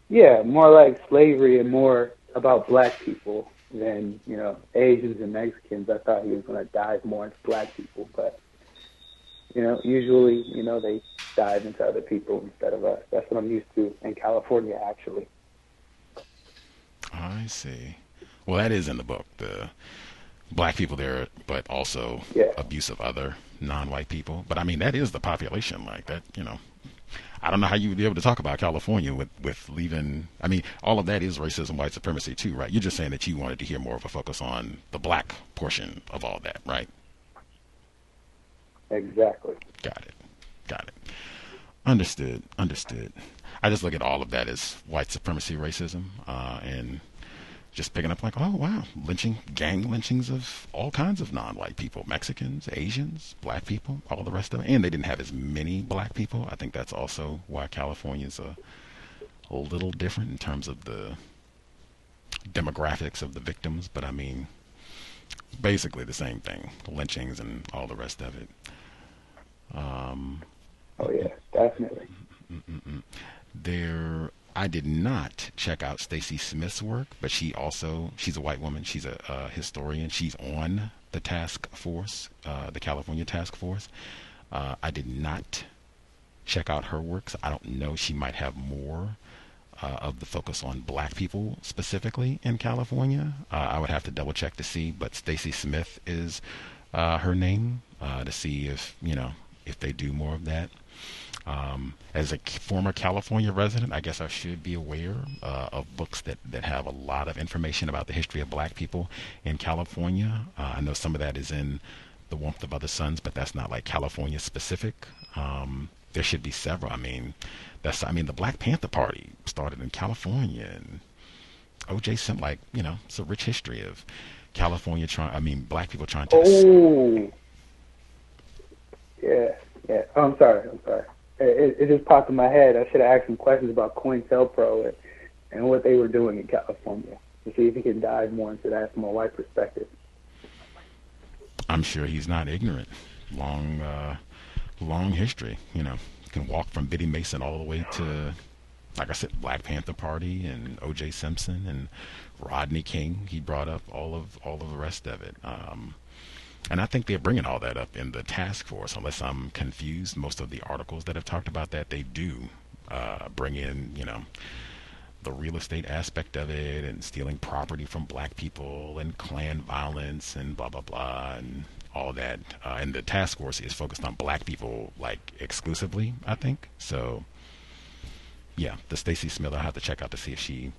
yeah, more like slavery and more about black people than you know Asians and Mexicans. I thought he was going to dive more into black people, but you know, usually you know they dive into other people instead of us. That's what I'm used to in California, actually. I see. Well, that is in the book. The black people there, but also yeah. abuse of other non-white people. But I mean, that is the population. Like that, you know. I don't know how you would be able to talk about California with with leaving. I mean, all of that is racism, white supremacy too, right? You're just saying that you wanted to hear more of a focus on the black portion of all that, right? Exactly. Got it. Got it. Understood. Understood. I just look at all of that as white supremacy, racism, uh, and just picking up like, oh wow, lynching, gang lynchings of all kinds of non-white people, Mexicans, Asians, black people, all the rest of it. And they didn't have as many black people. I think that's also why California's a, a little different in terms of the demographics of the victims. But I mean, basically the same thing, lynchings and all the rest of it. Um, oh yeah, definitely. Mm-mm-mm. There I did not check out Stacey Smith's work, but she also she's a white woman. She's a, a historian. She's on the task force, uh, the California task force. Uh, I did not check out her works. I don't know. She might have more uh, of the focus on black people specifically in California. Uh, I would have to double check to see, but Stacey Smith is uh, her name uh, to see if you know if they do more of that. Um, as a former California resident, I guess I should be aware uh, of books that, that have a lot of information about the history of black people in California. Uh, I know some of that is in The Warmth of Other Suns, but that's not like California specific. Um, there should be several. I mean, that's I mean the Black Panther Party started in California, and O.J. Simpson, like you know, it's a rich history of California trying. I mean, black people trying to. Oh. Yeah, yeah. Oh, I'm sorry. I'm sorry it, it just popped in my head. I should have asked some questions about COINTELPRO and, and what they were doing in California to see if he can dive more into that from a white perspective. I'm sure he's not ignorant. Long, uh, long history. You know, can walk from Biddy Mason all the way to, like I said, Black Panther Party and O.J. Simpson and Rodney King. He brought up all of all of the rest of it. Um, and I think they're bringing all that up in the task force, unless I'm confused. Most of the articles that have talked about that, they do uh, bring in, you know, the real estate aspect of it and stealing property from black people and Klan violence and blah blah blah and all that. Uh, and the task force is focused on black people like exclusively, I think. So yeah, the Stacey Smith I'll have to check out to see if she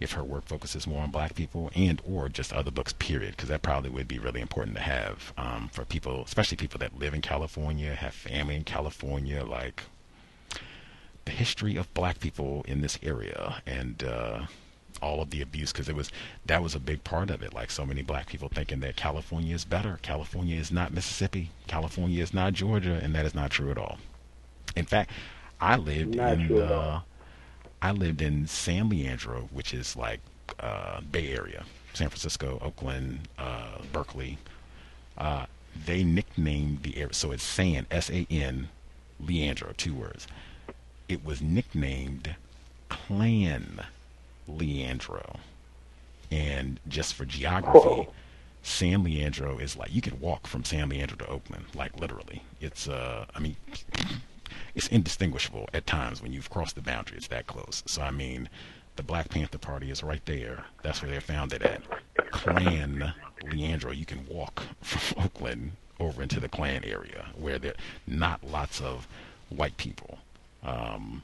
if her work focuses more on black people and or just other books period because that probably would be really important to have um, for people especially people that live in california have family in california like the history of black people in this area and uh, all of the abuse because it was that was a big part of it. Like so many black people thinking that california is better. California is not mississippi. California is not georgia and that is not true at all. In fact i lived Not in uh, I lived in San Leandro, which is like uh, Bay Area, San Francisco, Oakland, uh, Berkeley. Uh, they nicknamed the area, so it's San, S-A-N, Leandro, two words. It was nicknamed Klan Leandro. And just for geography, San Leandro is like you can walk from San Leandro to Oakland, like literally. It's uh, I mean, it's indistinguishable at times when you've crossed the boundary. It's that close. So I mean, the Black Panther Party is right there. That's where they're founded at. Klan Leandro. You can walk from Oakland over into the Klan area where there not lots of white people. Um,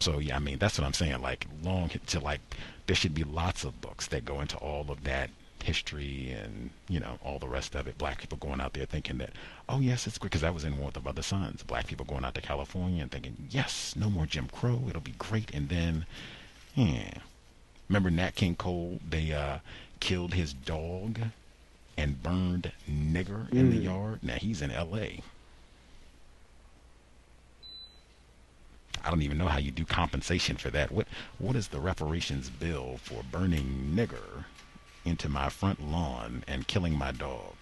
so yeah, I mean that's what I'm saying. Like long to like there should be lots of books that go into all of that history and you know all the rest of it. Black people going out there thinking that oh yes it's great because that was in Warmth of the Other Suns. Black people going out to California and thinking yes no more Jim Crow it'll be great and then yeah remember Nat King Cole they uh, killed his dog and burned nigger in the Mm. yard. Now he's in L.A. I don't even know how you do compensation for that. What what is the reparations bill for burning nigger into my front lawn and killing my dog?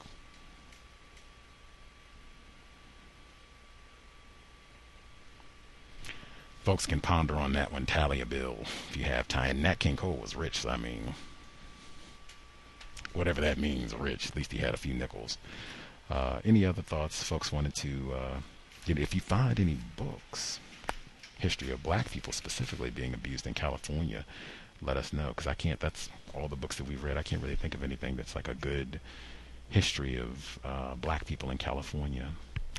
Folks can ponder on that one. Tally a bill if you have time. Nat King Cole was rich, so I mean, whatever that means, rich. At least he had a few nickels. Uh, any other thoughts folks wanted to uh, get? If you find any books, history of black people specifically being abused in California, let us know because I can't. That's all the books that we've read. I can't really think of anything that's like a good history of uh, black people in California.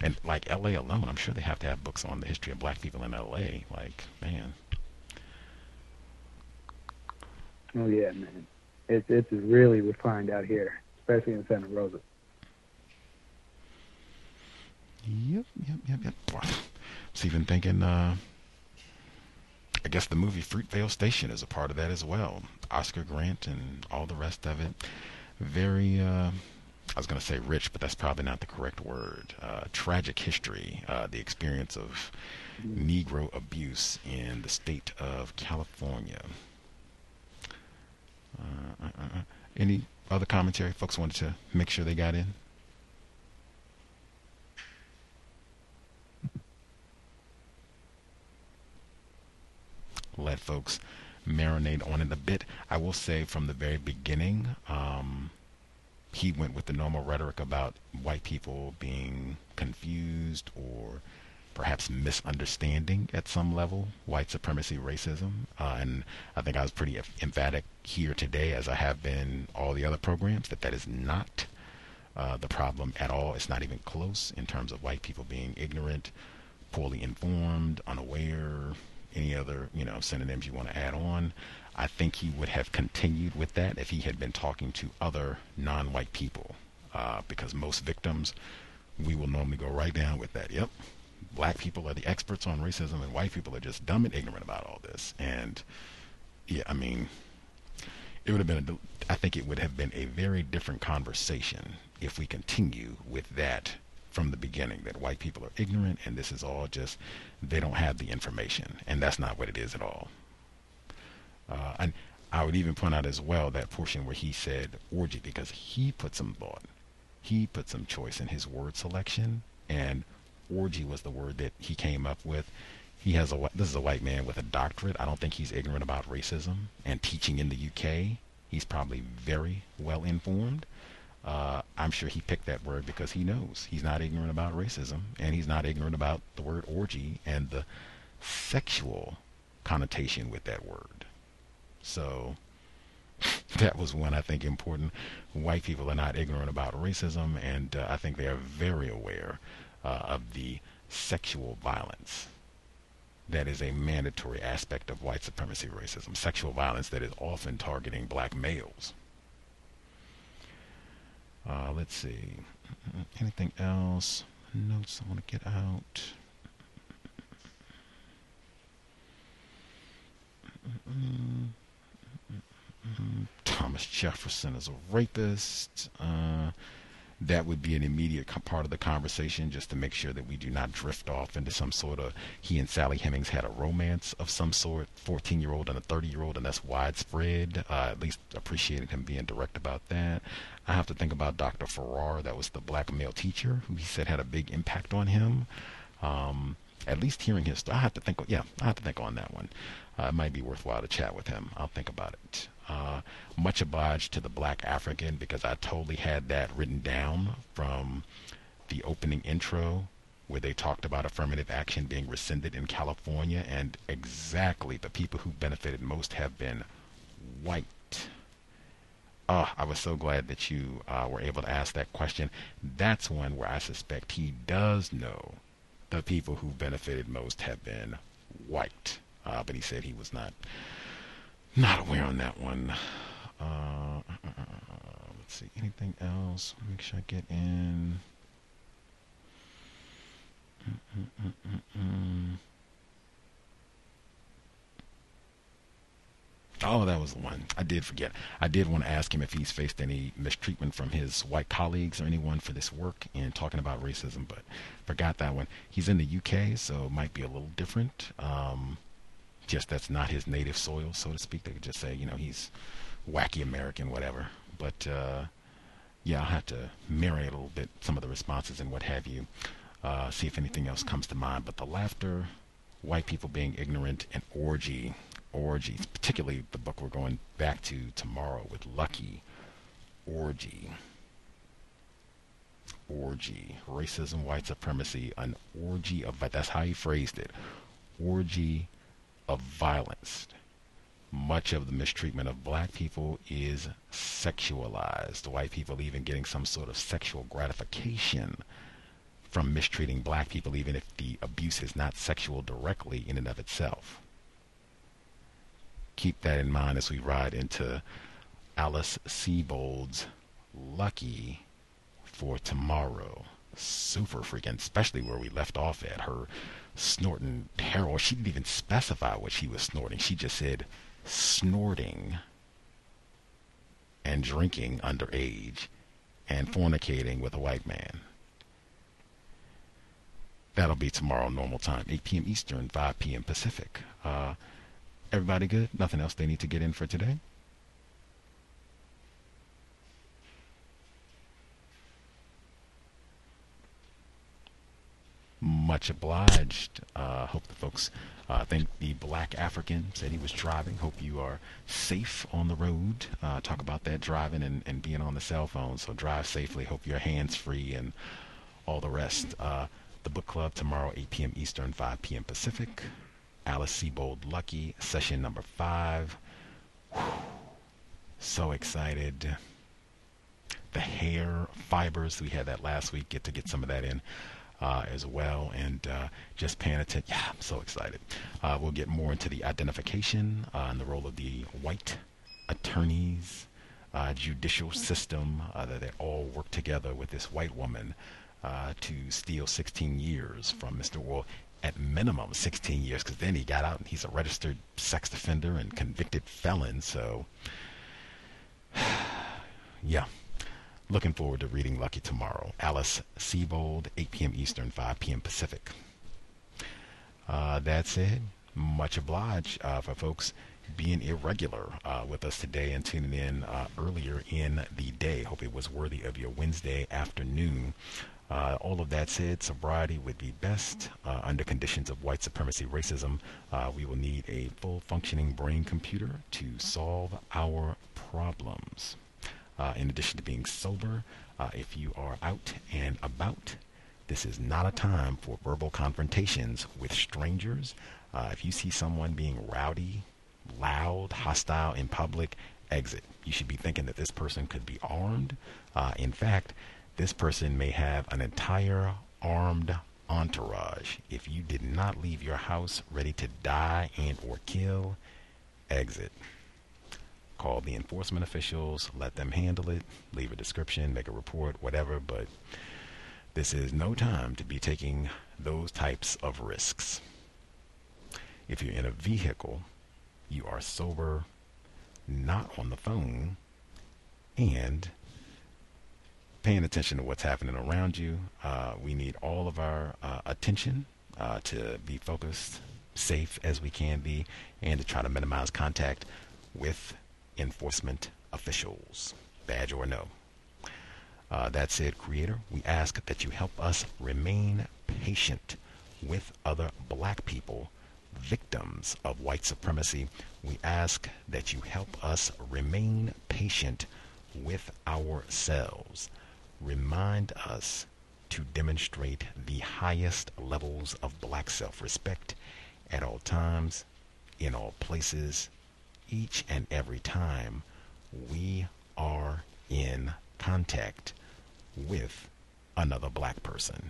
And like LA alone, I'm sure they have to have books on the history of black people in LA. Like, man, Oh yeah, man. It's it's really refined out here, especially in Santa Rosa. Yep, yep, yep, yep. I was even thinking, uh, I guess the movie Fruitvale Station is a part of that as well. Oscar Grant and all the rest of it. Very, uh, I was going to say rich, but that's probably not the correct word. Uh, tragic history, uh, the experience of Negro abuse in the state of California. Uh, uh, uh. Any other commentary folks wanted to make sure they got in? Let folks marinate on it a bit. I will say from the very beginning, um, he went with the normal rhetoric about white people being confused or perhaps misunderstanding at some level white supremacy racism uh, and i think i was pretty emphatic here today as i have been all the other programs that that is not uh, the problem at all it's not even close in terms of white people being ignorant poorly informed unaware any other you know synonyms you want to add on. I think he would have continued with that if he had been talking to other non-white people uh, because most victims we will normally go right down with that. Yep black people are the experts on racism and white people are just dumb and ignorant about all this. And yeah i mean it would have been a, i think it would have been a very different conversation if we continue with that from the beginning that white people are ignorant and this is all just they don't have the information. And that's not what it is at all. Uh, and i would even point out as well that portion where he said orgy because he put some thought he put some choice in his word selection. And orgy was the word that he came up with. He has a this is a white man with a doctorate. I don't think he's ignorant about racism and teaching in the uk he's probably very well informed uh, I'm sure he picked that word because he knows he's not ignorant about racism and he's not ignorant about the word orgy and the sexual connotation with that word. So that was one I think important. White people are not ignorant about racism, and uh, I think they are very aware uh, of the sexual violence that is a mandatory aspect of white supremacy racism. Sexual violence that is often targeting black males. Uh, let's see. Anything else? Notes I want to get out. Thomas Jefferson is a rapist. Uh, that would be an immediate part of the conversation just to make sure that we do not drift off into some sort of he and Sally Hemings had a romance of some sort, 14 year old and a 30 year old, and that's widespread. Uh, at least appreciated him being direct about that. I have to think about Dr. Farrar, that was the black male teacher who he said had a big impact on him. Um, at least hearing his, I have to think, yeah, I have to think on that one. Uh, it might be worthwhile to chat with him. I'll think about it. Uh, much obliged to the black African because I totally had that written down from the opening intro where they talked about affirmative action being rescinded in California, and exactly the people who benefited most have been white. Oh, I was so glad that you uh, were able to ask that question. That's one where I suspect he does know the people who benefited most have been white. Uh, but he said he was not not aware on that one. Uh, let's see. Anything else? Make sure I get in. Mm-mm-mm-mm-mm. Oh, that was the one. I did forget. I did want to ask him if he's faced any mistreatment from his white colleagues or anyone for this work in talking about racism, but forgot that one. He's in the UK, so it might be a little different. Um, just that's not his native soil, so to speak. They could just say, you know, he's wacky American, whatever. But uh, yeah, I'll have to marinate a little bit some of the responses and what have you. Uh, see if anything else comes to mind. But the laughter, white people being ignorant, and orgy, orgy, particularly the book we're going back to tomorrow with Lucky, orgy. Orgy, racism, white supremacy, an orgy of, but that's how he phrased it, orgy of violence. Much of the mistreatment of black people is sexualized. White people even getting some sort of sexual gratification from mistreating black people, even if the abuse is not sexual directly in and of itself. Keep that in mind as we ride into Alice Sebold's Lucky for Tomorrow. Super freaking, especially where we left off at her snorting heroin. She didn't even specify what she was snorting. She just said snorting and drinking underage and fornicating with a white man. That'll be tomorrow normal time, 8 p.m. Eastern, 5 p.m. Pacific. Uh, everybody good? Nothing else they need to get in for today? Much obliged. Uh, hope the folks, uh, think the black African said he was driving. Hope you are safe on the road. Uh, talk about that driving and, and being on the cell phone. So drive safely. Hope you're hands free and all the rest. Uh, the book club tomorrow, 8 p.m. Eastern, 5 p.m. Pacific. Alice Sebold Lucky, session number five. Whew. So excited. The hair fibers, we had that last week. Get to get some of that in uh, as well. And uh, just paying attention. Yeah, I'm so excited. Uh, we'll get more into the identification uh, and the role of the white attorneys, uh, judicial system, uh, that they all work together with this white woman to steal 16 years from Mr. Well, at minimum 16 years, because then he got out and he's a registered sex offender and convicted felon. So, yeah. Looking forward to reading Lucky tomorrow. Alice Sebold, 8 p.m. Eastern, 5 p.m. Pacific. Uh, that said, much obliged uh, for folks being irregular uh, with us today and tuning in uh, earlier in the day. Hope it was worthy of your Wednesday afternoon. Uh, all of that said, sobriety would be best uh, under conditions of white supremacy racism. Uh, we will need a full functioning brain computer to solve our problems. Uh, in addition to being sober, uh, if you are out and about, this is not a time for verbal confrontations with strangers. Uh, if you see someone being rowdy loud, hostile in public, exit. You should be thinking that this person could be armed. Uh, in fact, this person may have an entire armed entourage. If you did not leave your house ready to die and or kill, exit. Call the enforcement officials, let them handle it, leave a description, make a report, whatever, but this is no time to be taking those types of risks. If you're in a vehicle, you are sober, not on the phone, and paying attention to what's happening around you. Uh, we need all of our uh, attention uh, to be focused, safe as we can be, and to try to minimize contact with enforcement officials, badge or no. Uh, that said, Creator, we ask that you help us remain patient with other black people, victims of white supremacy. We ask that you help us remain patient with ourselves. Remind us to demonstrate the highest levels of black self respect at all times, in all places, each and every time we are in contact with another black person.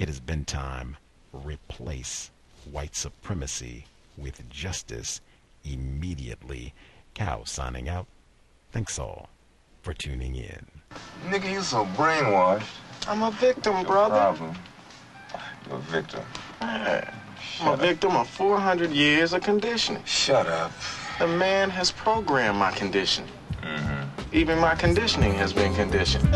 It has been time replace white supremacy with justice immediately. Cow signing out. Thanks all for tuning in. Nigga, you so brainwashed. I'm a victim, brother. Problem. You're a victim. I'm a victim of 400 years of conditioning. Shut up. The man has programmed my condition. Mm-hmm. Even my conditioning has been conditioned.